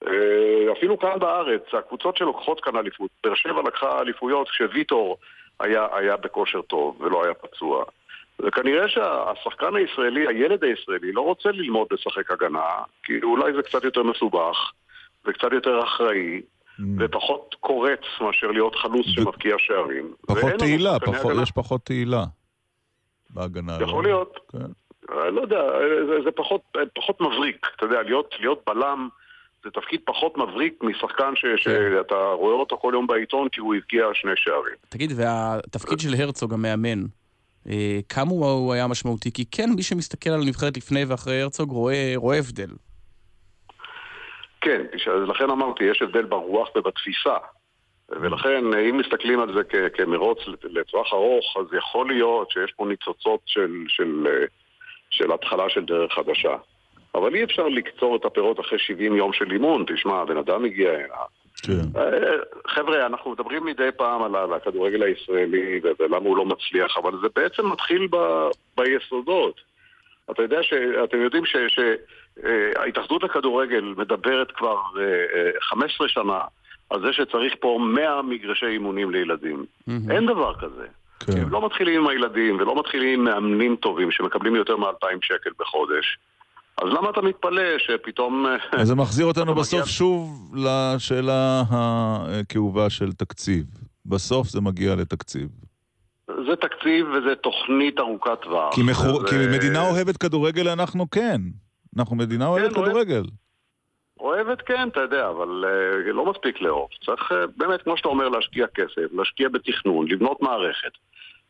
אה, אפילו כאן בארץ, הקבוצות שלוקחות כאן אליפות, באר שבע לקחה אליפויות כשוויטור היה, היה בכושר טוב ולא היה פצוע. וכנראה שהשחקן הישראלי, הילד הישראלי, לא רוצה ללמוד לשחק הגנה, כי אולי זה קצת יותר מסובך, וקצת יותר אחראי, Mm. ופחות קורץ מאשר להיות חלוץ שמבקיע שערים. פחות תהילה, פחות- הגנה. יש פחות תהילה בהגנה. יכול לא? להיות. כן. אה, לא יודע, אה, זה, זה פחות, אה, פחות מבריק. אתה יודע, להיות, להיות בלם זה תפקיד פחות מבריק משחקן ש, שאתה רואה אותו כל יום בעיתון כי הוא הבקיע שני שערים. תגיד, והתפקיד של הרצוג, המאמן, כמה הוא היה משמעותי? כי כן, מי שמסתכל על הנבחרת לפני ואחרי הרצוג רואה רואה הבדל. כן, לכן אמרתי, יש הבדל ברוח ובתפיסה. ולכן, אם מסתכלים על זה כ- כמרוץ לטווח ארוך, אז יכול להיות שיש פה ניצוצות של, של, אה, של התחלה של דרך חדשה. אבל אי אפשר לקצור את הפירות אחרי 70 יום של אימון. תשמע, הבן אדם הגיע הנה. כן. אה, חבר'ה, אנחנו מדברים מדי פעם על הכדורגל הישראלי ולמה הוא לא מצליח, אבל זה בעצם מתחיל ב- ביסודות. אתה יודע ש... אתם יודעים שההתאחדות לכדורגל מדברת כבר אה, אה, 15 שנה על זה שצריך פה 100 מגרשי אימונים לילדים. אין דבר כזה. כן. לא מתחילים עם הילדים ולא מתחילים עם מאמנים טובים שמקבלים יותר מ-2,000 שקל בחודש. אז למה אתה מתפלא שפתאום... אז זה מחזיר אותנו בסוף מגיע- שוב לשאלה הכאובה של תקציב. בסוף זה מגיע לתקציב. זה תקציב וזה תוכנית ארוכת טווח. כי, מחור... וזה- כי מדינה אוהבת כדורגל אנחנו כן. אנחנו מדינה אוהבת אוהב- כדורגל. אוהבת כן, אתה יודע, אבל uh, לא מספיק לאהוב. צריך uh, באמת, כמו שאתה אומר, להשקיע כסף, להשקיע בתכנון, לבנות מערכת.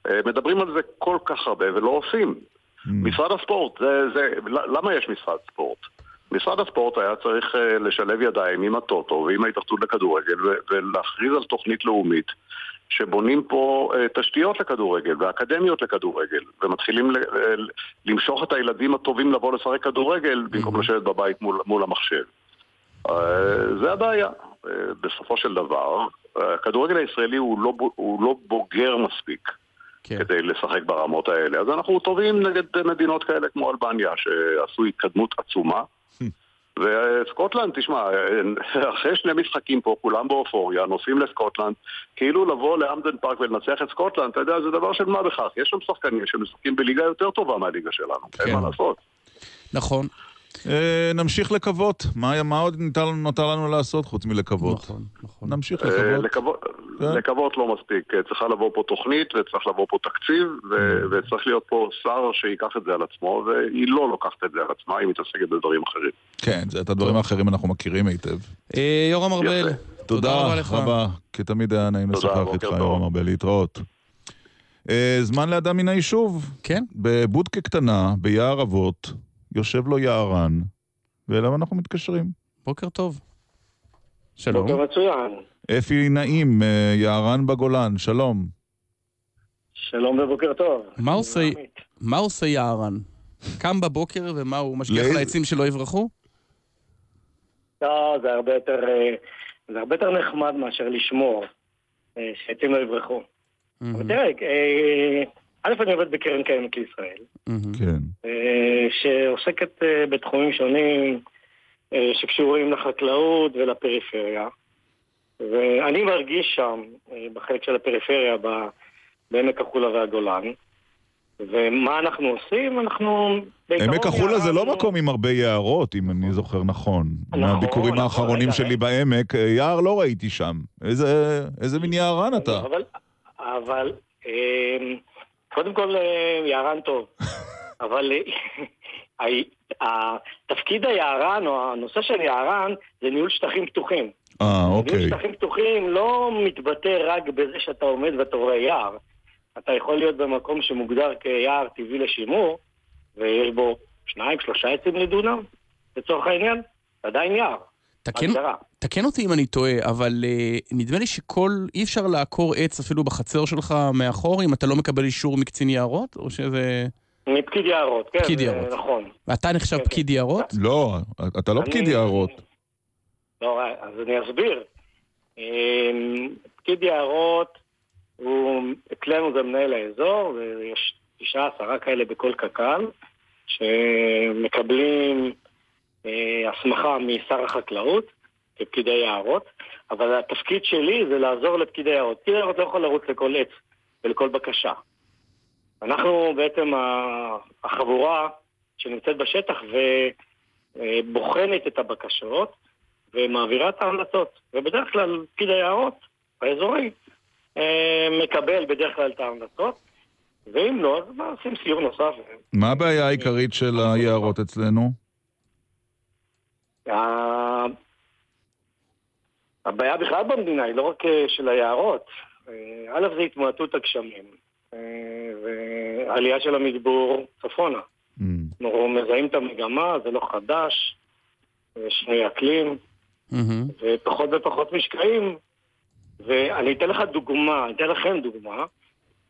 Uh, מדברים על זה כל כך הרבה ולא עושים. Mm. משרד הספורט, זה, זה, למה יש משרד ספורט? משרד הספורט היה צריך uh, לשלב ידיים עם הטוטו ועם ההתאחדות לכדורגל ו- ולהכריז על תוכנית לאומית שבונים פה uh, תשתיות לכדורגל ואקדמיות לכדורגל ומתחילים ל- ל- למשוך את הילדים הטובים לבוא לשחק כדורגל במקום לשבת בבית מול, מול המחשב. אה, זה הבעיה. אה, בסופו של דבר, אה, הכדורגל הישראלי הוא לא, הוא לא בוגר מספיק כן. כדי לשחק ברמות האלה. אז אנחנו טובים נגד מדינות כאלה כמו אלבניה, שעשו התקדמות עצומה. וסקוטלנד, תשמע, אחרי שני משחקים פה, כולם באופוריה, נוסעים לסקוטלנד, כאילו לבוא להמפדן פארק ולנצח את סקוטלנד, אתה יודע, זה דבר של מה בכך. יש שם שחקנים שמשחקים בליגה יותר טובה מהליגה שלנו, אין מה לעשות. נכון. אה, נמשיך לקוות. מה, מה עוד ניתן, נותר לנו לעשות חוץ מלקוות? נכון, נכון. נמשיך אה, לקוות. לקוות, כן. לקוות לא מספיק, אה, צריכה לבוא פה תוכנית וצריך לבוא פה תקציב ו- וצריך להיות פה שר שייקח את זה על עצמו והיא לא לוקחת את זה על עצמה, היא מתעסקת בדברים אחרים. כן, זה- את הדברים האחרים אנחנו מכירים היטב. אה, יורם ארבל, תודה רבה לך. רבה, כי תמיד היה נעים לשוחח איתך. יורם ארבל, להתראות. זמן לאדם מן היישוב. כן. בבודקה קטנה, ביער אבות, יושב לו יערן, ואליו אנחנו מתקשרים. בוקר טוב. שלום. בוקר מצוין. אפי נעים, אה, יערן בגולן, שלום. שלום ובוקר טוב. מה עושה, מה עושה יערן? קם בבוקר ומה, הוא משגיח העצים שלא יברחו? לא, זה הרבה יותר, אה, זה הרבה יותר נחמד מאשר לשמור אה, שעצים לא יברחו. אבל תראה, אה, א', אני עובד בקרן קיימת לישראל, כן. אה, שעוסקת אה, בתחומים שונים אה, שקשורים לחקלאות ולפריפריה. ואני מרגיש שם, בחלק של הפריפריה, בעמק החולה והגולן, ומה אנחנו עושים? אנחנו... עמק החולה זה לא מקום עם הרבה יערות, אם אני זוכר נכון. נכון, מהביקורים נכון, האחרונים שלי בעמק, יער לא ראיתי שם. איזה מין יערן אתה? אבל, קודם כל אה, יערן טוב, אבל אה, תפקיד היערן או הנושא של יערן זה ניהול שטחים פתוחים. אה, ניהול אוקיי. שטחים פתוחים לא מתבטא רק בזה שאתה עומד ואתה רואה יער. אתה יכול להיות במקום שמוגדר כיער טבעי לשימור, ויש בו שניים, שלושה עצים לדונם, לצורך העניין, עדיין יער. תקן. תקן אותי אם אני טועה, אבל uh, נדמה לי שכל... אי אפשר לעקור עץ אפילו בחצר שלך מאחור אם אתה לא מקבל אישור מקצין יערות? או שזה... מפקיד יערות, כן, פקיד יערות. נכון. ואתה נחשב פקיד יערות? לא, אתה לא אני- פקיד יערות. לא, אז אני אסביר. אמ, פקיד יערות, הוא, אצלנו זה מנהל האזור, ויש תשעה עשרה כאלה בכל קק"ל, שמקבלים הסמכה משר החקלאות כפקידי יערות, אבל התפקיד שלי זה לעזור לפקידי יערות. פקיד יערות לא יכול לרוץ לכל עץ ולכל בקשה. אנחנו בעצם החבורה שנמצאת בשטח ובוחנת את הבקשות ומעבירה את ההמלצות. ובדרך כלל פקיד היערות האזורי אה, מקבל בדרך כלל את ההמלצות, ואם לא, אז עושים סיור נוסף. מה הבעיה העיקרית של היערות אצלנו? הבעיה בכלל במדינה היא לא רק אה, של היערות. אה, א' זה התמעטות הגשמים, אה, ועלייה של המדבור צפונה. אנחנו מזהים את המגמה, זה לא חדש, שינוי אקלים, ופחות ופחות משקעים. ואני אתן לך דוגמה, אני אתן לכם דוגמה,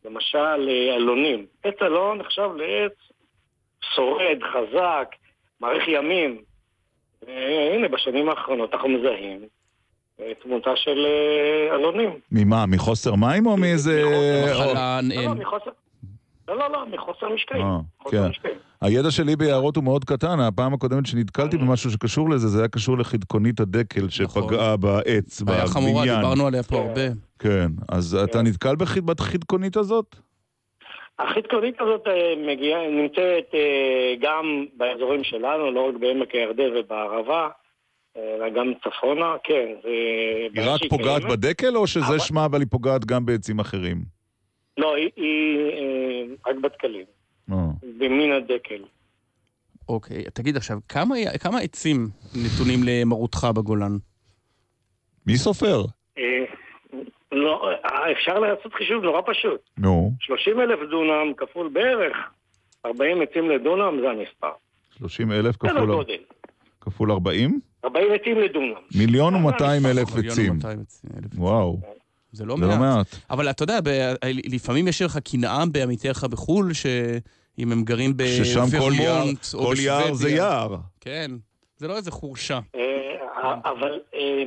למשל אלונים. עץ אלון נחשב לעץ שורד, חזק, מאריך ימים. והנה, בשנים האחרונות אנחנו מזהים אה, תמותה של אה, אלונים. ממה, מחוסר מים או מאיזה... מחלה, לא, לא, מחוסר... לא, לא, לא, מחוסר משקעים. אה, כן. הידע שלי ביערות הוא מאוד קטן, הפעם הקודמת שנתקלתי במשהו שקשור לזה, זה היה קשור לחדקונית הדקל שפגעה בעץ, בבניין. חמורה, דיברנו עליה פה הרבה. כן, אז אתה נתקל בח- בחדקונית הזאת? החדקונית הזאת אה, מגיעה, נמצאת אה, גם באזורים שלנו, לא רק בעמק הירדן ובערבה, אה, אלא גם צפונה, כן. היא רק פוגעת קיימת. בדקל, או שזה אבל- שמה, אבל היא פוגעת גם בעצים אחרים? לא, היא, היא אה, רק בתקלים, אה. במין הדקל. אוקיי, תגיד עכשיו, כמה, כמה עצים נתונים למרותך בגולן? מי סופר? לא, אפשר לעשות חישוב נורא פשוט. נו, 30 אלף דונם כפול בערך 40 עצים לדונם זה המספר. 30 אלף סדר כפול, גודל. כפול 40? 40 עצים לדונם. מיליון ומאתיים אלף עצים. וואו. זה לא זה לא מעט. מעט. אבל אתה יודע, ב- לפעמים יש לך קנאה בעמיתיך בחו"ל, שאם הם גרים ששם כל יער- בוורמונט או כל יער בשוודיה- זה יער. כן, זה לא איזה חורשה. אה, אבל אה,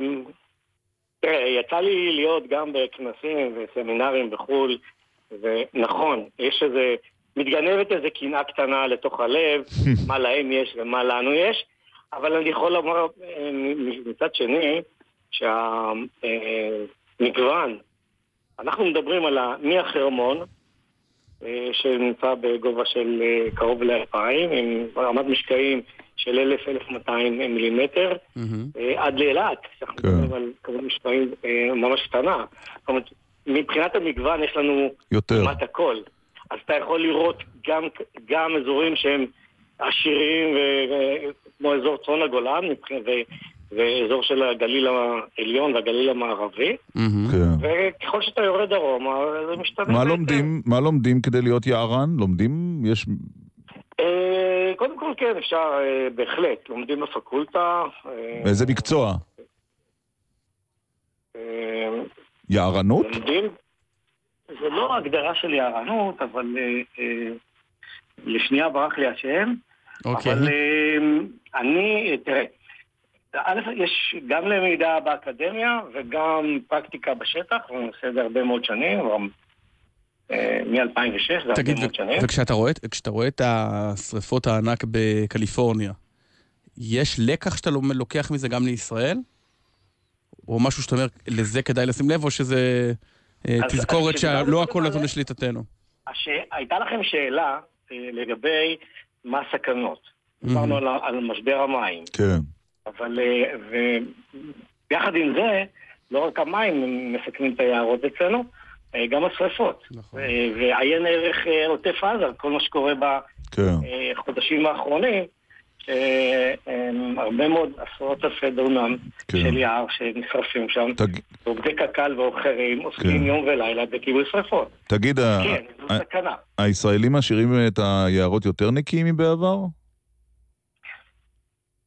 תראה, יצא לי להיות גם בכנסים וסמינרים בחו"ל, ונכון, יש איזה, מתגנבת איזה קנאה קטנה לתוך הלב, מה להם יש ומה לנו יש, אבל אני יכול לומר אה, מצד שני, שהמגוון, אנחנו מדברים על מהחרמון, אה, שנמצא בגובה של אה, קרוב ל-2,000, עם רמת משקעים של 1,000-1,200 מילימטר, אה, עד לאילת, שאנחנו כן. מדברים על כמות משקעים אה, ממש קטנה. זאת אומרת, מבחינת המגוון יש לנו יותר. כמעט הכל. אז אתה יכול לראות גם, גם אזורים שהם עשירים, ו- כמו אזור צפון הגולן, ו- ואזור של הגליל העליון והגליל המערבי, כן. וככל שאתה יורד דרומה, זה משתנה. מה. לומדים, מה לומדים כדי להיות יערן? לומדים, יש... אה, קודם כל כן, אפשר אה, בהחלט. לומדים בפקולטה. אה, איזה מקצוע? יערנות? לומדים, זה לא הגדרה של יערנות, אבל לשנייה ברח לי השם. אוקיי. אבל אני, תראה, א', יש גם למידה באקדמיה וגם פרקטיקה בשטח, ואני עושה את זה הרבה מאוד שנים, מ-2006, זה הרבה תגיד, מאוד שנים. ו- וכשאתה רואה, כשאתה רואה את השריפות הענק בקליפורניה, יש לקח שאתה לוקח מזה גם לישראל? או משהו שאתה אומר, לזה כדאי לשים לב, או שזה אה, אז- תזכורת שלא הכל נתון לשליטתנו? הש... הייתה לכם שאלה אה, לגבי מה הסכנות. דיברנו על, על משבר המים. כן. אבל אה, ויחד עם זה, לא רק המים מסכנים את היערות אצלנו, אה, גם השרפות. נכון. אה, ועיין ערך אה, עוטף עזה, כל מה שקורה כן. בחודשים האחרונים, שהרבה מאוד עשרות אלפי דונם כן. של יער שנשרפים שם. תג- עובדי קק"ל ואחרים עוסקים כן. יום ולילה בכיבוי שרפות. תגיד, ה- כן, זו ה- סכנה. הישראלים משאירים את היערות יותר נקיים מבעבר?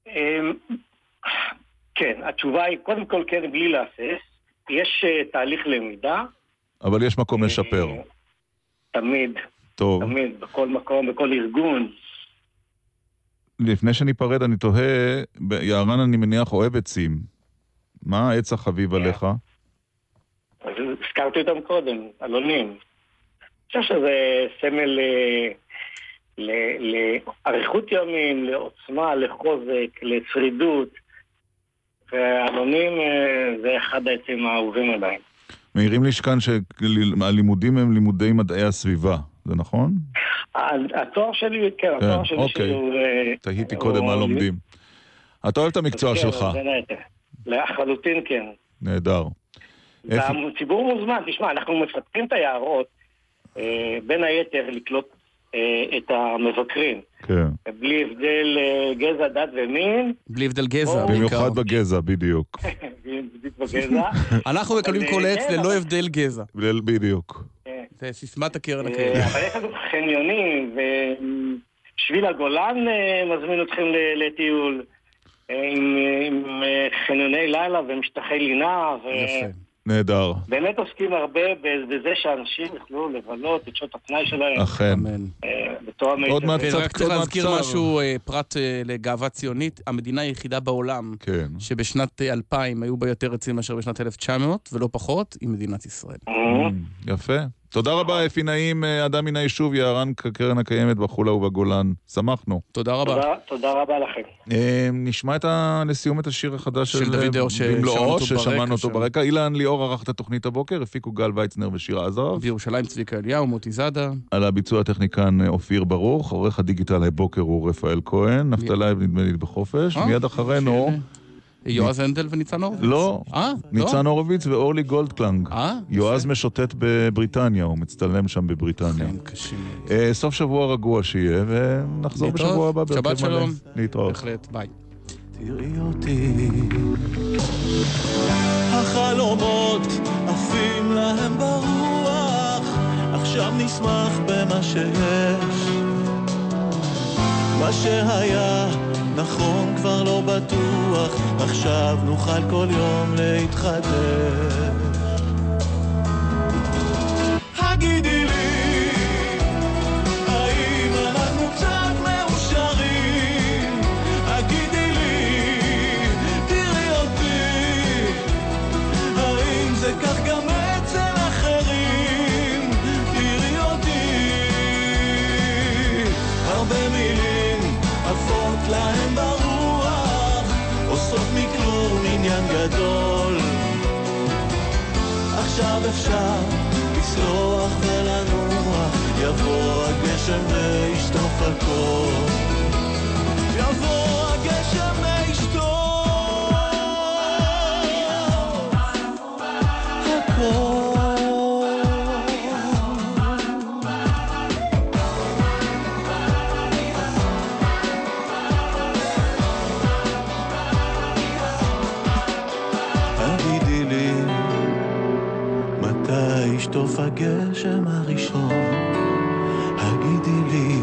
אמ, כן, התשובה היא, קודם כל כן, בלי להסס. יש אה, תהליך למידה, אבל יש מקום לשפר. תמיד, טוב. תמיד, בכל מקום, בכל ארגון. לפני שניפרד, אני תוהה, יערן אני מניח אוהב עצים. מה העץ החביב עליך? אז הזכרתי אותם קודם, אלונים. אני חושב שזה סמל אה, לאריכות ימים, לעוצמה, לחוזק, לשרידות. ואלונים אה, זה אחד העצים האהובים עליי. מעירים לי כאן שהלימודים הם לימודי מדעי הסביבה, זה נכון? התואר שלי, כן, כן, התואר שלי אוקיי. שהוא... אה, תהיתי הוא- קודם מה לומדים. אתה אוהב את המקצוע כן, שלך. לחלוטין כן. נהדר. והציבור מוזמן, תשמע, אנחנו מפתחים את היערות, אה, בין היתר לקלוט את המבקרים, כן. בלי הבדל אה, גזע, דת ומין, בלי הבדל גזע, בעיקר. במיוחד בגזע, בדיוק. בדיוק בגזע. אנחנו מקבלים כל אה, עץ כן, ללא הבדל גזע. בדיוק. זה סיסמת הקרן אה, הקיימת. אבל יש לנו חניונים, ושביל הגולן אה, מזמין אתכם ל- לטיול, אה, עם אה, חניוני לילה ומשטחי לינה, נהדר. ובאמת עוסקים הרבה בזה שאנשים יוכלו לבלות את שעות הפנאי שלהם. אכן. אה, בצורה עוד. מעט קצת- רק צריך להזכיר משהו, אה, פרט אה, לגאווה ציונית, המדינה היחידה בעולם כן. שבשנת אה, 2000 היו בה יותר עצים מאשר בשנת 1900, ולא פחות, היא מדינת ישראל. יפה. תודה רבה, אפי נעים, אה, אדם מן היישוב, יערן קרן הקיימת בחולה ובגולן. שמחנו. תודה רבה. תודה- תודה רבה לכם. אה, נשמע את ה... לסיום את השיר החדש של של דוד ליאור, ששמענו במלואו, אותו ששמענו ברקע אותו. ברקע. אילן ליאור ערך את התוכנית הבוקר, הפיקו גל ויצנר ושירה עזרב. בירושלים צביקה אליהו, מוטי זאדה. על הביצוע הטכניקן אה, אופיר ברוך, עורך הדיגיטל הבוקר הוא רפאל כהן, נפתלי נדמה לי בחופש, אה, מיד אחרינו... יועז הנדל וניצן הורוביץ. לא, אה? לא? ניצן הורוביץ ואורלי גולדקלנג. אה? יועז משוטט בבריטניה, הוא מצטלם שם בבריטניה. קשים. אה, סוף שבוע רגוע שיהיה, ונחזור. בשבוע הבא. שבת. שלום. להתראות. בהחלט, ביי. תראי אותי החלומות עפים להם ברוח עכשיו נשמח במה שיש מה שהיה נכון כבר לא בטוח עכשיו נוכל כל יום להתחדש הגידי לי גדול. עכשיו אפשר לסלוח ולנוח יבוא הגשם וישטוף הכל. יבוא הגשם הראשון הגידי לי.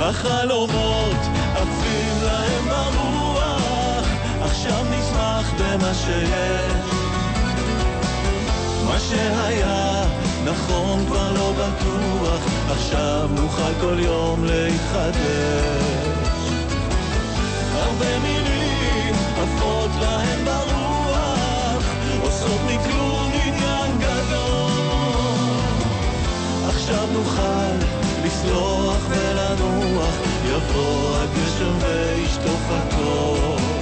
החלומות עפים להם ברוח עכשיו נשמח במה שיש. מה שהיה נכון כבר לא בטוח עכשיו נוכל כל יום להתחדש. הרבה מילים עפות להם ברוח עושות מכלום גדול. עכשיו נוכל לסלוח ולנוח יבוא הגשם וישטוף הכל